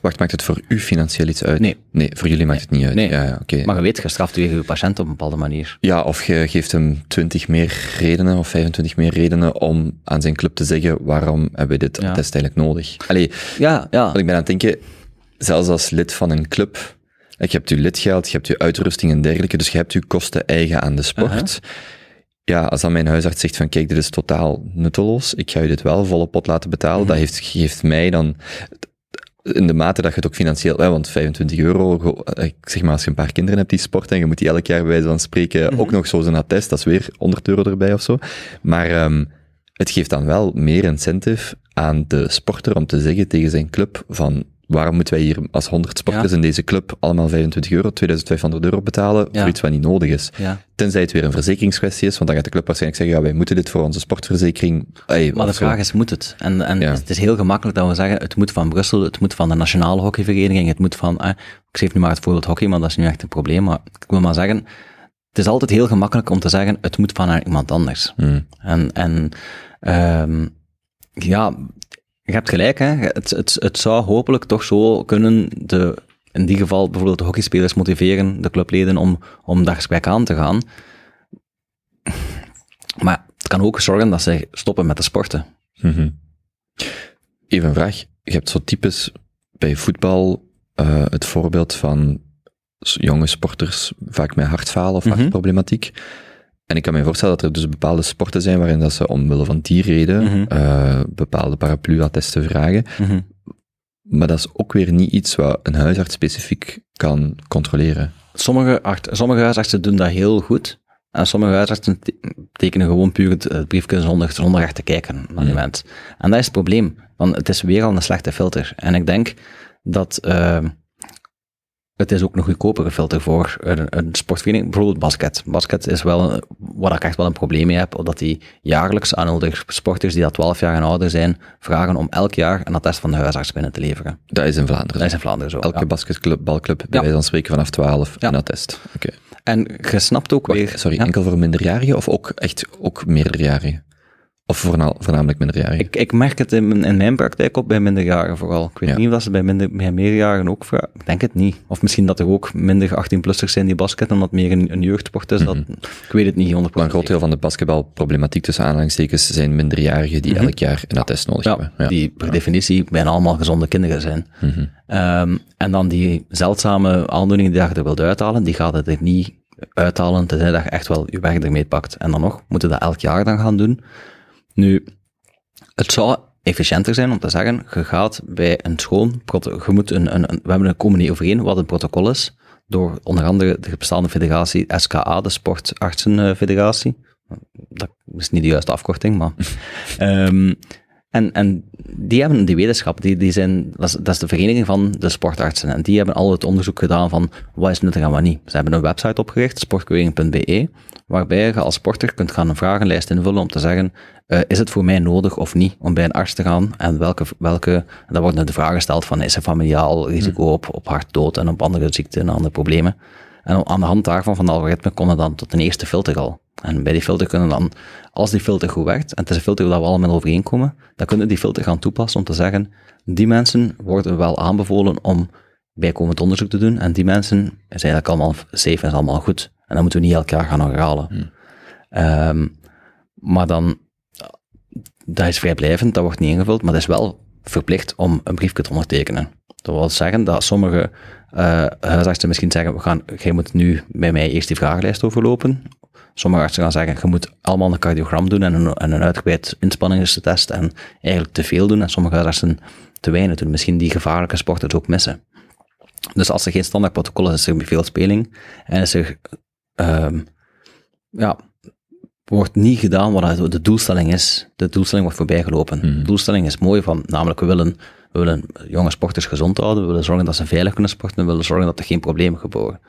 Wacht, maakt het voor u financieel iets uit? Nee. Nee, voor jullie maakt het niet uit. Nee, ja, ja, okay. maar je weet, je straft weer je patiënt op een bepaalde manier. Ja, of je geeft hem 20 meer redenen of 25 meer redenen om aan zijn club te zeggen waarom hebben we dit Ja. test eigenlijk nodig. Allee, Ja, ja. want ik ben aan het denken, zelfs als lid van een club, je hebt je lidgeld, je hebt je uitrusting en dergelijke, dus je hebt je kosten eigen aan de sport. Ja, als dan mijn huisarts zegt van kijk, dit is totaal nutteloos, ik ga je dit wel volle pot laten betalen, dat heeft, geeft mij dan in de mate dat je het ook financieel, hè, want 25 euro, eh, ik zeg maar als je een paar kinderen hebt die sporten en je moet die elk jaar bij wijze van spreken ook nog zo zijn attest, dat is weer 100 euro erbij of zo. Maar ehm, het geeft dan wel meer incentive aan de sporter om te zeggen tegen zijn club van waarom moeten wij hier als 100 sporters Ja. in deze club allemaal 25 euro, 2500 euro betalen Ja. voor iets wat niet nodig is. ja. Tenzij het weer een verzekeringskwestie is, want dan gaat de club waarschijnlijk zeggen, ja, wij moeten dit voor onze sportverzekering. Maar de zo. vraag is, moet het? En, en het is heel gemakkelijk dat we zeggen, het moet van Brussel, het moet van de Nationale Hockeyvereniging, het moet van, eh, ik geef nu maar het voorbeeld hockey, maar dat is nu echt een probleem, maar ik wil maar zeggen, het is altijd heel gemakkelijk om te zeggen, het moet van iemand anders. Hmm. En, en ehm, ja, je hebt gelijk, hè. Het, het, het zou hopelijk toch zo kunnen, de, in die geval bijvoorbeeld de hockeyspelers motiveren, de clubleden, om, om dat gesprek aan te gaan. Maar het kan ook zorgen dat ze stoppen met de sporten. Mhm. Even een vraag. Je hebt zo types bij voetbal eh, het voorbeeld van jonge sporters, vaak met hartfalen of Mhm. hartproblematiek. En ik kan me voorstellen dat er dus bepaalde sporten zijn waarin dat ze omwille van die reden Mhm. eh, bepaalde paraplu-attesten vragen. Mhm. Maar dat is ook weer niet iets wat een huisarts specifiek kan controleren. Sommige, sommige huisartsen doen dat heel goed. En sommige huisartsen te- tekenen gewoon puur het, het briefje zonder, zonder echt te kijken naar die mens. En dat is het probleem. Want het is weer al een slechte filter. En ik denk dat eh, het is ook een goedkopere filter voor een, een sportvereniging. Bijvoorbeeld basket. Basket is wel, een- waar ik echt wel een probleem mee heb, omdat die jaarlijks aan de sporters die dat 12 jaar en ouder zijn, vragen om elk jaar een attest van de huisarts binnen te leveren. Dat is in Vlaanderen. Dat is in Vlaanderen zo. Elke ja. basketclub, balclub, bij Ja. wijze van spreken vanaf 12, Ja. een attest. Oké. En je snapt ook Wacht, weer... Sorry, enkel voor minderjarigen of ook echt ook meerderjarigen? Of voorna- voornamelijk minderjarigen? Ik, ik merk het in, mijn- in mijn praktijk op bij minderjarigen vooral. Ik weet Ja. niet of dat ze bij, minder, bij meerjarigen ook vragen. Ik denk het niet. Of misschien dat er ook minder 18-plussers zijn die basket, omdat het meer een, een jeugdsport is. dat, ik weet het niet 100%. Maar een groot deel van de basketbalproblematiek tussen aanhalingstekens zijn minderjarigen die Mhm. elk jaar een attest nodig ja, hebben. Ja. die per definitie bijna allemaal gezonde kinderen zijn. Mhm. Ehm, en dan die zeldzame aandoeningen die je er wilt uithalen, die gaat het er niet uithalen, tenzij dat je echt wel je werk ermee pakt. En dan nog, moeten dat elk jaar dan gaan doen. Nu, het zou efficiënter zijn om te zeggen, je gaat bij een schoon, je moet een, een, een- we hebben een komen niet overeen wat het protocol is, door onder andere de bestaande federatie SKA, de Sportartsenfederatie. Dat is niet de juiste afkorting, maar... ehm, En, en die hebben die wetenschap, die, die zijn, dat is, de vereniging van de sportartsen. En die hebben al het onderzoek gedaan van wat is nuttig en wat niet. Ze hebben een website opgericht, sportkeuring.be, waarbij je als sporter kunt gaan een vragenlijst invullen om te zeggen, uh, is het voor mij nodig of niet om bij een arts te gaan? En welke, welke dan worden de vragen gesteld van, is er familiaal risico op, op hartdood en op andere ziekten en andere problemen? En aan de hand daarvan, van de algoritme, komen dan tot een eerste filter al. En bij die filter kunnen dan, als die filter goed werkt, en het is een filter waar we allemaal overeenkomen, dan kunnen we die filter gaan toepassen om te zeggen, die mensen worden wel aanbevolen om bijkomend onderzoek te doen, en die mensen zijn eigenlijk allemaal safe en is allemaal goed. En dan moeten we niet elk jaar gaan herhalen. Hmm. Um, maar dan, dat is vrijblijvend, dat wordt niet ingevuld, maar dat is wel verplicht om een briefje te ondertekenen. Dat wil zeggen dat sommige uh, huisartsen misschien zeggen, we gaan, jij moet nu bij mij eerst die vragenlijst overlopen. Sommige artsen gaan zeggen, je moet allemaal een cardiogram doen en een, en een uitgebreid inspanningstest en eigenlijk te veel doen. En sommige artsen te weinig doen. Misschien die gevaarlijke sporters ook missen. Dus als er geen standaard protocol is, is er veel speling. En is er, um, ja, wordt niet gedaan wat de doelstelling is. De doelstelling wordt voorbijgelopen. Mm. De doelstelling is mooi van, namelijk we willen, we willen jonge sporters gezond houden, we willen zorgen dat ze veilig kunnen sporten, we willen zorgen dat er geen problemen gebeuren.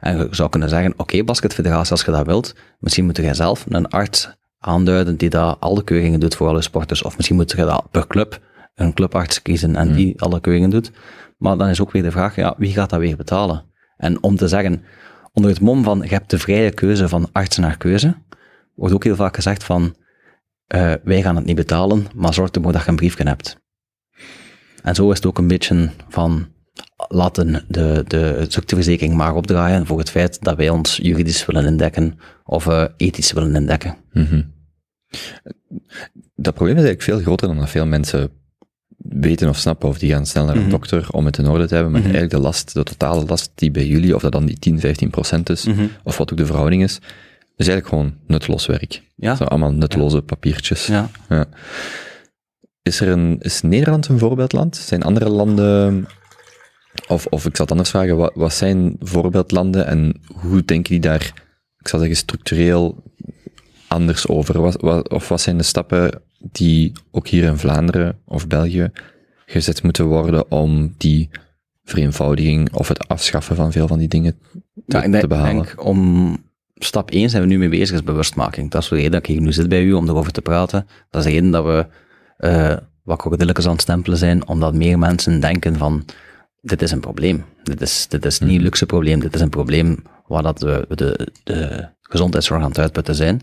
En je zou kunnen zeggen, oké, okay, basketfederatie, als je dat wilt, misschien moet jij zelf een arts aanduiden die daar alle keuringen doet voor alle sporters. Of misschien moet je dat per club een clubarts kiezen en die alle keuringen doet. Maar dan is ook weer de vraag, ja, wie gaat dat weer betalen? En om te zeggen, onder het mom van, je hebt de vrije keuze van arts naar keuze, wordt ook heel vaak gezegd van, uh, wij gaan het niet betalen, maar zorg ervoor dat je een briefje hebt. En zo is het ook een beetje van, laten de, de ziekteverzekering maar opdraaien voor het feit dat wij ons juridisch willen indekken of uh, ethisch willen indekken. Mm Dat probleem is eigenlijk veel groter dan dat veel mensen weten of snappen, of die gaan snel naar een mhm. dokter om het in orde te hebben, maar mhm. eigenlijk de last, de totale last die bij jullie, of dat dan die 10, 15 procent is, mhm. of wat ook de verhouding is, is eigenlijk gewoon nutteloos werk. Ja. Zo allemaal nutteloze papiertjes. Ja. ja. Is, er een, is Nederland een voorbeeldland? Zijn andere landen, of, of ik zal het anders vragen, wat, wat zijn voorbeeldlanden en hoe denken die daar, ik zal zeggen, structureel anders over? Wat, wat, of wat zijn de stappen die ook hier in Vlaanderen of België gezet moeten worden om die vereenvoudiging of het afschaffen van veel van die dingen te, ja, ik te behalen? Denk om stap 1 zijn we nu mee bezig, is bewustmaking. Dat is de reden dat ik hier nu zit bij u om erover te praten. Dat is de reden dat we uh, wat krokodilletjes aan het stempelen zijn, omdat meer mensen denken van, dit is een probleem. Dit is, dit is niet een mhm. luxe probleem, dit is een probleem waar dat we de, de gezondheidszorg aan het uitputten zijn.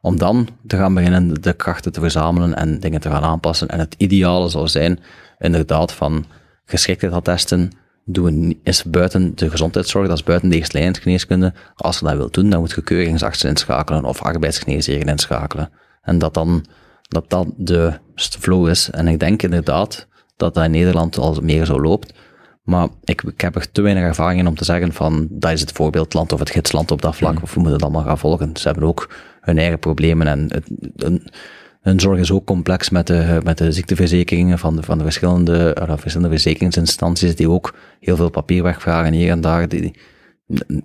Om dan te gaan beginnen de krachten te verzamelen en dingen te gaan aanpassen. En het ideale zou zijn, inderdaad, van geschiktheidsattesten, doen is buiten de gezondheidszorg, dat is buiten de eerste Als je dat wilt doen, dan moet je keuringsartsen inschakelen of arbeidsgeneesheer inschakelen. En dat dan, dat dat de flow is. En ik denk inderdaad dat dat in Nederland al meer zo loopt. Maar ik, ik heb er te weinig ervaring in om te zeggen van, dat is het voorbeeldland of het gidsland op dat vlak, mm. of we moeten het allemaal gaan volgen. Ze hebben ook hun eigen problemen en het, hun zorg is ook complex met de, met de ziekteverzekeringen van de, van de verschillende, uh, verschillende verzekeringsinstanties, die ook heel veel papierwerk vragen hier en daar. Die,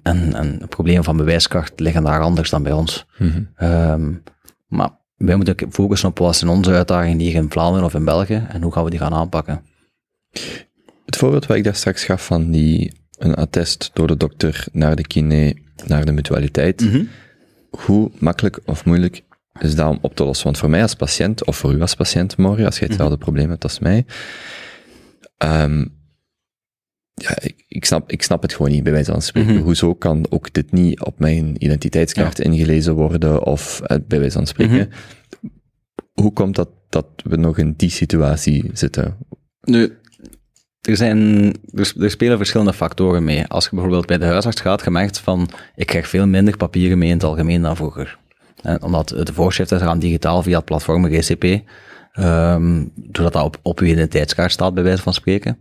en, en problemen van bewijskracht liggen daar anders dan bij ons. Mm maar wij moeten focussen op wat zijn onze uitdagingen hier in Vlaanderen of in België en hoe gaan we die gaan aanpakken. Het voorbeeld wat ik daar straks gaf van die, een attest door de dokter naar de kine, naar de mutualiteit. Mhm. Hoe makkelijk of moeilijk is dat om op te lossen? Want voor mij als patiënt, of voor u als patiënt morgen, als je hetzelfde mm probleem hebt als mij, um, ja, ik, ik, snap, ik snap het gewoon niet, bij wijze van spreken. Mhm. Hoezo kan ook dit niet op mijn identiteitskaart ingelezen worden, of uh, bij wijze van spreken? Mhm. Hoe komt dat dat we nog in die situatie zitten? Nu, er, zijn, er, spelen verschillende factoren mee. Als je bijvoorbeeld bij de huisarts gaat, je merkt van, ik krijg veel minder papieren mee in het algemeen dan vroeger. En omdat de voorschriften gaan digitaal via het platform GCP, ehm, doordat dat op, op uw identiteitskaart staat, bij wijze van spreken.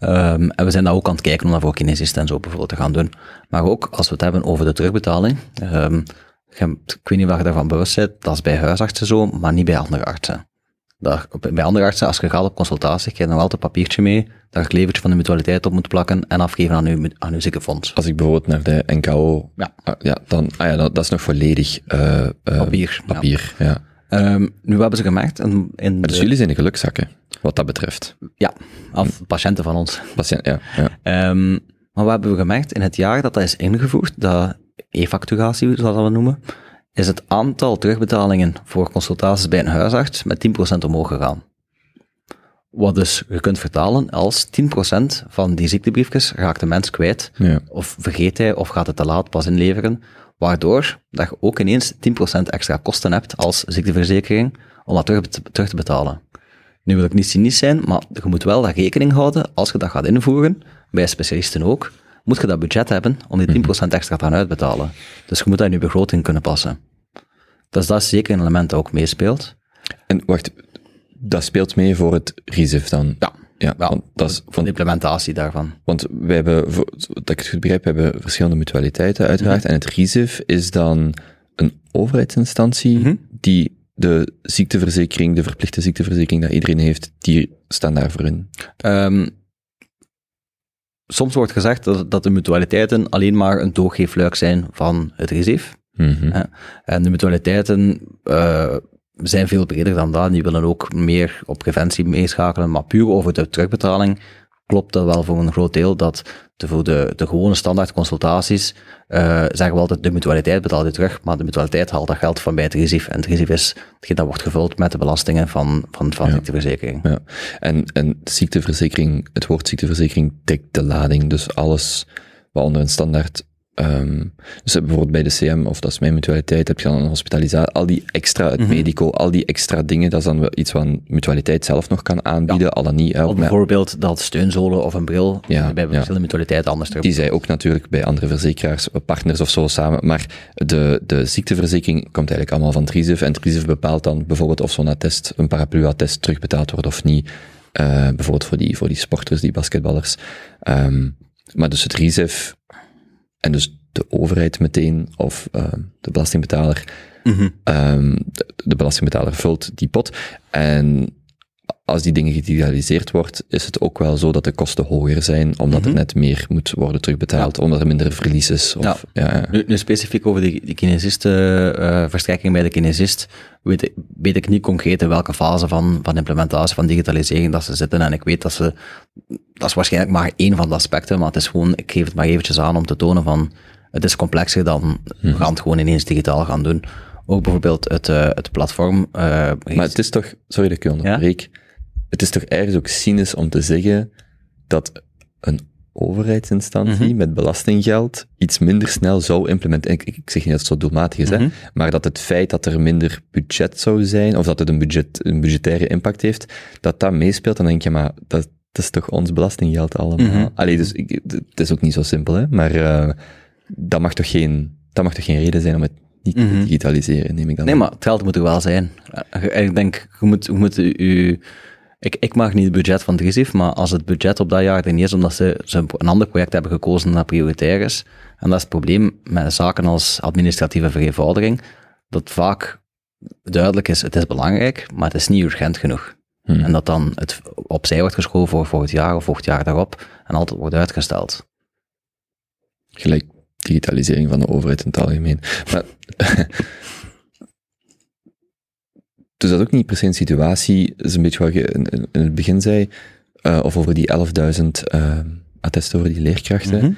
Um, en we zijn daar ook aan het kijken om dat voor kinesisten en zo bijvoorbeeld te gaan doen. Maar ook als we het hebben over de terugbetaling, um, ik weet niet waar je daarvan bewust bent, dat is bij huisartsen zo, maar niet bij andere artsen. Bij andere artsen, als je gaat op consultatie, krijg je nog altijd een papiertje mee, dat je het levertje van de mutualiteit op moet plakken en afgeven aan uw, aan uw ziekenfonds. Als ik bijvoorbeeld naar de NKO, ja. Ah, ja, dan, ah ja, dat, dat is nog volledig uh, uh, papier. papier ja. Ehm, nu hebben ze gemerkt, in, in dus de- jullie zijn de gelukzakken, wat dat betreft. ja, of patiënten van ons. Patiënt, ja, ja. Ehm, maar wat hebben we gemerkt? In het jaar dat dat is ingevoerd, dat e-facturatie, zoals dat we noemen, is het aantal terugbetalingen voor consultaties bij een huisarts met 10% omhoog gegaan. Wat dus je kunt vertalen als 10% van die ziektebriefjes raakt de mens kwijt, ja. of vergeet hij of gaat het te laat pas inleveren, waardoor dat je ook ineens 10% extra kosten hebt als ziekteverzekering om dat terug, terug te betalen. Nu wil ik niet cynisch zijn, maar je moet wel dat rekening houden, als je dat gaat invoeren, bij specialisten ook, moet je dat budget hebben om die 10% extra te gaan uitbetalen. Dus je moet dat in je begroting kunnen passen. Dus dat is zeker een element dat ook meespeelt. En wacht, dat speelt mee voor het RISIF dan? Ja. Ja, Ja, want, dat is, Van de implementatie daarvan. want wij hebben, dat ik het goed begrijp, we hebben verschillende mutualiteiten uiteraard. Mhm. En het RISIF is dan een overheidsinstantie Mhm. die de ziekteverzekering, de verplichte ziekteverzekering dat iedereen heeft, die staan daarvoor in. Ehm, soms wordt gezegd dat, dat de mutualiteiten alleen maar een doorgeefluik zijn van het RISIF. Mhm. En de mutualiteiten eh, zijn veel breder dan dat. Die willen ook meer op preventie meeschakelen. Maar puur over de terugbetaling klopt dat wel voor een groot deel. Dat de, voor de, de gewone standaard consultaties eh, zeggen we altijd de mutualiteit betaalt je terug. Maar de mutualiteit haalt dat geld van bij het RISIF. En het RISIF is hetgeen dat wordt gevuld met de belastingen van, van, van Ja. ziekteverzekering. Ja, en, en ziekteverzekering, het woord ziekteverzekering dekt de lading. Dus alles wat onder een standaard. Ehm dus bijvoorbeeld bij de CM, of dat is mijn mutualiteit, heb je dan een hospitalisatie, al die extra, het Mhm. medico, al die extra dingen, dat is dan wel iets wat een mutualiteit zelf nog kan aanbieden, al dan niet. hè, Of met- bijvoorbeeld dat steunzolen of een bril Ja, bij ja. verschillende mutualiteiten anders terug. Die zij ook natuurlijk bij andere verzekeraars, eh, partners of zo samen. Maar de, de ziekteverzekering komt eigenlijk allemaal van het RISIF. En het RISIF bepaalt dan bijvoorbeeld of zo'n attest, een paraplu-attest terugbetaald wordt of niet. Eh, bijvoorbeeld voor die, voor die sporters, die basketballers. Ehm, maar dus het RISIF en dus de overheid meteen, of ehm, de belastingbetaler, de, de belastingbetaler vult die pot. En als die dingen gedigitaliseerd wordt, is het ook wel zo dat de kosten hoger zijn, omdat Mhm. het net meer moet worden terugbetaald, omdat er minder verlies is. Of, ja. Ja, Nu, nu specifiek over die, die kinesisten, eh bij de kinesist, weet ik, weet ik niet concreet in welke fase van, van implementatie van digitalisering dat ze zitten. En ik weet dat ze, dat is waarschijnlijk maar één van de aspecten, maar het is gewoon, ik geef het maar eventjes aan om te tonen van, het is complexer dan, we gaan het gewoon ineens digitaal gaan doen. Ook bijvoorbeeld het, eh, het platform. eh, Maar het is toch, sorry dat ik je onderbreek, het is toch ergens ook cynisch om te zeggen dat een overheidsinstantie Mhm. met belastinggeld iets minder snel zou implementeren. Ik, ik zeg niet dat het zo doelmatig is, hè, Mhm. maar dat het feit dat er minder budget zou zijn, of dat het een, budget, een budgettaire impact heeft, dat dat meespeelt, dan denk je, maar dat, dat is toch ons belastinggeld allemaal? Mhm. Allee, dus ik, het is ook niet zo simpel, hè, maar eh, dat, mag toch geen, dat mag toch geen reden zijn om het niet te Mhm. digitaliseren, neem ik dan Nee, aan. maar het geld moet er wel zijn. Eh, Ik denk, je moet, je moet u, ik, ik mag niet het budget van het RISIF, maar als het budget op dat jaar er niet is, omdat ze, ze een ander project hebben gekozen dat prioritair is, en dat is het probleem met zaken als administratieve vereenvoudiging, dat vaak duidelijk is, het is belangrijk, maar het is niet urgent genoeg. Hmm. En dat dan het opzij wordt geschoven voor volgend jaar of volgend jaar daarop, en altijd wordt uitgesteld. Gelijk digitalisering van de overheid in het algemeen. Maar, dus dat is ook niet per se een situatie, is een beetje wat je in, het begin zei, eh, of over die 11.000 eh attesten over die leerkrachten. Mhm.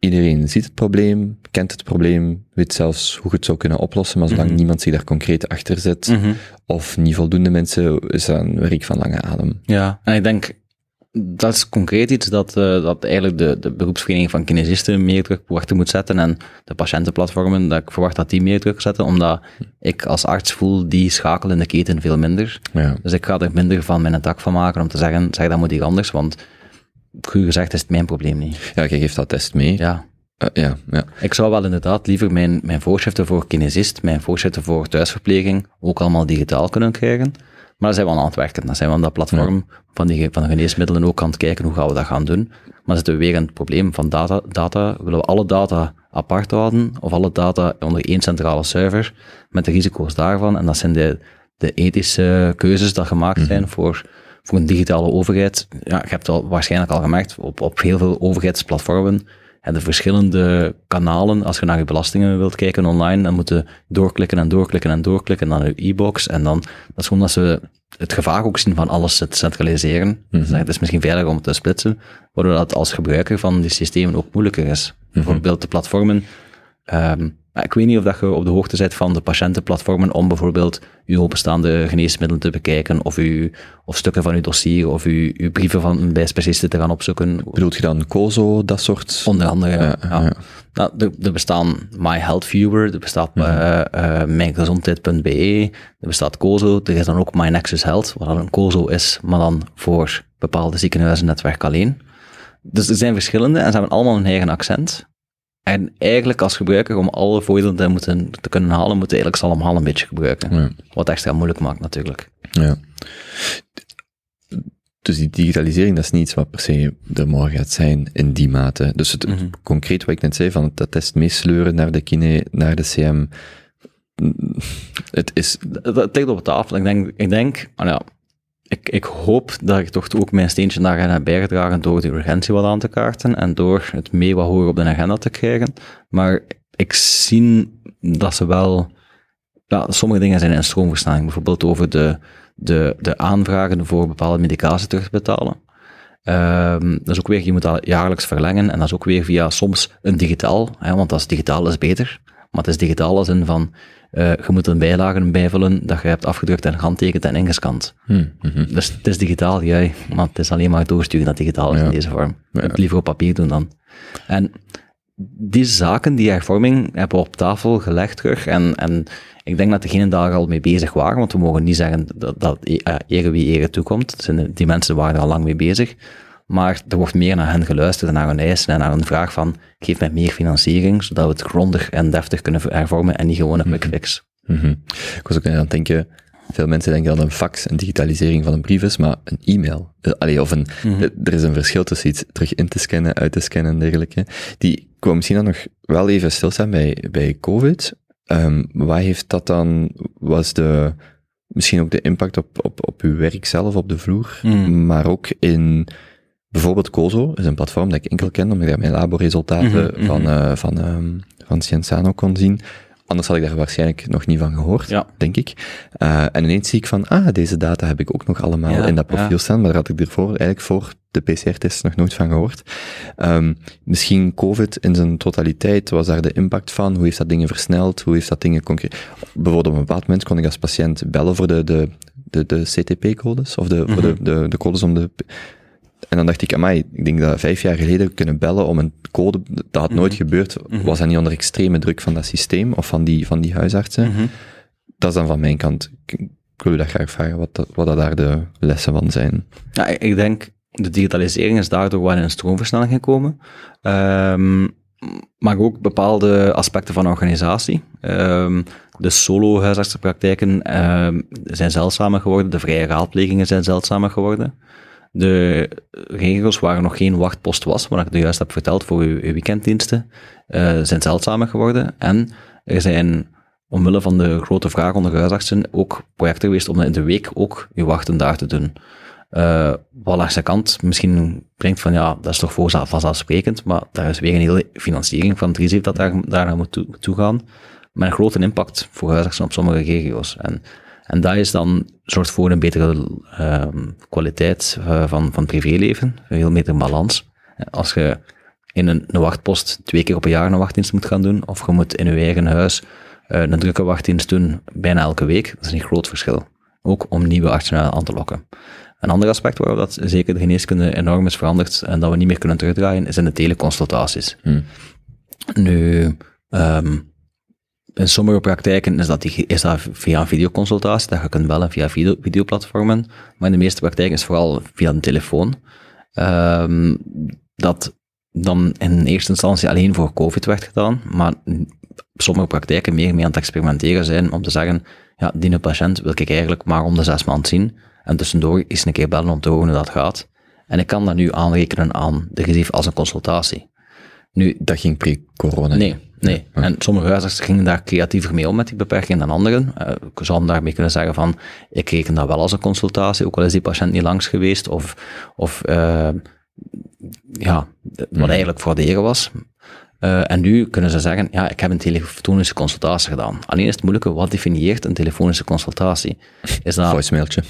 Iedereen ziet het probleem, kent het probleem, weet zelfs hoe je het zou kunnen oplossen, maar zolang Mhm. niemand zich daar concreet achter zet, of niet voldoende mensen, is dat een werk van lange adem. Ja, en ik denk, dat is concreet iets dat, eh, dat eigenlijk de, de beroepsvereniging van kinesisten meer druk op achter moet zetten en de patiëntenplatformen, dat ik verwacht dat die meer druk zetten, omdat ik als arts voel die schakel in de keten veel minder. Ja. Dus ik ga er minder van mijn tak van maken om te zeggen, zeg dat moet hier anders, want goed gezegd is het mijn probleem niet. ja, jij geeft dat test mee. Ja. Eh, ja, ja. Ik zou wel inderdaad liever mijn, mijn voorschriften voor kinesist, mijn voorschriften voor thuisverpleging ook allemaal digitaal kunnen krijgen. Maar daar zijn we aan het werken. Dan zijn we aan dat platform van, die, van de geneesmiddelen ook aan het kijken hoe gaan we dat gaan doen. Maar zitten we weer in het probleem van data. data. Willen we alle data apart houden of alle data onder één centrale server met de risico's daarvan? En dat zijn de, de ethische keuzes die gemaakt zijn voor, voor een digitale overheid. Ja, je hebt al waarschijnlijk al gemerkt, op, op heel veel overheidsplatformen en de verschillende kanalen. Als je naar je belastingen wilt kijken online, dan moet je doorklikken en doorklikken en doorklikken naar je e-box. En dan, dat is gewoon dat ze het gevaar ook zien van alles te centraliseren. Dus het is misschien veiliger om te splitsen, waardoor dat als gebruiker van die systemen ook moeilijker is. Bijvoorbeeld de platformen. Ehm, ik weet niet of dat je op de hoogte bent van de patiëntenplatformen om bijvoorbeeld uw openstaande geneesmiddelen te bekijken, of, uw, of stukken van uw dossier, of uw, uw brieven van, bij specialisten te gaan opzoeken. Bedoelt je dan COSO, dat soort? Onder andere, ja. Ja, ja. Nou, er, er bestaan My Health Viewer, er bestaat eh, eh, mijngezondheid.be, er bestaat COSO, er is dan ook My Nexus Health, wat dan een COSO is, maar dan voor bepaalde ziekenhuizennetwerk alleen. Dus er zijn verschillende en ze hebben allemaal een eigen accent. En eigenlijk als gebruiker, om alle voordelen te, moeten, te kunnen halen, moet je eigenlijk ze allemaal een beetje gebruiken. Ja. Wat extra moeilijk maakt natuurlijk. Ja. Dus die digitalisering, dat is niet iets wat per se er morgen gaat zijn in die mate. Dus het, Mhm. concreet wat ik net zei, van dat test meesleuren naar de kine, naar de CM, het is, Dat, dat ligt op tafel. Ik denk, ik denk ah ja, ik, ik hoop dat ik toch ook mijn steentje daarin heb bijgedragen door de urgentie wat aan te kaarten en door het mee wat hoger op de agenda te krijgen. Maar ik zie dat ze wel, ja, sommige dingen zijn in stroomversnelling. Bijvoorbeeld over de, de, de aanvragen voor bepaalde medicatie terug te betalen. Ehm, dat is ook weer, je moet dat jaarlijks verlengen en dat is ook weer via soms een digitaal, hè, want als digitaal is beter. Maar het is digitaal als in van, eh, je moet een bijlage bijvullen dat je hebt afgedrukt en gehandtekend en ingescand. hm, mhm. Dus het is digitaal, ja, maar het is alleen maar doorsturen dat digitaal is Ja. in deze vorm. Ja. Het liever op papier doen dan. En die zaken, die hervorming, hebben we op tafel gelegd terug. En, en ik denk dat degenen daar al mee bezig waren, want we mogen niet zeggen dat, dat eh, ere wie ere toekomt. Die mensen waren er al lang mee bezig. Maar er wordt meer naar hen geluisterd en naar hun eisen en naar hun vraag van geef mij meer financiering, zodat we het grondig en deftig kunnen hervormen en niet gewoon een quick fix. Mhm. Ik was ook aan het denken, veel mensen denken dat een fax een digitalisering van een brief is, maar een e-mail, eh, allee, of een, Mhm. eh, er is een verschil tussen iets terug in te scannen, uit te scannen en dergelijke. Die, ik wou misschien dan nog wel even stilstaan bij, bij COVID. Ehm wat heeft dat dan, was de, misschien ook de impact op, op, op uw werk zelf, op de vloer, Mhm. maar ook in, bijvoorbeeld COSO is een platform dat ik enkel ken, omdat ik daar mijn laboresultaten Mhm, mhm. van, eh van, ehm van Cienzano kon zien. Anders had ik daar waarschijnlijk nog niet van gehoord, Ja. denk ik. Eh, en ineens zie ik van, ah, deze data heb ik ook nog allemaal Ja, in dat profiel ja. staan, maar daar had ik ervoor, eigenlijk voor de PCR-test nog nooit van gehoord. Ehm, misschien COVID in zijn totaliteit, was daar de impact van? Hoe heeft dat dingen versneld? Hoe heeft dat dingen concreet? Bijvoorbeeld op een bepaald moment kon ik als patiënt bellen voor de, de, de, de CTP-codes, of de, voor de, Mhm. de, de codes om de... En dan dacht ik, amai, ik denk dat vijf jaar geleden kunnen bellen om een code, dat had nooit Mhm. gebeurd, Mhm. was dat niet onder extreme druk van dat systeem, of van die, van die huisartsen. Mhm. Dat is dan van mijn kant. Ik, ik wil u dat graag vragen, wat, dat- wat dat daar de lessen van zijn. Ja, ik- ik denk, de digitalisering is daardoor wel in een stroomversnelling gekomen. Ehm, maar ook bepaalde aspecten van organisatie. Ehm, de solo-huisartsenpraktijken ehm, zijn zeldzamer geworden, de vrije raadplegingen zijn zeldzamer geworden. De regels waar nog geen wachtpost was, wat ik juist heb verteld voor uw, weekenddiensten, eh, zijn zeldzamer geworden. En er zijn omwille van de grote vraag onder huisartsen ook projecten geweest om in de week ook uw wachten daar te doen. Eh wat langs de kant misschien denkt van ja, dat is toch voor vanzelfsprekend, maar daar is weer een hele financiering van het risico dat daar, daar moet toe, toe gaan, met een grote impact voor huisartsen op sommige regio's. En, en dat is dan, zorgt voor een betere ehm, kwaliteit eh, van, van privéleven, een veel betere balans. Als je in een, een wachtpost twee keer op een jaar een wachtdienst moet gaan doen, of je moet in je eigen huis eh, een drukke wachtdienst doen bijna elke week, dat is een groot verschil. Ook om nieuwe artsen aan te lokken. Een ander aspect waarop dat zeker de geneeskunde enorm is veranderd en dat we niet meer kunnen terugdraaien, is in de teleconsultaties. Hmm. Nu, ehm, in sommige praktijken is dat, die, is dat via een videoconsultatie, dat je kunt bellen via video, videoplatformen, maar in de meeste praktijken is het vooral via een telefoon. Ehm, dat dan in eerste instantie alleen voor COVID werd gedaan, maar sommige praktijken meer mee aan het experimenteren zijn om te zeggen, ja, die patiënt wil ik eigenlijk maar om de zes maanden zien en tussendoor eens een keer bellen om te horen hoe dat gaat. En ik kan dat nu aanrekenen aan de gezief als een consultatie. Nu, Dat ging pre-corona. Nee, nee. Ja. En sommige huisartsen gingen daar creatiever mee om met die beperking dan anderen. Uh, ik zou daarmee kunnen zeggen van, ik reken dat wel als een consultatie, ook al is die patiënt niet langs geweest, of, of uh, ja, wat eigenlijk frauderen was. Eh, en nu kunnen ze zeggen, ja, ik heb een telefonische consultatie gedaan. Alleen is het moeilijke, wat definieert een telefonische consultatie? Is dat, Voicemailtje.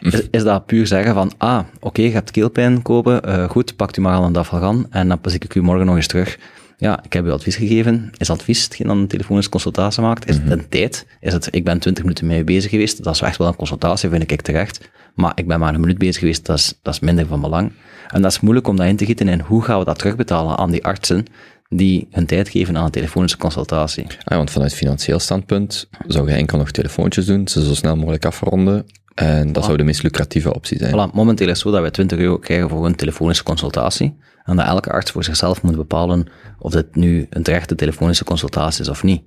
is, is dat puur zeggen van, ah, oké, je hebt keelpijn kopen, eh, goed, pakt u maar al een dafalgan en dan pas ik u morgen nog eens terug. Ja, ik heb u advies gegeven. Is advies hetgeen dan een telefonische consultatie maakt? Is het een tijd? Is het, ik ben 20 minuten mee bezig geweest, dat is echt wel een consultatie, vind ik terecht. Maar ik ben maar een minuut bezig geweest, dat is, dat is minder van belang. En dat is moeilijk om dat in te gieten in hoe gaan we dat terugbetalen aan die artsen die hun tijd geven aan een telefonische consultatie. Ah, ja, want vanuit financieel standpunt zou je enkel nog telefoontjes doen, ze zo snel mogelijk afronden. En dat zou de meest lucratieve optie zijn. Voilà, momenteel is het zo dat wij 20 euro krijgen voor een telefonische consultatie. En dat elke arts voor zichzelf moet bepalen of dit nu een terechte telefonische consultatie is of niet.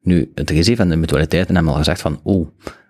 Nu, het RISIF en de mutualiteiten hebben al gezegd van, oh,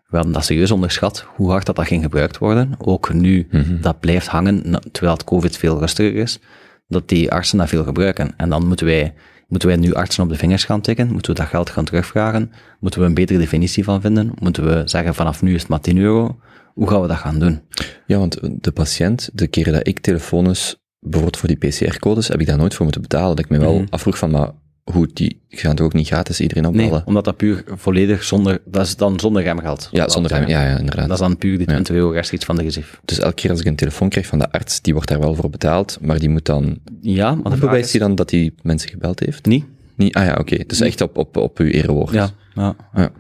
we hadden dat serieus onderschat, hoe hard dat, dat ging gebruikt worden. Ook nu, dat blijft hangen, terwijl het COVID veel rustiger is, dat die artsen dat veel gebruiken. En dan moeten wij, moeten wij nu artsen op de vingers gaan tikken, moeten we dat geld gaan terugvragen, moeten we een betere definitie van vinden, moeten we zeggen vanaf nu is het maar 10 euro. Hoe gaan we dat gaan doen? Ja, want de patiënt, de keren dat ik telefonisch, bijvoorbeeld voor die PCR-codes, heb ik daar nooit voor moeten betalen. Dat ik me wel afvroeg van, maar hoe, die gaan toch ook niet gratis iedereen opbellen? Nee, omdat dat puur volledig zonder, dat is dan zonder remgeld. Ja, zonder hem. Ja, ja, inderdaad. Dat is dan puur die 20 euro rechtstreeks van de RISIF. Dus elke keer als ik een telefoon krijg van de arts, die wordt daar wel voor betaald, maar die moet dan... Ja, maar Hoe bewijst hij dan dat hij mensen gebeld heeft? Niet? Niet? Ah ja, oké. Dus echt op, op, op uw erewoord. Ja, ja. Ja.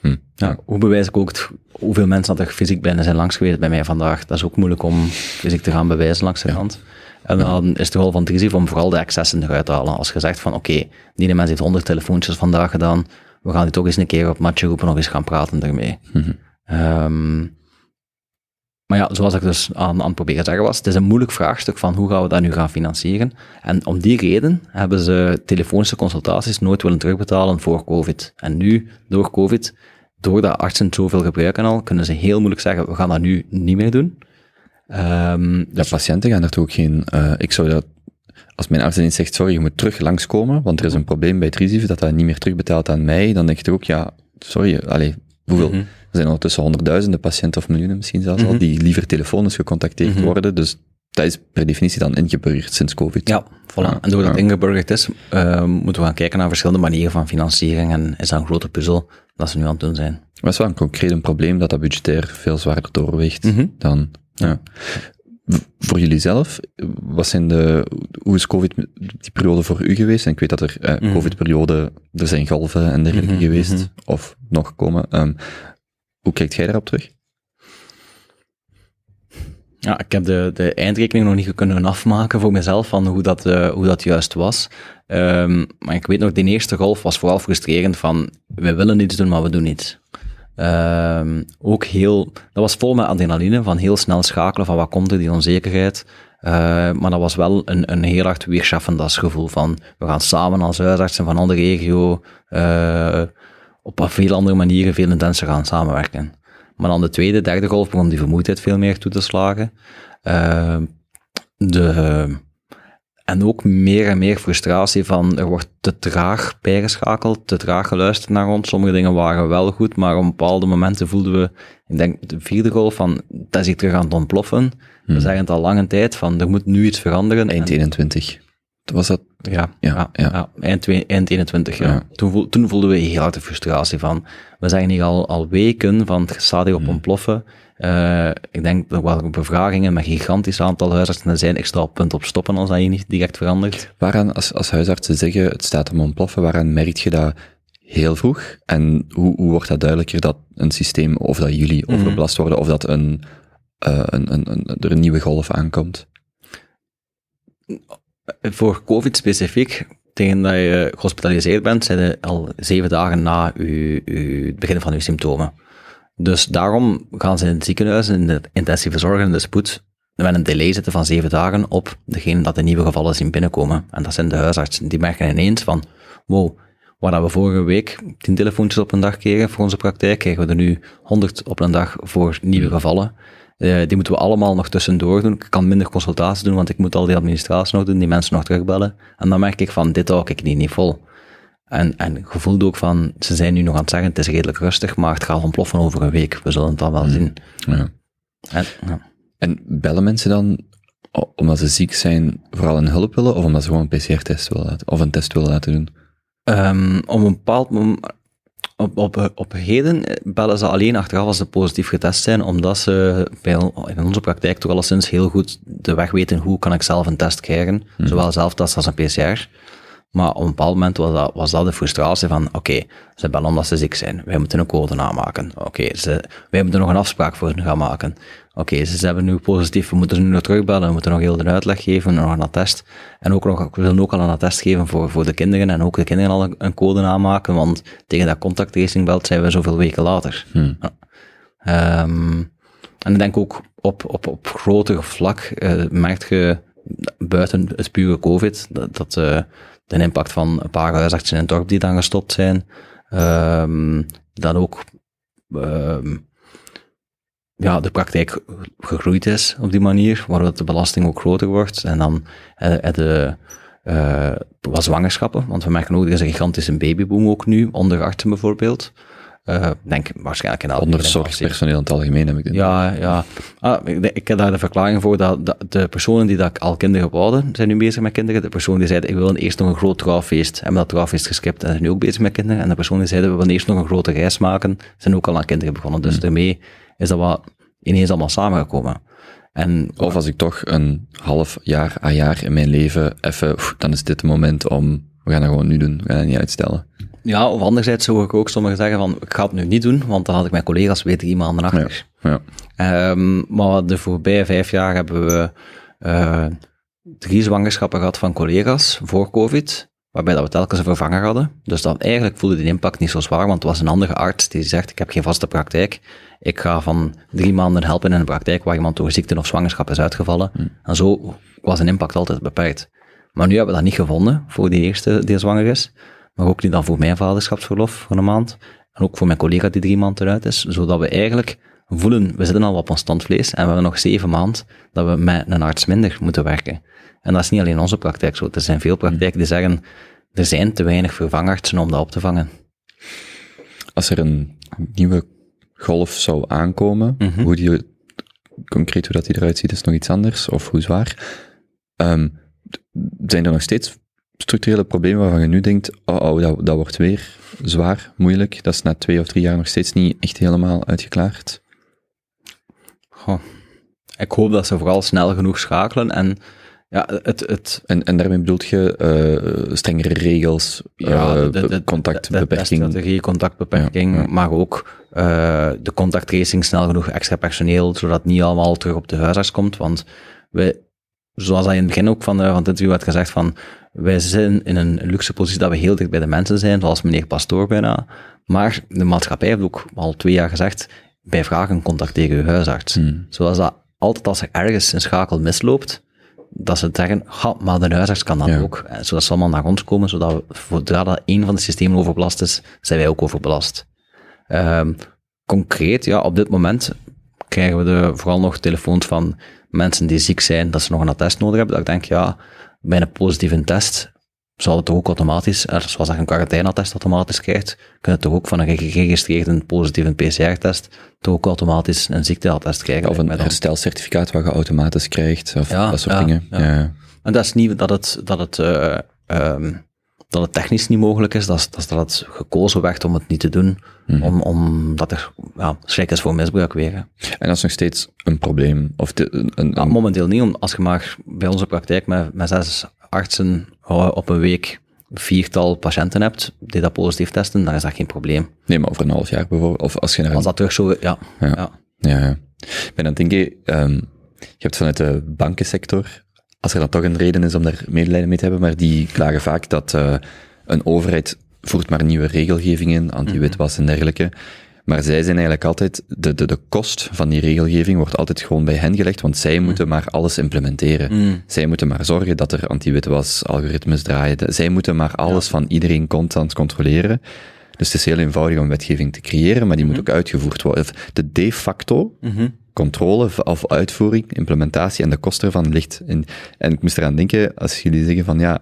Hm. Ja, hoe bewijs ik ook het, hoeveel mensen dat er fysiek binnen zijn langs geweest bij mij vandaag? Dat is ook moeilijk om fysiek te gaan bewijzen langs de kant. En dan is de rol van het RISIF om vooral de excessen eruit te halen. Als je zegt van, oké, die mens heeft 100 telefoontjes vandaag gedaan, we gaan die toch eens een keer op matje roepen, nog eens gaan praten ermee. Ehm, maar ja, zoals ik dus aan, aan het proberen te zeggen was, het is een moeilijk vraagstuk van hoe gaan we dat nu gaan financieren. En om die reden hebben ze telefonische consultaties nooit willen terugbetalen voor COVID. En nu, door COVID, doordat artsen het zoveel gebruiken al, kunnen ze heel moeilijk zeggen, we gaan dat nu niet meer doen. Ehm, Ja, patiënten gaan er toch ook geen... eh, ik zou dat... Als mijn arts zegt, sorry, je moet terug langskomen, want er is een probleem bij het RISIF, dat dat niet meer terugbetaalt aan mij, dan denk je toch ook, ja, sorry, allee, hoeveel... Er zijn ondertussen honderdduizenden patiënten of miljoenen misschien zelfs al, die liever telefonisch gecontacteerd worden, dus dat is per definitie dan ingeburgerd sinds COVID. ja, voilà. En doordat het ingeburgerd is, ehm, moeten we gaan kijken naar verschillende manieren van financiering en is dat een grote puzzel dat ze nu aan het doen zijn. Maar het is wel een concreet een probleem dat dat budgetair veel zwaarder doorweegt dan... Ja. Voor jullie zelf, wat zijn de, hoe is COVID die periode voor u geweest? En ik weet dat er eh, COVID-periode, er zijn golven en dergelijke geweest, of nog komen. Ehm, hoe kijkt jij daarop terug? Ja, ik heb de, de eindrekening nog niet kunnen afmaken voor mezelf van hoe dat, eh, hoe dat juist was. Ehm, maar ik weet nog, die eerste golf was vooral frustrerend van, we willen iets doen, maar we doen niets. Ehm, ook heel, dat was vol met adrenaline, van heel snel schakelen van wat komt er, die onzekerheid. Eh, maar dat was wel een, een heel hard weerschaffend gevoel van, we gaan samen als huisartsen van andere regio eh, op veel andere manieren veel intenser gaan samenwerken. Maar dan de tweede, derde golf begon die vermoeidheid veel meer toe te slagen. Eh, de, en ook meer en meer frustratie van er wordt te traag bijgeschakeld, te traag geluisterd naar ons. Sommige dingen waren wel goed, maar op bepaalde momenten voelden we, ik denk de vierde golf, van dat is hier terug aan het ontploffen. We zeggen het al lange tijd, van er moet nu iets veranderen. Eind En- 21. Was dat? ja, Ja, ja, ja. ja. eind, twee- eind 21, ja. Toen, voel- toen voelden we heel hard de frustratie van, we zeggen hier al, al weken van het staat hier op ontploffen. Eh, ik denk dat er bevragingen met een gigantisch aantal huisartsen zijn. Ik sta op punt op stoppen als dat hier niet direct verandert. Waaraan, als, als huisartsen zeggen, het staat om ontploffen, waaraan merk je dat heel vroeg? En hoe, hoe wordt dat duidelijker dat een systeem, of dat jullie Mhm. overbelast worden, of dat een, eh, een, een, een, er een nieuwe golf aankomt? Voor COVID specifiek, tegen dat je gehospitaliseerd bent, zijn je al zeven dagen na je, je, het begin van je symptomen. Dus daarom gaan ze in het ziekenhuis, in de intensieve zorg en de spoed, met een delay zitten van zeven dagen op degene dat de nieuwe gevallen zien binnenkomen. En dat zijn de huisartsen. Die merken ineens van, wow, waar we vorige week tien telefoontjes op een dag kregen voor onze praktijk, krijgen we er nu 100 op een dag voor nieuwe gevallen. Eh, die moeten we allemaal nog tussendoor doen. Ik kan minder consultaties doen, want ik moet al die administratie nog doen, die mensen nog terugbellen. En dan merk ik van, dit hou ik niet, niet vol. En, en gevoelde ook van, ze zijn nu nog aan het zeggen, het is redelijk rustig, maar het gaat ontploffen over een week. We zullen het dan wel zien. Ja. En, ja. En bellen mensen dan omdat ze ziek zijn, vooral een hulp willen, of omdat ze gewoon een PCR-test willen laten, of een test willen laten doen? Ehm, op een bepaald moment, op, op, op heden bellen ze alleen achteraf als ze positief getest zijn, omdat ze bij, in onze praktijk toch alleszins heel goed de weg weten hoe kan ik zelf een test krijgen, zowel zelftest als een PCR. Maar op een bepaald moment was dat, was dat de frustratie van, oké, ze bellen omdat ze ziek zijn. Wij moeten een code namaken. Oké, ze wij moeten nog een afspraak voor hen gaan maken. Oké, ze hebben nu positief, we moeten ze nu nog terugbellen, we moeten nog heel de uitleg geven, nog een attest. En ook nog, we willen ook al een attest geven voor, voor de kinderen en ook de kinderen al een, code namaken, want tegen dat contacttracing belt zijn we zoveel weken later. Ja. Ehm, en ik denk ook op, op, op groter vlak eh merk je buiten het pure COVID dat, dat eh, de impact van een paar huisartsen in het dorp die dan gestopt zijn, ehm, dat ook ehm, ja, de praktijk gegroeid is op die manier, waardoor de belasting ook groter wordt. En dan eh, eh, de eh, wat zwangerschappen, want we merken ook, er een gigantische babyboom ook nu, onder artsen bijvoorbeeld. Eh, denk waarschijnlijk in Onder zorgpersoneel in het algemeen heb ik dit. ja, ja. Ah, ik, ik heb daar de verklaring voor dat, dat de personen die dat al kinderen wouden, zijn nu bezig met kinderen. De persoon die zeiden, ik wil eerst nog een groot trouwfeest, hebben dat trouwfeest geskipt en zijn nu ook bezig met kinderen. En de persoon die zeiden, we willen eerst nog een grote reis maken, zijn ook al aan kinderen begonnen. Dus daarmee is dat wat ineens allemaal samengekomen. En Of als ik toch een half jaar, a jaar in mijn leven even, dan is dit het moment om, we gaan dat gewoon nu doen, we gaan dat niet uitstellen. Ja, of anderzijds zou ik ook sommigen zeggen van, ik ga het nu niet doen, want dan had ik mijn collega's weer drie maanden achter. Ja. Ehm, maar de voorbije vijf jaar hebben we eh, drie zwangerschappen gehad van collega's voor COVID, waarbij dat we telkens een vervanger hadden. Dus dan eigenlijk voelde die impact niet zo zwaar, want het was een andere arts die zegt, ik heb geen vaste praktijk. Ik ga van drie maanden helpen in een praktijk waar iemand door ziekte of zwangerschap is uitgevallen. En zo was een impact altijd beperkt. Maar nu hebben we dat niet gevonden voor die eerste die zwanger is, maar ook niet dan voor mijn vaderschapsverlof voor een maand. En ook voor mijn collega die drie maanden eruit is, zodat we eigenlijk voelen, we zitten al op ons standvlees en we hebben nog zeven maanden dat we met een arts minder moeten werken. En dat is niet alleen in onze praktijk zo. Er zijn veel praktijken die zeggen, er zijn te weinig vervangartsen om dat op te vangen. Als er een nieuwe golf zou aankomen, hoe die, concreet hoe dat die eruit ziet, is nog iets anders, of hoe zwaar. Ehm, zijn er nog steeds structurele problemen waarvan je nu denkt, oh, oh dat, dat wordt weer zwaar, moeilijk, dat is na twee of drie jaar nog steeds niet echt helemaal uitgeklaard? Goh. Ik hoop dat ze vooral snel genoeg schakelen en ja, het, het, En, en daarmee bedoelt je eh, strengere regels, Ja, eh, de- de- de- de contactbeperking. strategie, contactbeperking, Ja, ja. maar ook eh, de contacttracing, snel genoeg extra personeel, zodat het niet allemaal terug op de huisarts komt. Want we, zoals dat in het begin ook van, eh, van het interview had gezegd, van, wij zijn in een luxe positie dat we heel dicht bij de mensen zijn, zoals meneer Pastoor bijna. Maar de maatschappij heeft ook al twee jaar gezegd, bij vragen contacteer uw huisarts. Hmm. Zoals dat altijd als er ergens een schakel misloopt, dat ze zeggen, ga, maar de huisarts kan dat Ja. ook. En Zodat ze allemaal naar ons komen, zodat we, zodra dat één van de systemen overbelast is, zijn wij ook overbelast. Ehm, concreet, ja, op dit moment krijgen we de, vooral nog telefoons van mensen die ziek zijn, dat ze nog een attest nodig hebben. Dat ik denk, ja, bij een positieve test zal het toch ook automatisch, eh, zoals dat je een quarantaineattest automatisch krijgt, kun je toch ook van een geregistreerde positieve PCR-test toch ook automatisch een ziekteattest krijgen. Of een herstelcertificaat wat je automatisch krijgt, of Ja, dat soort ja, dingen. ja. Ja. En dat is niet dat het, dat het, eh, ehm, dat het technisch niet mogelijk is, dat dat dat het gekozen werd om het niet te doen, Mhm. om, omdat er ja, schrik is voor misbruik weer. hè. En dat is nog steeds een probleem. Of de, een, een, Ja, momenteel niet, om, als je maar bij onze praktijk met, met zes artsen eh, op een week viertal patiënten hebt die dat positief testen, dan is dat geen probleem. nee, maar over een half jaar bijvoorbeeld. Of als je naar Als dat terug zo, ja. Ja. ja. Ja, ja. Ik ben aan het denken, ehm, je hebt vanuit de bankensector, als er dan toch een reden is om daar medelijden mee te hebben, maar die klagen vaak dat eh, een overheid voert maar nieuwe regelgeving in, anti-witwas en dergelijke. Maar zij zijn eigenlijk altijd, de, de, de kost van die regelgeving wordt altijd gewoon bij hen gelegd, want zij moeten maar alles implementeren. Zij moeten maar zorgen dat er anti-witwas algoritmes draaien. Zij moeten maar alles van iedereen constant controleren. Dus het is heel eenvoudig om wetgeving te creëren, maar die moet ook uitgevoerd worden. De de facto controle of uitvoering, implementatie en de kosten ervan ligt in. En ik moest eraan denken, als jullie zeggen van ja,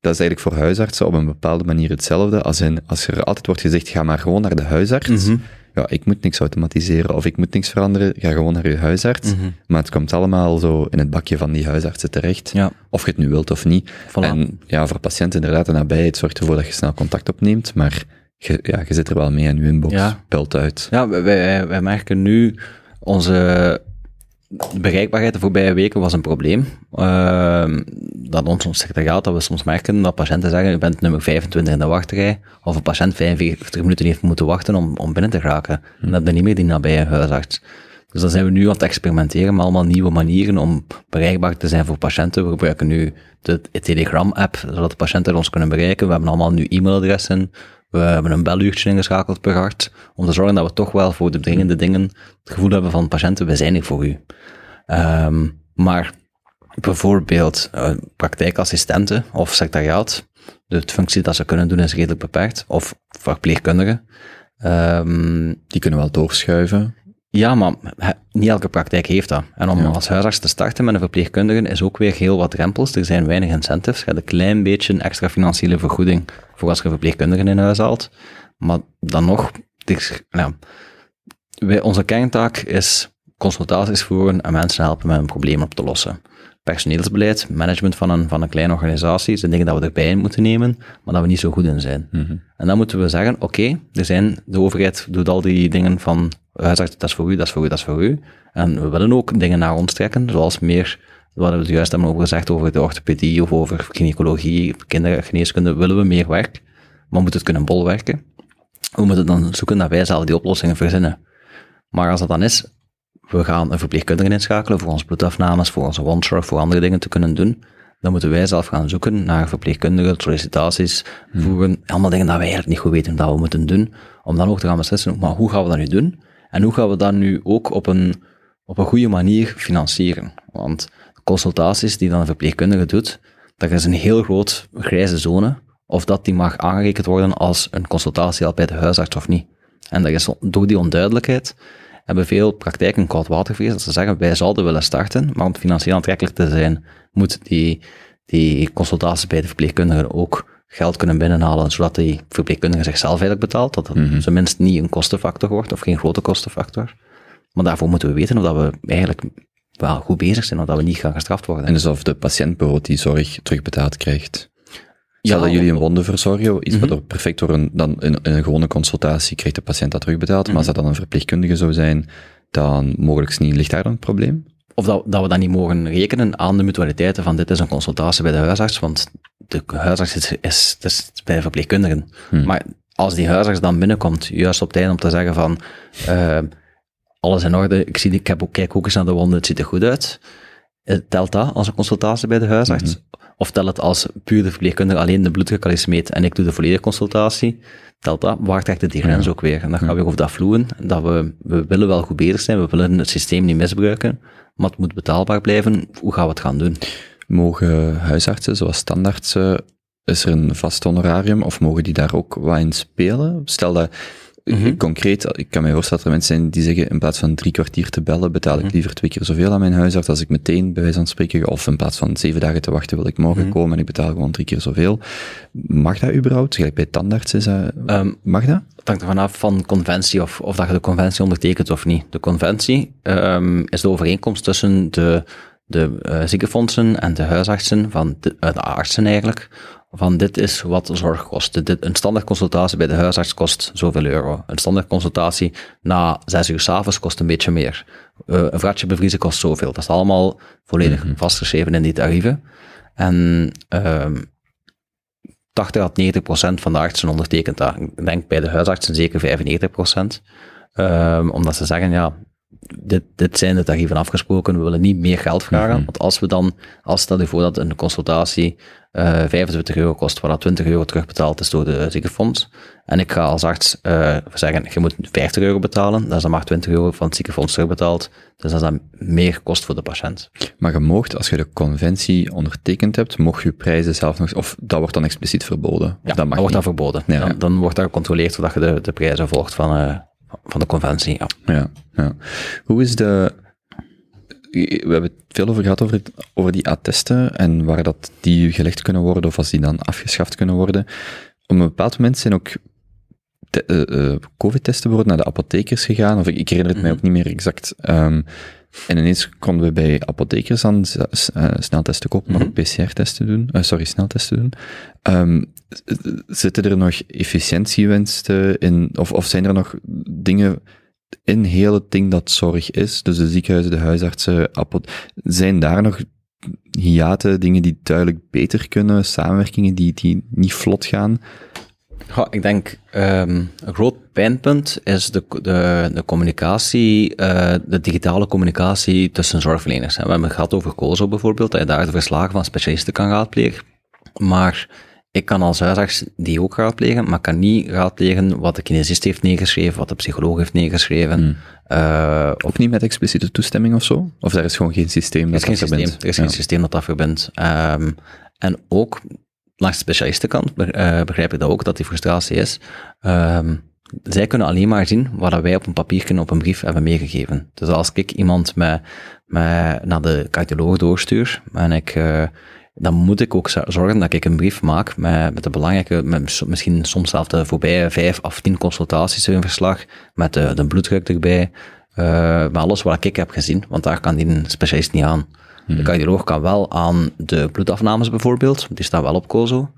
dat is eigenlijk voor huisartsen op een bepaalde manier hetzelfde. Als, in, als er altijd wordt gezegd, ga maar gewoon naar de huisarts. ja, ik moet niks automatiseren of ik moet niks veranderen, ga gewoon naar je huisarts. Maar het komt allemaal zo in het bakje van die huisartsen terecht. Ja. Of je het nu wilt of niet. Voilà. En ja, voor patiënten inderdaad, de nabijheid zorgt ervoor dat je snel contact opneemt, maar je, ja, je zit er wel mee in je inbox, Ja. pelt uit. Ja, wij, wij merken nu onze bereikbaarheid de voorbije weken was een probleem. Ehm, dat ons ons secretariaat, dat we soms merken dat patiënten zeggen, je bent nummer 25 in de wachtrij, of een patiënt 45 minuten heeft moeten wachten om, om binnen te geraken. En dat is niet meer die nabije huisarts. Dus dan zijn we nu aan het experimenteren met allemaal nieuwe manieren om bereikbaar te zijn voor patiënten. We gebruiken nu de Telegram-app, zodat de patiënten ons kunnen bereiken. We hebben allemaal nu e-mailadressen. We hebben een beluurtje ingeschakeld per hart, om te zorgen dat we toch wel voor de dringende dingen het gevoel hebben van patiënten, we zijn hier voor u. Ehm, maar bijvoorbeeld eh, praktijkassistenten of secretariaat, de functie dat ze kunnen doen is redelijk beperkt, of verpleegkundigen. Ehm, Die kunnen wel doorschuiven. Ja, maar niet elke praktijk heeft dat. En om als huisarts te starten met een verpleegkundige is ook weer heel wat drempels. Er zijn weinig incentives. Je hebt een klein beetje een extra financiële vergoeding voor als je een verpleegkundige in huis haalt. Maar dan nog, is- ja, wij, onze kerntaak is consultaties voeren en mensen helpen met een probleem op te lossen. Personeelsbeleid, management van een, van een kleine organisatie, zijn dingen dat we erbij moeten nemen, maar dat we niet zo goed in zijn. En dan moeten we zeggen, oké, er zijn, de overheid doet al die dingen van, huisarts, dat is voor u, dat is voor u, dat is voor u. En we willen ook dingen naar ons trekken, zoals meer, wat we het juist hebben over gezegd, over de orthopedie of over gynaecologie, kindergeneeskunde, willen we meer werk, maar we moeten het kunnen bolwerken. We moeten dan zoeken dat wij zelf die oplossingen verzinnen. Maar als dat dan is, we gaan een verpleegkundige inschakelen voor onze bloedafnames, voor onze OneShore, voor andere dingen te kunnen doen, dan moeten wij zelf gaan zoeken naar verpleegkundigen, sollicitaties, voeren, allemaal dingen dat wij eigenlijk niet goed weten dat we moeten doen, om dan ook te gaan beslissen, maar hoe gaan we dat nu doen? En hoe gaan we dat nu ook op een, op een goede manier financieren? Want consultaties die dan een verpleegkundige doet, dat is een heel groot grijze zone, of dat die mag aangerekend worden als een consultatie al bij de huisarts of niet. En dat is door die onduidelijkheid hebben veel praktijken koud watervrees dat ze zeggen, wij zouden willen starten, maar om financieel aantrekkelijk te zijn, moet die, die consultatie bij de verpleegkundige ook geld kunnen binnenhalen, zodat die verpleegkundige zichzelf eigenlijk betaalt, dat het tenminste niet een kostenfactor wordt, of geen grote kostenfactor. Maar daarvoor moeten we weten of dat we eigenlijk wel goed bezig zijn, of dat we niet gaan gestraft worden. En dus of de patiënt bijvoorbeeld die zorg terugbetaald krijgt. Ja, dat jullie een wonde verzorgen, iets wat er perfect door een, dan in, in een gewone consultatie krijgt de patiënt dat terugbetaald, maar als dat dan een verpleegkundige zou zijn, dan mogelijk niet, ligt daar dan een probleem? Of dat, dat we dan niet mogen rekenen aan de mutualiteiten van dit is een consultatie bij de huisarts, want de huisarts is, is, het is bij de verpleegkundigen. Maar als die huisarts dan binnenkomt, juist op tijd om te zeggen van eh, alles in orde, ik, zie, ik heb ook, kijk ook eens naar de wonden, het ziet er goed uit. Eh, Telt dat als een consultatie bij de huisarts? Of telt het als puur de verpleegkundige alleen de bloeddruk al eens meet en ik doe de volledige consultatie? Telt dat? Waar trekt het die grens ook weer? En dan gaan we weer over dat vloeien. Dat we, we willen wel goed bezig zijn, we willen het systeem niet misbruiken, maar het moet betaalbaar blijven. Hoe gaan we het gaan doen? Mogen huisartsen, zoals standaardsen, is er een vast honorarium, of mogen die daar ook wat in spelen? Stel dat, Mhm. concreet, ik kan me voorstellen dat er mensen zijn die zeggen, in plaats van drie kwartier te bellen, betaal Mhm. ik liever twee keer zoveel aan mijn huisarts als ik meteen, bij wijze van spreken, of in plaats van zeven dagen te wachten, wil ik morgen Mhm. komen en ik betaal gewoon drie keer zoveel. Mag dat überhaupt? Gelijk bij tandarts is dat, Ehm, mag dat? Het hangt ervan af van conventie of, of dat je de conventie ondertekent of niet. De conventie ehm, is de overeenkomst tussen de, de eh, ziekenfondsen en de huisartsen, van de, eh, de artsen eigenlijk, van dit is wat zorg kost. Dit, een standaard consultatie bij de huisarts kost zoveel euro. Een standaard consultatie na zes uur s'avonds kost een beetje meer. Eh, een vraatje bevriezen kost zoveel. Dat is allemaal volledig vastgeschreven in die tarieven. En ehm 80 à 90 procent van de artsen ondertekent dat. Ik denk bij de huisartsen zeker 95 procent. Ehm, omdat ze zeggen, ja, dit, dit zijn de tarieven afgesproken, we willen niet meer geld vragen. Want als we dan, als stel je voor dat een consultatie eh 25 euro kost, waar dat 20 euro terugbetaald is door de ziekenfonds, en ik ga als arts eh, zeggen, je moet 50 euro betalen, dat is dan maar 20 euro van het ziekenfonds terugbetaald, dus dat is dan meer kost voor de patiënt. Maar je moogt, als je de conventie ondertekend hebt, mocht je prijzen zelf nog, of dat wordt dan expliciet verboden. Ja, dat dan mag wordt dat verboden. Ja, dan, ja. dan wordt dat gecontroleerd zodat je de, de prijzen volgt van, eh, van de conventie. Ja. Ja, ja. Hoe is de... We hebben het veel over gehad over, het- over die attesten en waar dat die gelegd kunnen worden of als die dan afgeschaft kunnen worden. Op een bepaald moment zijn ook te- eh, eh, COVID-testen worden naar de apothekers gegaan, of ik, ik herinner het mij Mhm. ook niet meer exact. Ehm, en ineens konden we bij apothekers s- eh, sneltesten kopen, maar Mhm. ook PCR-testen doen, sorry, sneltesten doen. Ehm, zitten er nog efficiëntiewinsten in, of, of zijn er nog dingen in heel het ding dat zorg is, dus de ziekenhuizen, de huisartsen, apot zijn daar nog hiaten, dingen die duidelijk beter kunnen, samenwerkingen die, die niet vlot gaan? Ik denk ehm, een groot pijnpunt is de, de, de communicatie, eh, de digitale communicatie tussen zorgverleners. We hebben het gehad over COSO bijvoorbeeld, dat je daar de verslagen van specialisten kan raadplegen. Maar ik kan als huisarts die ook raadplegen, maar kan niet raadplegen wat de kinesist heeft neergeschreven, wat de psycholoog heeft neergeschreven. Hmm. Eh, Ook niet met expliciete toestemming of zo? Of daar is gewoon geen systeem dat is geen dat systeem, verbindt? er is Ja. geen systeem dat dat verbindt. Ehm, en ook langs de specialistenkant eh, begrijp ik dat ook, dat die frustratie is. Ehm, zij kunnen alleen maar zien wat wij op een papiertje, op een brief hebben meegegeven. Dus als ik iemand met, met, naar de cardioloog doorstuur, en ik, eh, dan moet ik ook zo- zorgen dat ik een brief maak met, met de belangrijke, met misschien soms zelfs de voorbije vijf of tien consultaties in verslag, met de, de bloeddruk erbij, eh, met alles wat ik heb gezien, want daar kan die specialist niet aan. De cardioloog kan wel aan de bloedafnames bijvoorbeeld, die staan wel op COSO,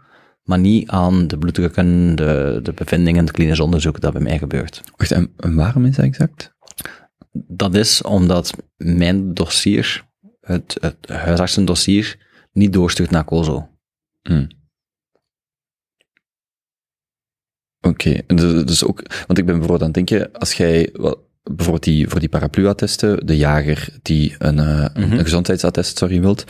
maar niet aan de bloeddrukken, de, de bevindingen, het klinisch onderzoek dat bij mij gebeurt. Wacht, en, en waarom is dat exact? Dat is omdat mijn dossier, het, het huisartsendossier, niet doorstuurt naar COSO. Hm. Oké, dus, dus ook, want ik ben bijvoorbeeld aan het denken, als jij, bijvoorbeeld die, voor die paraplu-attesten, de jager die een, Mhm. een gezondheidsattest, sorry, wilt,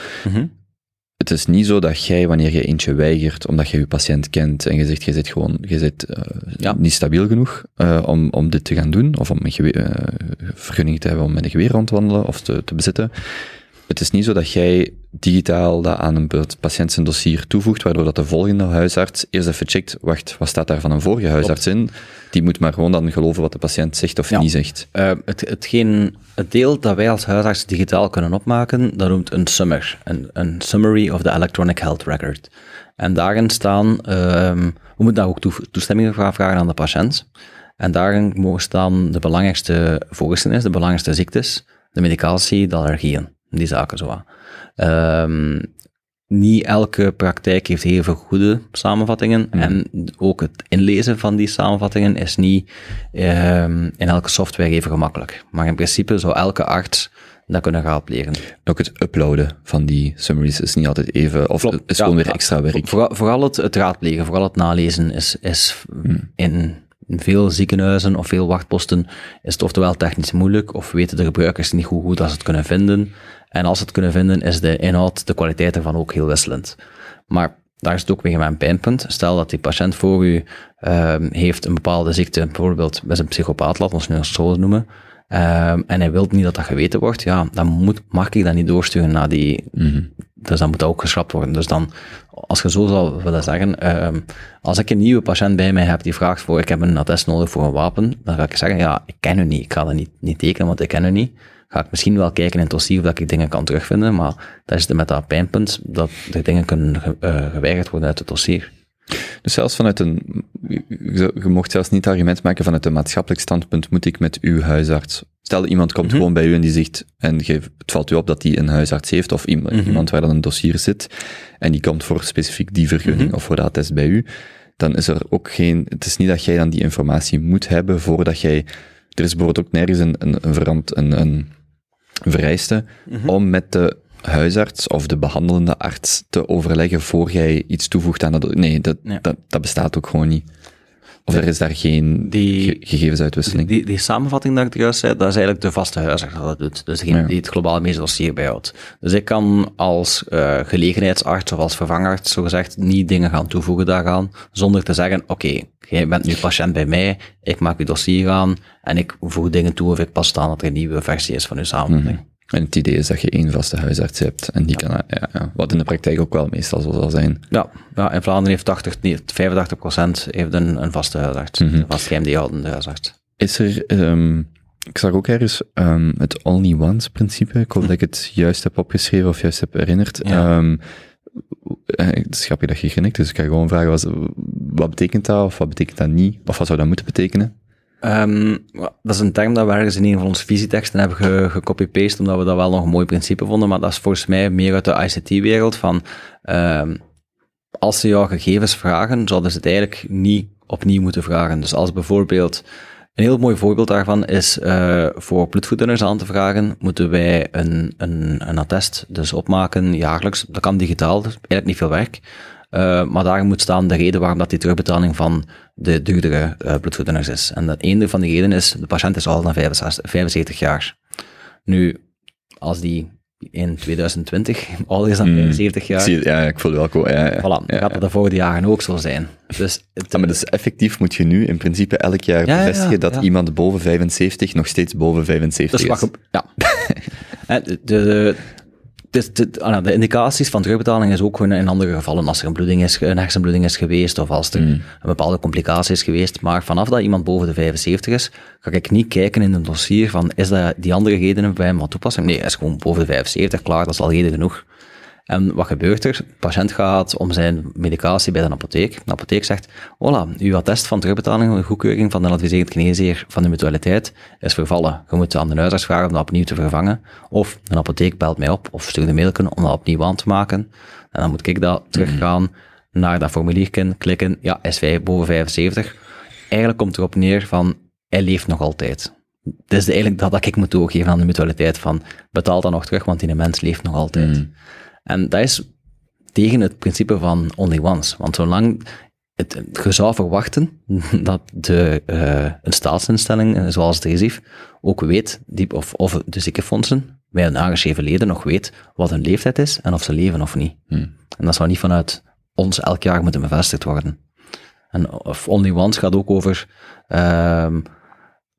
het is niet zo dat jij, wanneer je eentje weigert, omdat je je patiënt kent en je zegt, je zit gewoon, je zit eh, Ja. niet stabiel genoeg eh, om, om dit te gaan doen, of om een vergunning te hebben om met een geweer rond te wandelen of te, te bezitten. Het is niet zo dat jij digitaal dat aan een patiënt zijn dossier toevoegt, waardoor dat de volgende huisarts eerst even checkt, wacht, wat staat daar van een vorige huisarts in? Die moet maar gewoon dan geloven wat de patiënt zegt of Ja. niet zegt. Eh, het, hetgeen, het deel dat wij als huisarts digitaal kunnen opmaken, dat noemt een summer. Een, een summary of the electronic health record. En daarin staan, ehm, we moeten daar ook toe, toestemming vragen aan de patiënt. En daarin mogen staan de belangrijkste voorgeschiedenis, de belangrijkste ziektes, de medicatie, de allergieën. Die zaken zo. Ehm niet elke praktijk heeft heel veel goede samenvattingen. En ook het inlezen van die samenvattingen is niet ehm, in elke software even gemakkelijk. Maar in principe zou elke arts dat kunnen raadplegen. Ook het uploaden van die summaries is niet altijd even, of Klopt, is ja, gewoon weer extra werk. Vooral, vooral het, het raadplegen, vooral het nalezen is, is Hmm. in veel ziekenhuizen of veel wachtposten is het oftewel technisch moeilijk of weten de gebruikers niet hoe goed dat ze het kunnen vinden. En als ze het kunnen vinden, is de inhoud, de kwaliteit ervan ook heel wisselend. Maar daar is het ook weer mijn pijnpunt. Stel dat die patiënt voor u ehm, heeft een bepaalde ziekte, bijvoorbeeld bij een psychopaat, laten we ons nu eens zo noemen, ehm, en hij wil niet dat dat geweten wordt, ja, dan moet, mag ik dat niet doorsturen naar die... Dus dan moet dat ook geschrapt worden. Dus dan, als je zo zou willen zeggen, ehm, als ik een nieuwe patiënt bij mij heb die vraagt voor, ik heb een attest nodig voor een wapen, dan ga ik zeggen, ja, ik ken u niet, ik ga dat niet, niet tekenen, want ik ken u niet. Ga ik misschien wel kijken in het dossier of dat ik dingen kan terugvinden, maar dat is het met dat pijnpunt, dat er dingen kunnen ge- eh, geweigerd worden uit het dossier. Dus zelfs vanuit een, je, mocht zelfs niet het argument maken vanuit een maatschappelijk standpunt, moet ik met uw huisarts. Stel, iemand komt Mhm. gewoon bij u en die zegt, en ge- het valt u op dat die een huisarts heeft, of iemand, Mhm. iemand waar dan een dossier zit, en die komt voor specifiek die vergunning Mhm. of voor dat attest bij u, dan is er ook geen, het is niet dat jij dan die informatie moet hebben voordat jij, er is bijvoorbeeld ook nergens een, een, een, verant, een, een vereiste Mhm. om met de huisarts of de behandelende arts te overleggen voor jij iets toevoegt aan dat. Nee, dat, Ja. dat, dat bestaat ook gewoon niet. Of er is daar geen Die- ge- gegevensuitwisseling. Die, die samenvatting dat ik juist zei, dat is eigenlijk de vaste huisarts dat dat doet. Dus degene Ja. die het globaal meeste dossier bijhoudt. Dus ik kan als eh, gelegenheidsarts of als vervangarts, zogezegd, niet dingen gaan toevoegen daaraan, zonder te zeggen, oké, jij bent nu patiënt bij mij, ik maak uw dossier aan en ik voeg dingen toe of ik pas aan dat er een nieuwe versie is van uw samenvatting. En het idee is dat je één vaste huisarts hebt en die kan, ja, ja, wat in de praktijk ook wel meestal zo zal zijn. Ja, ja, in Vlaanderen heeft 80, nee, 85% heeft een, een vaste huisarts, een vast huisarts. Is er, ehm, ik zag ook ergens ehm, het only once principe, ik hoop dat ik het juist heb opgeschreven of juist heb herinnerd. Ja. Eh, het is grappig dat je grinnikt, dus ik ga gewoon vragen, was, wat betekent dat, of wat betekent dat niet? Of wat zou dat moeten betekenen? Ehm, dat is een term dat we ergens in een van onze visieteksten hebben ge- gecopy-paste, omdat we dat wel nog een mooi principe vonden, maar dat is volgens mij meer uit de ICT-wereld van, ehm, als ze jou gegevens vragen, zouden ze het eigenlijk niet opnieuw moeten vragen. Dus als bijvoorbeeld, een heel mooi voorbeeld daarvan is, eh, voor bloedverdunners aan te vragen, moeten wij een, een, een attest dus opmaken jaarlijks. Dat kan digitaal, dus eigenlijk niet veel werk. Uh, maar daar moet staan de reden waarom dat die terugbetaling van de duurdere uh, bloedverdunners is. En dat ene van die redenen is, de patiënt is al dan 65, 75 jaar. Nu, als die in 2020 ouder is dan 75 jaar... Ja, ik voel het wel cool. Ja, ja. Voilà, ja, gaat dat de volgende jaren ook zo zijn. Dus, het, ja, maar dus effectief moet je nu in principe elk jaar Ja, ja, bevestigen dat iemand boven 75 nog steeds boven 75 Dus is. wacht, ja. De, de, de, de, ah, nou, de indicaties van terugbetaling is ook gewoon in andere gevallen als er een, bloeding is, een hersenbloeding is geweest of als er Mm. een bepaalde complicatie is geweest. Maar vanaf dat iemand boven de 75 is, ga ik niet kijken in een dossier van is dat die andere redenen bij hem van toepassing? Nee, hij is gewoon boven de 75, klaar, dat is al reden genoeg. En wat gebeurt er? De patiënt gaat om zijn medicatie bij de apotheek. De apotheek zegt, voilà, uw attest van terugbetaling, de goedkeuring van de adviserend geneesheer van de mutualiteit is vervallen. Je moet aan de huisarts vragen om dat opnieuw te vervangen. Of een apotheek belt mij op, of stuurt een mailje om dat opnieuw aan te maken. En dan moet ik dat teruggaan naar dat formulierken, klikken, ja, hij is vijf- boven 75. Eigenlijk komt erop neer van, hij leeft nog altijd. Het is eigenlijk dat, dat ik moet doorgeven aan de mutualiteit van, betaal dat nog terug, want die mens leeft nog altijd. En dat is tegen het principe van only once. Want zolang het, je zou verwachten dat de, eh, een staatsinstelling, eh, zoals de RISIF, ook weet, die, of, of de ziekenfondsen, bij een aangeschreven leden nog weet wat hun leeftijd is en of ze leven of niet. En dat zou niet vanuit ons elk jaar moeten bevestigd worden. En of only once gaat ook over, ehm,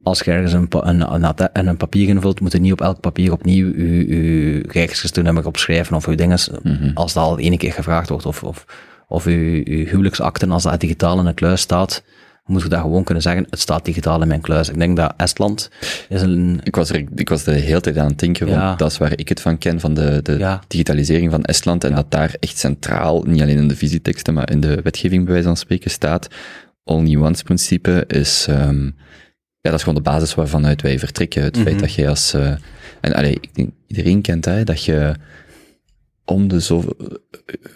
als je ergens een, pa- een, een, een papier invult, moet je niet op elk papier opnieuw je, je opschrijven of je dingen, als dat al één keer gevraagd wordt, of, of, of je, je huwelijksakten, als dat digitaal in een kluis staat, moet je dat gewoon kunnen zeggen, het staat digitaal in mijn kluis. Ik denk dat Estland is een... Ik was, er, ik was de hele tijd aan het denken, want Ja. dat is waar ik het van ken, van de, de Ja. digitalisering van Estland. En dat daar echt centraal, niet alleen in de visieteksten, maar in de wetgeving bij wijze van spreken staat. Only once principe is, ehm, ja, dat is gewoon de basis waarvanuit wij vertrekken. Het feit dat je als, eh, en allee, ik denk, iedereen kent dat, hè, dat je om de zoveel,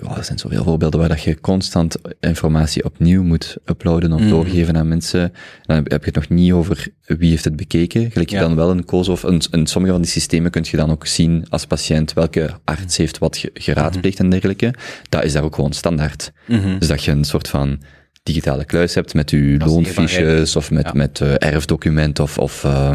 oh, er zijn zoveel voorbeelden waar dat je constant informatie opnieuw moet uploaden of doorgeven aan mensen. En dan heb je het nog niet over wie heeft het bekeken. Gelijk je Ja. dan wel een koos of in, in sommige van die systemen kun je dan ook zien als patiënt welke arts heeft wat ge- geraadpleegd en dergelijke. Dat is daar ook gewoon standaard. Dus dat je een soort van digitale kluis hebt met je loonfiches of met, Ja. met eh, erfdocument of, of eh,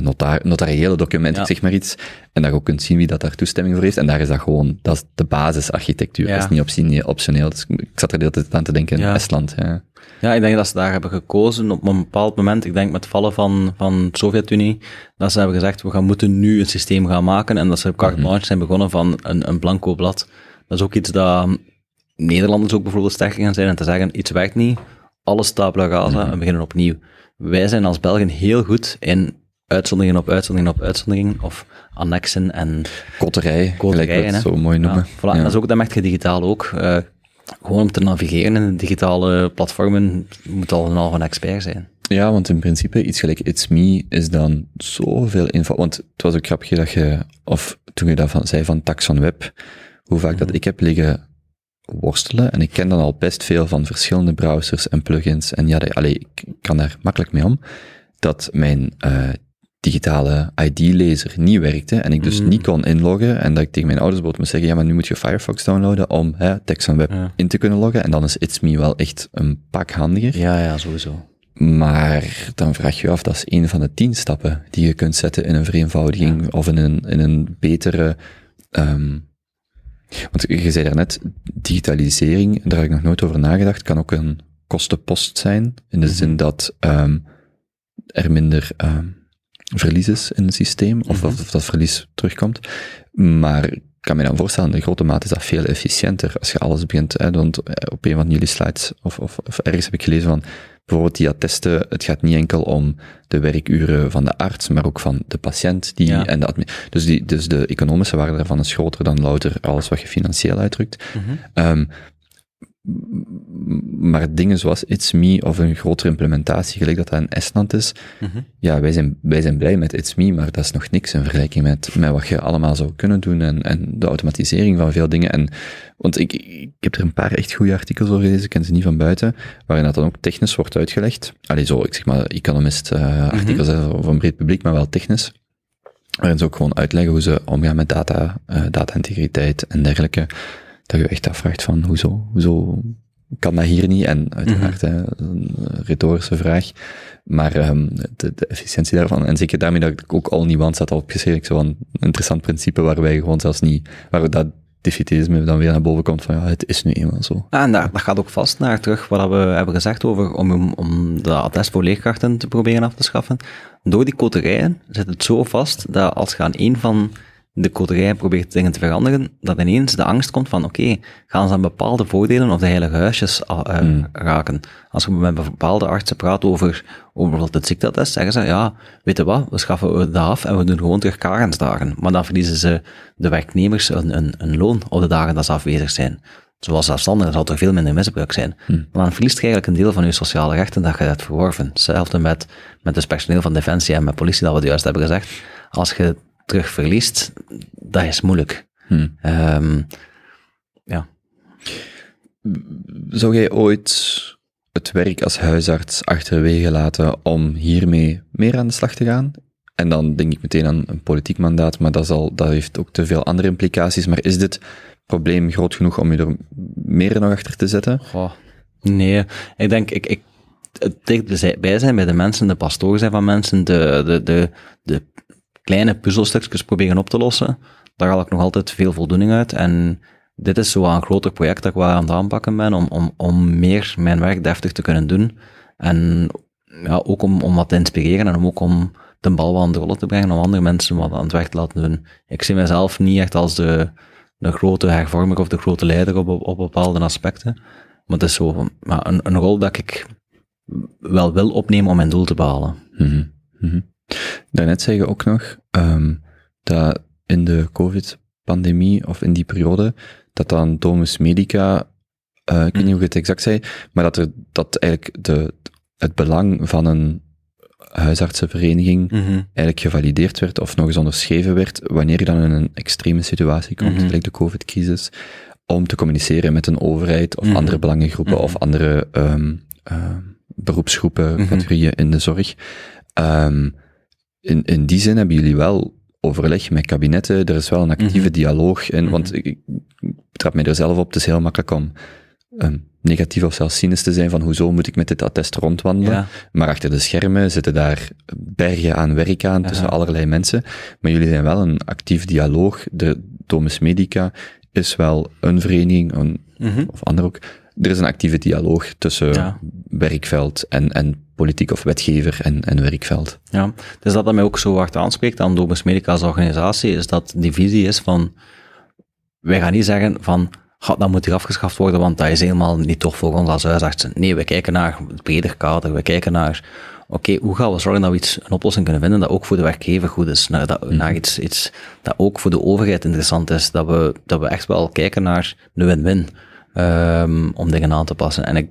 nota- notariële documenten, Ja. zeg maar iets. En dat je ook kunt zien wie dat daar toestemming voor heeft. En daar is dat gewoon, dat is de basisarchitectuur. Ja. Dat is niet optie- optioneel. Dus ik zat er de hele tijd aan te denken in Ja. Estland. Ja. Ja, ik denk dat ze daar hebben gekozen op een bepaald moment. Ik denk met het vallen van, van de Sovjet-Unie, dat ze hebben gezegd, we gaan, moeten nu een systeem gaan maken. En dat ze op carte blanche zijn begonnen van een, een blanco blad. Dat is ook iets dat Nederlanders ook bijvoorbeeld sterker gaan zijn en te zeggen, iets werkt niet, alles tabula rasa en beginnen opnieuw. Wij zijn als Belgen heel goed in uitzonderingen op uitzonderingen op uitzonderingen, of annexen en Kotterij, Koterijen, hè. zo mooi noemen. Ja, voilà. En dat, is ook, dat merk je digitaal ook. Eh, gewoon om te navigeren in de digitale platformen moet al een halve expert zijn. Ja, want in principe iets gelijk It's Me is dan zoveel info. Want het was ook grappig dat je, of toen je dat van, zei van Taxon Web, hoe vaak dat ik heb liggen worstelen. En ik ken dan al best veel van verschillende browsers en plugins. En ja, allee, ik kan daar makkelijk mee om. Dat mijn eh, digitale ID-lezer niet werkte en ik dus niet kon inloggen en dat ik tegen mijn ouders bijvoorbeeld moest zeggen, ja, maar nu moet je Firefox downloaden om hè, Taxon Web Ja. in te kunnen loggen. En dan is It's Me wel echt een pak handiger. Ja, ja, sowieso. Maar dan vraag je je af, dat is een van de tien stappen die je kunt zetten in een vereenvoudiging of in een, in een betere. ehm want je zei daarnet, digitalisering, daar heb ik nog nooit over nagedacht, kan ook een kostenpost zijn. In de zin dat ehm er minder ehm verlies is in het systeem, of, of, of dat verlies terugkomt. Maar ik kan me dan voorstellen, in grote mate is dat veel efficiënter als je alles begint. Hè, want eh, op een van jullie slides, of, of, of ergens heb ik gelezen van, bijvoorbeeld die attesten, het gaat niet enkel om de werkuren van de arts, maar ook van de patiënt. Die, Ja. en de, dus, die, dus de economische waarde daarvan is groter dan louter alles wat je financieel uitdrukt. Ehm, m- maar dingen zoals It's Me of een grotere implementatie, gelijk dat dat in Estland is, ja, wij zijn, wij zijn blij met It's Me, maar dat is nog niks in vergelijking met, met wat je allemaal zou kunnen doen en, en de automatisering van veel dingen. En, want ik, ik heb er een paar echt goede artikels over gelezen, ik ken ze niet van buiten, waarin dat dan ook technisch wordt uitgelegd. Allee, zo, ik zeg maar, economist eh, artikels hè, voor een breed publiek, maar wel technisch. Waarin ze ook gewoon uitleggen hoe ze omgaan met data, eh, data-integriteit en dergelijke. Dat je echt afvraagt van, hoezo, hoezo kan dat hier niet? En uiteraard, hè, een retorische vraag. Maar ehm, de, de efficiëntie daarvan, en zeker daarmee dat ik ook al nuance had al opgeschreven, ik zo van een interessant principe waar wij gewoon zelfs niet, waar dat defetisme dan weer naar boven komt van, ja, het is nu eenmaal zo. Ah, en daar, dat gaat ook vast naar terug wat we hebben gezegd over om, om, om de attest voor leerkrachten te proberen af te schaffen. Door die coterijen zit het zo vast dat als je aan één van de coterijen probeert dingen te veranderen, dat ineens de angst komt van oké, gaan ze aan bepaalde voordelen of de heilige huisjes eh, raken. Als je met bepaalde artsen praat over, over bijvoorbeeld het ziekteattest, zeggen ze ja, weet je wat, we schaffen dat af en we doen gewoon terug karensdagen. Maar dan verliezen ze de werknemers een, een, een loon op de dagen dat ze afwezig zijn. Zoals zelfstandigen zal er veel minder misbruik zijn. Maar dan verliest je eigenlijk een deel van je sociale rechten dat je hebt verworven. Hetzelfde met, met het personeel van Defensie en met politie, dat we juist hebben gezegd. Als je terug verliest, dat is moeilijk. Ehm, ja. Zou jij ooit het werk als huisarts achterwege laten om hiermee meer aan de slag te gaan? En dan denk ik meteen aan een politiek mandaat, maar dat, zal, dat heeft ook te veel andere implicaties. Maar is dit probleem groot genoeg om je er meer nog achter te zetten? Goh, nee, ik denk, ik, ik, het dichtbij zijn bij de mensen, de pastoor zijn van mensen, de, de, de, de kleine puzzelstukjes proberen op te lossen, daar haal ik nog altijd veel voldoening uit. En dit is zo een groter project dat ik wel aan het aanpakken ben, om, om, om meer mijn werk deftig te kunnen doen. En ja, ook om, om wat te inspireren en ook om de bal wat aan de rollen te brengen, om andere mensen wat aan het werk te laten doen. Ik zie mezelf niet echt als de, de grote hervormer of de grote leider op, op, op bepaalde aspecten. Maar het is zo maar een, een rol dat ik wel wil opnemen om mijn doel te behalen. Mhm, mhm. Daarnet zei je ook nog ehm, dat in de COVID-pandemie of in die periode, dat dan Domus Medica, eh, ik weet niet hoe je het exact zei, maar dat, er, dat eigenlijk de, het belang van een huisartsenvereniging eigenlijk gevalideerd werd of nog eens onderschreven werd wanneer je dan in een extreme situatie komt, Mhm. gelijk de COVID-crisis, om te communiceren met een overheid of Mhm. andere belangengroepen Mhm. of andere ehm, ehm, beroepsgroepen, Mhm. categorieën in de zorg. In, in die zin hebben jullie wel overleg met kabinetten, er is wel een actieve Mhm. dialoog in, want Mhm. ik, ik trap mij er zelf op, het is heel makkelijk om ehm, negatief of zelfs cynisch te zijn van hoezo moet ik met dit attest rondwandelen. Ja. Maar achter de schermen zitten daar bergen aan werk aan tussen Aha. allerlei mensen. Maar jullie zijn wel een actief dialoog. De Domus Medica is wel een vereniging, een, Mhm. of ander ook. Er is een actieve dialoog tussen Ja. werkveld en, en politiek of wetgever en, en werkveld. Ja, dus dat dat mij ook zo hard aanspreekt aan Domus Medica als organisatie, is dat die visie is van, wij gaan niet zeggen van, "Ha, dat moet hier afgeschaft worden, want dat is helemaal niet toch voor ons als huisartsen. Nee, we kijken naar het breder kader, we kijken naar, oké, hoe gaan we zorgen dat we iets, een oplossing kunnen vinden dat ook voor de werkgever goed is, naar, dat, naar iets, iets dat ook voor de overheid interessant is, dat we, dat we echt wel kijken naar de win-win, ehm, om dingen aan te passen. En ik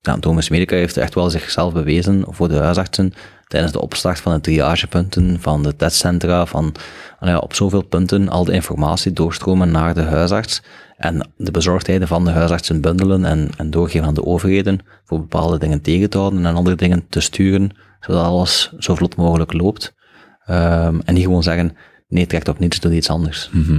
ja, Thomas Medica heeft echt wel zichzelf bewezen voor de huisartsen tijdens de opstart van de triagepunten, van de testcentra, van nou ja, op zoveel punten al de informatie doorstromen naar de huisarts en de bezorgdheden van de huisartsen bundelen en, en doorgeven aan de overheden voor bepaalde dingen tegen te houden en andere dingen te sturen, zodat alles zo vlot mogelijk loopt. Ehm, en niet gewoon zeggen, nee, trekt op niets, doe iets anders. Mhm.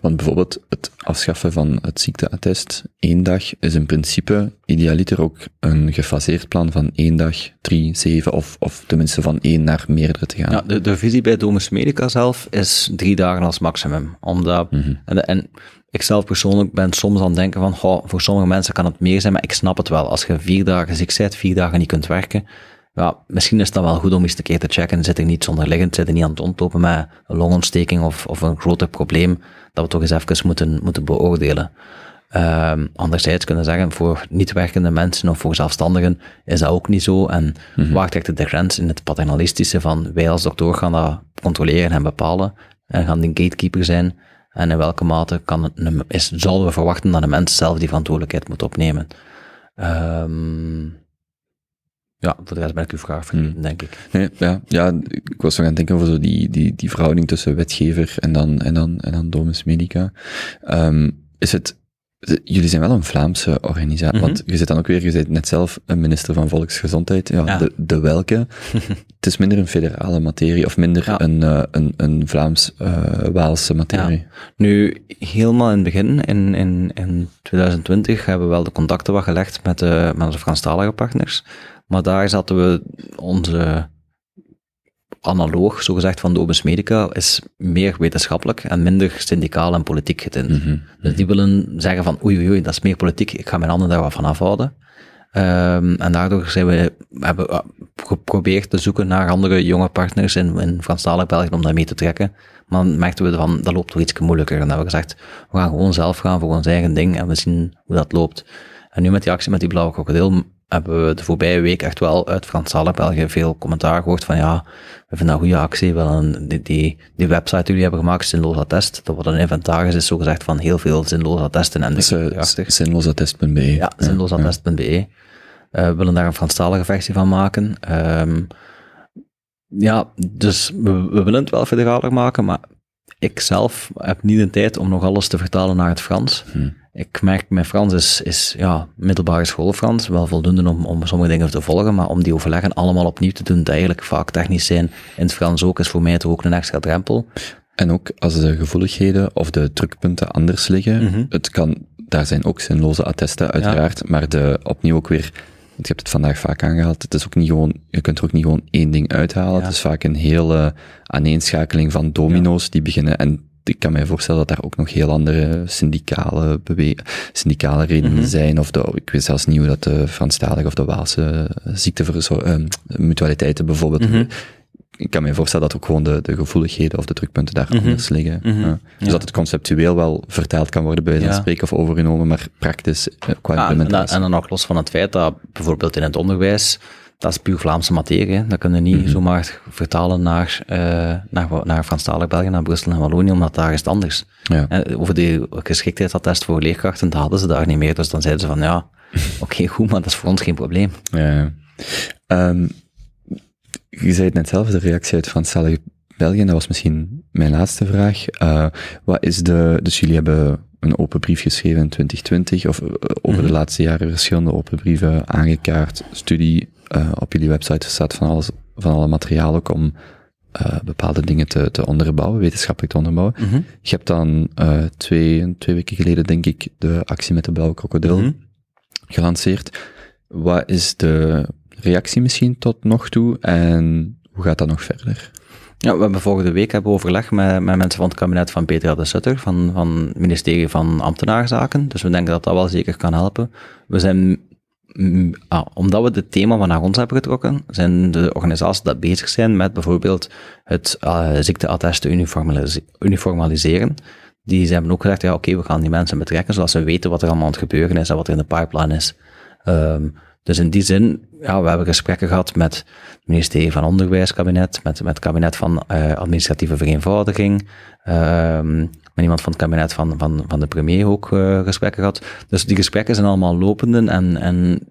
Want bijvoorbeeld het afschaffen van het ziekteattest, één dag, is in principe idealiter ook een gefaseerd plan van één dag, drie, zeven of, of tenminste van één naar meerdere te gaan. Ja, de, de visie bij Domus Medica zelf is drie dagen als maximum. Omdat, en, en ik zelf persoonlijk ben soms aan het denken van, goh, voor sommige mensen kan het meer zijn, maar ik snap het wel. Als je vier dagen ziek bent, vier dagen niet kunt werken, ja, misschien is dan wel goed om eens een keer te checken. Zit er niet zonderliggend, zit er niet aan het ontlopen met een longontsteking of, of een groter probleem, dat we toch eens even moeten, moeten beoordelen. Ehm, anderzijds kunnen we zeggen, voor niet werkende mensen of voor zelfstandigen is dat ook niet zo. En waar trekt de grens in het paternalistische van wij als dokter gaan dat controleren en bepalen en gaan die gatekeeper zijn en in welke mate kan is, zouden we verwachten dat de mens zelf die verantwoordelijkheid moet opnemen. Ehm, ja, voor de rest ben ik uw vraag vergeten, denk ik. Nee, ja, ja, ik was nog aan het denken over zo die, die, die verhouding tussen wetgever en dan, en dan, en dan Domus Medica. Ehm, is het, jullie zijn wel een Vlaamse organisatie, Mhm. want je zit dan ook weer, je bent net zelf een minister van Volksgezondheid, ja, Ja. De, de welke. het is minder een federale materie, of minder Ja. een, eh, een, een Vlaams-Waalse materie. Nu, helemaal in het begin, in, in, in 2020, hebben we wel de contacten wat gelegd met, de, met onze Franstalige partners. Maar daar zaten we onze analoog, zogezegd, van de Obus Medica, is meer wetenschappelijk en minder syndicaal en politiek getint. Mhm. Dus die willen zeggen van oei, oei, oei, dat is meer politiek, ik ga mijn handen daar wat van afhouden. Ehm, en daardoor zijn we, hebben we geprobeerd te zoeken naar andere jonge partners in, in Franstalig België om dat mee te trekken. Maar dan merkten we van, dat loopt toch iets moeilijker. En dan hebben we gezegd, we gaan gewoon zelf gaan voor ons eigen ding en we zien hoe dat loopt. En nu met die actie met die blauwe krokodil hebben we de voorbije week echt wel uit Franstalig België veel commentaar gehoord van ja, we vinden dat een goede actie. We willen die, die, die website die jullie hebben gemaakt, Zinloos Attest, dat wat een inventaris is, zogezegd van heel veel zinloze attesten en Dat is dingen uh, erachter. zinloosatest.be. Ja. Eh, we willen daar een Franstalige versie van maken. Ehm, ja, dus we, we willen het wel federaler maken, maar ik zelf heb niet de tijd om nog alles te vertalen naar het Frans. Hmm. Ik merk, mijn Frans is, is ja, middelbare schoolfrans, wel voldoende om, om sommige dingen te volgen, maar om die overleggen allemaal opnieuw te doen, die eigenlijk vaak technisch zijn, in het Frans ook, is voor mij toch ook een extra drempel. En ook als de gevoeligheden of de drukpunten anders liggen, Mhm. het kan, daar zijn ook zinloze attesten uiteraard, maar de, opnieuw ook weer, want je hebt het vandaag vaak aangehaald, het is ook niet gewoon, je kunt er ook niet gewoon één ding uithalen, Ja. het is vaak een hele aaneenschakeling van domino's die beginnen en ik kan mij voorstellen dat daar ook nog heel andere syndicale, bewe syndicale redenen Mhm. zijn, of de, ik weet zelfs niet hoe dat de Franstalige of de Waalse ziekteverzorg, eh, mutualiteiten bijvoorbeeld, Mhm. Ik kan me voorstellen dat ook gewoon de, de gevoeligheden of de drukpunten daar Mhm. anders liggen. Mhm. Ja. Dus Ja. dat het conceptueel wel vertaald kan worden bij wijze van spreken of overgenomen, maar praktisch eh, qua Ja, en, dan, implementatie. en dan ook los van het feit dat bijvoorbeeld in het onderwijs, dat is puur Vlaamse materie. hè. Dat kunnen niet Mhm. zomaar vertalen naar, eh naar, naar Franstalig België, naar Brussel en Wallonië, omdat daar is het anders. ja. Eh, over die geschiktheidsattest voor leerkrachten, dat hadden ze daar niet meer. Dus dan zeiden ze van, ja, oké, goed, maar dat is voor ons geen probleem. Ja, ja. Je zei het net zelf, de reactie uit Franstalig België, dat was misschien mijn laatste vraag. Eh, wat is de, dus jullie hebben een open brief geschreven in 2020, of eh, over Mhm. de laatste jaren verschillende open brieven aangekaart, studie, eh, op jullie website staat van alles, van alle materiaal ook om bepaalde dingen te, te onderbouwen, wetenschappelijk te onderbouwen. Je hebt dan twee, twee weken geleden, denk ik, de actie met de blauwe krokodil Mhm. gelanceerd. Wat is de reactie misschien tot nog toe en hoe gaat dat nog verder? Ja, we hebben volgende week hebben overleg met, met mensen van het kabinet van Peter de Sutter, van, van het ministerie van Ambtenarenzaken. Dus we denken dat dat wel zeker kan helpen. We zijn, ah, omdat we het thema van naar ons hebben getrokken, zijn de organisaties dat bezig zijn met bijvoorbeeld het uh, ziekteattest te uniformalise- uniformaliseren. Die hebben ook gezegd, ja oké, we gaan die mensen betrekken, zodat ze weten wat er allemaal aan het gebeuren is en wat er in de pipeline is. Ehm, dus in die zin, ja, we hebben gesprekken gehad met het ministerie van Onderwijskabinet, met, met het kabinet van eh, administratieve vereenvoudiging, ehm, met iemand van het kabinet van, van, van de premier ook eh, gesprekken gehad. Dus die gesprekken zijn allemaal lopende en, en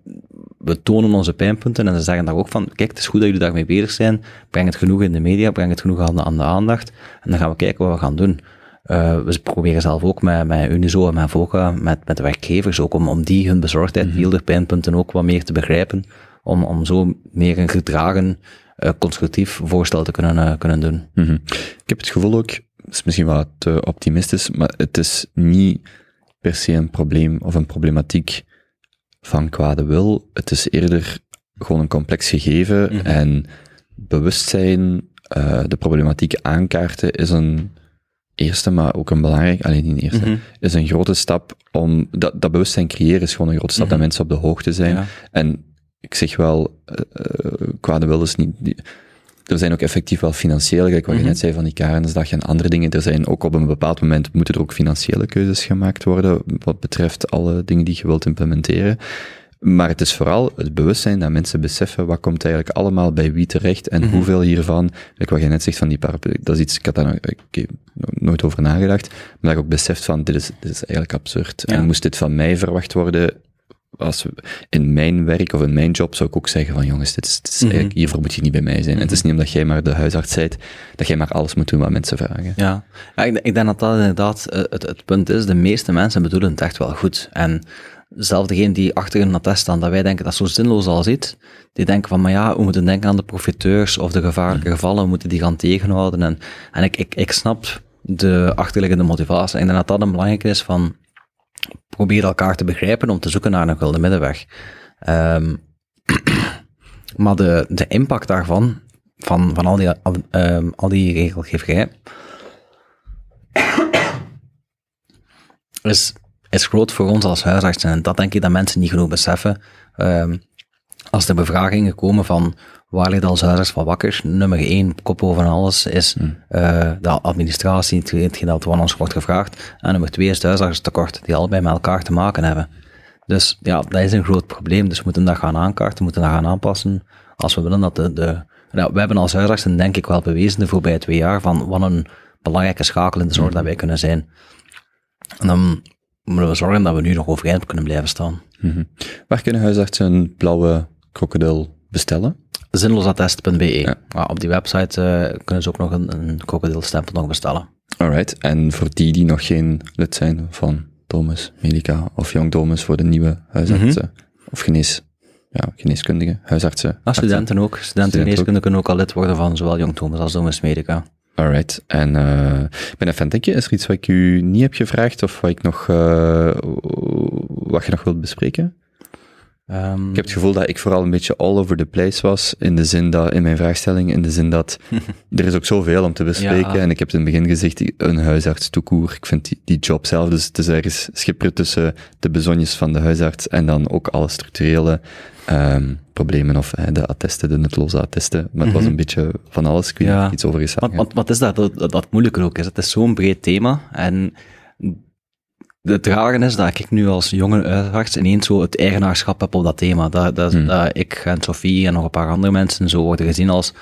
we tonen onze pijnpunten en ze zeggen daar ook van, kijk, het is goed dat jullie daarmee bezig zijn, breng het genoeg in de media, breng het genoeg aan de, aan de aandacht en dan gaan we kijken wat we gaan doen. Uh, we proberen zelf ook met, met Unizo en met VOCA, met, met de werkgevers ook, om, om die hun bezorgdheid, mm -hmm. pijnpunten ook wat meer te begrijpen, om, om zo meer een gedragen, uh, constructief voorstel te kunnen, uh, kunnen doen. Mm -hmm. Ik heb het gevoel ook, het is misschien wat te optimistisch, maar het is niet per se een probleem of een problematiek van kwade wil. Het is eerder gewoon een complex gegeven mm -hmm. en bewustzijn, de problematiek aankaarten is een eerste, maar ook een belangrijk, alleen niet eerste, mm -hmm. is een grote stap om, dat, dat bewustzijn creëren is gewoon een grote stap, mm -hmm. dat mensen op de hoogte zijn. Ja. En ik zeg wel, uh, kwade wil is niet, die, er zijn ook effectief wel financiële, gelijk wat je net zei van die Karensdag en andere dingen. Er zijn ook op een bepaald moment moeten er ook financiële keuzes gemaakt worden wat betreft alle dingen die je wilt implementeren. Maar het is vooral het bewustzijn dat mensen beseffen wat komt eigenlijk allemaal bij wie terecht en hoeveel hiervan, wat je net zegt van die paraplu, dat is iets, ik had daar nooit over nagedacht, maar dat ik ook beseft van dit is, dit is eigenlijk absurd. Ja. En moest dit van mij verwacht worden, als we, in mijn werk of in mijn job zou ik ook zeggen van jongens, dit is, dit is eigenlijk, hiervoor moet je niet bij mij zijn. En het is niet omdat jij maar de huisarts bent, dat jij maar alles moet doen wat mensen vragen. Ja, ja ik, ik denk dat dat inderdaad eh, het, het punt is. De meeste mensen bedoelen het echt wel goed. En zelfs degene die achter een attest staan, dat wij denken dat zo zinloos als iets, die denken van, maar ja, we moeten denken aan de profiteurs of de gevaarlijke gevallen, we moeten die gaan tegenhouden. En, en ik, ik, ik snap de achterliggende motivatie. Denk dat dat een belangrijke is van, probeer elkaar te begrijpen om te zoeken naar een gulden middenweg. Ehm, maar de, de impact daarvan, van, van al, die, al, ehm, al die regelgeverij, is, is groot voor ons als huisartsen. En dat denk ik dat mensen niet genoeg beseffen. Ehm, als er bevragingen komen van waar ligt als huisarts van wakker, nummer één, kop boven alles, is eh, de administratie, het- hetgeen dat van ons wordt gevraagd. En nummer twee is het huisartstekort, die allebei met elkaar te maken hebben. Dus ja, dat is een groot probleem. Dus we moeten dat gaan aankaarten, we moeten dat gaan aanpassen. Als we willen dat de... de ja, we hebben als huisartsen denk ik wel bewezen de voorbije twee jaar van wat een belangrijke schakel in de zorg dat wij kunnen zijn. En dan moeten we zorgen dat we nu nog overeind kunnen blijven staan. Mhm. Waar kunnen huisartsen een blauwe krokodil bestellen? Zinloosattest.be. Ja. Ja, op die website eh, kunnen ze ook nog een, een krokodilstempel nog bestellen. Alright, en voor die die nog geen lid zijn van Domus Medica of Young Domus voor de nieuwe huisartsen of genees, ja, geneeskundigen, huisartsen. Ah, Mhm. studenten ook. Studenten Studenten geneeskunde kunnen ook al lid worden van zowel Jong Thomas als Domus Medica. Alright, en ik ben even aan het denken, is er iets wat ik u niet heb gevraagd of wat ik nog, eh, wat je nog wilt bespreken? Ehm, Ik heb het gevoel dat ik vooral een beetje all over the place was, in de zin dat, in mijn vraagstelling, in de zin dat er is ook zoveel om te bespreken. Ja. En ik heb in het begin gezegd, een huisarts toekoer. Ik vind die, die job zelf, dus het is ergens schipperen tussen de bezonjes van de huisarts en dan ook alle structurele ehm, problemen of eh, de attesten, de nutteloze attesten. Maar het was een beetje van alles. Ik weet Ja. iets over is Want, want wat is dat, dat, dat, dat moeilijke ook is? Het is zo'n breed thema. En het rare is dat ik nu als jonge huisarts ineens zo het eigenaarschap heb op dat thema. Dat, dat, dat ik en Sophie en nog een paar andere mensen zo worden gezien als...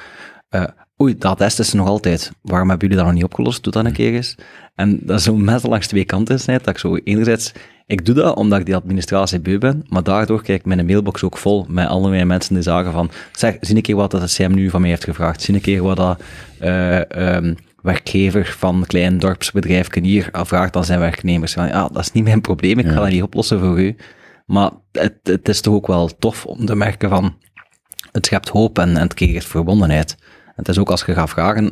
eh, Oei, dat test is er nog altijd. Waarom hebben jullie dat nog niet opgelost? Doe dat een keer eens. En dat is zo mes langs twee kanten dat ik zo enerzijds... Ik doe dat omdat ik die administratie beu ben, maar daardoor krijg ik mijn mailbox ook vol met allerlei mensen die zagen van zeg, zie een keer wat dat het CM nu van mij heeft gevraagd. Zie een keer wat dat eh, ehm, werkgever van een klein dorpsbedrijf hier vraagt aan zijn werknemers. Van, ja, dat is niet mijn probleem, ik ga dat niet oplossen voor u. Maar het, het is toch ook wel tof om te merken van, het schept hoop en, en het creëert verbondenheid. En het is ook als je gaat vragen,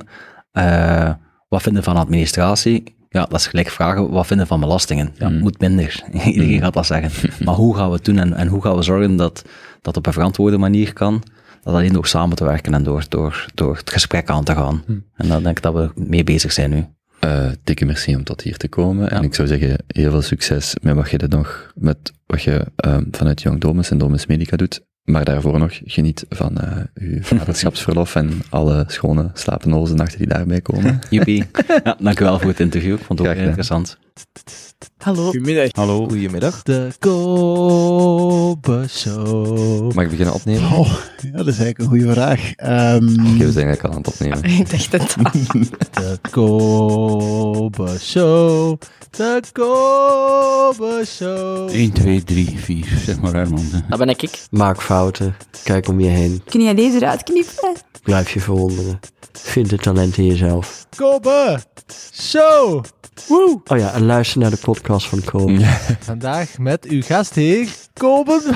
eh, wat vinden van administratie? Ja, dat is gelijk vragen, wat vinden van belastingen? Ja, moet minder. Iedereen gaat dat zeggen. Maar hoe gaan we het doen en, en hoe gaan we zorgen dat dat op een verantwoorde manier kan? Dat alleen door samen te werken en door, door, door het gesprek aan te gaan. En daar denk ik dat we mee bezig zijn nu. Eh, dikke merci om tot hier te komen. En ik zou zeggen, heel veel succes met wat je nog, met wat je ehm, vanuit Young Domus en Domus Medica doet. Maar daarvoor nog geniet van eh, uw vaderschapsverlof en alle schone slapeloze nachten die daarbij komen. Joepie. ja, dankjewel voor het interview. Ik vond het ook heel interessant. Hallo. Goedemiddag. Hallo. Goedemiddag. De Kobe Show. Mag ik beginnen opnemen? Oh, ja, dat is eigenlijk een goede vraag. Ehm, Oké, we zijn eigenlijk al aan het opnemen. Ik dacht het al. De Kobe Show. De Kobe Show. 1, 2, 3, 4, zeg maar Herman. Dat ben ik. Maak fouten. Kijk om je heen. Kun jij deze eruit knippen? Blijf je verwonderen. Vind het talent in jezelf. Kobe Show. Woe. Oh ja, en luister naar de podcast van Kobe. Vandaag met uw gastheer Kobe.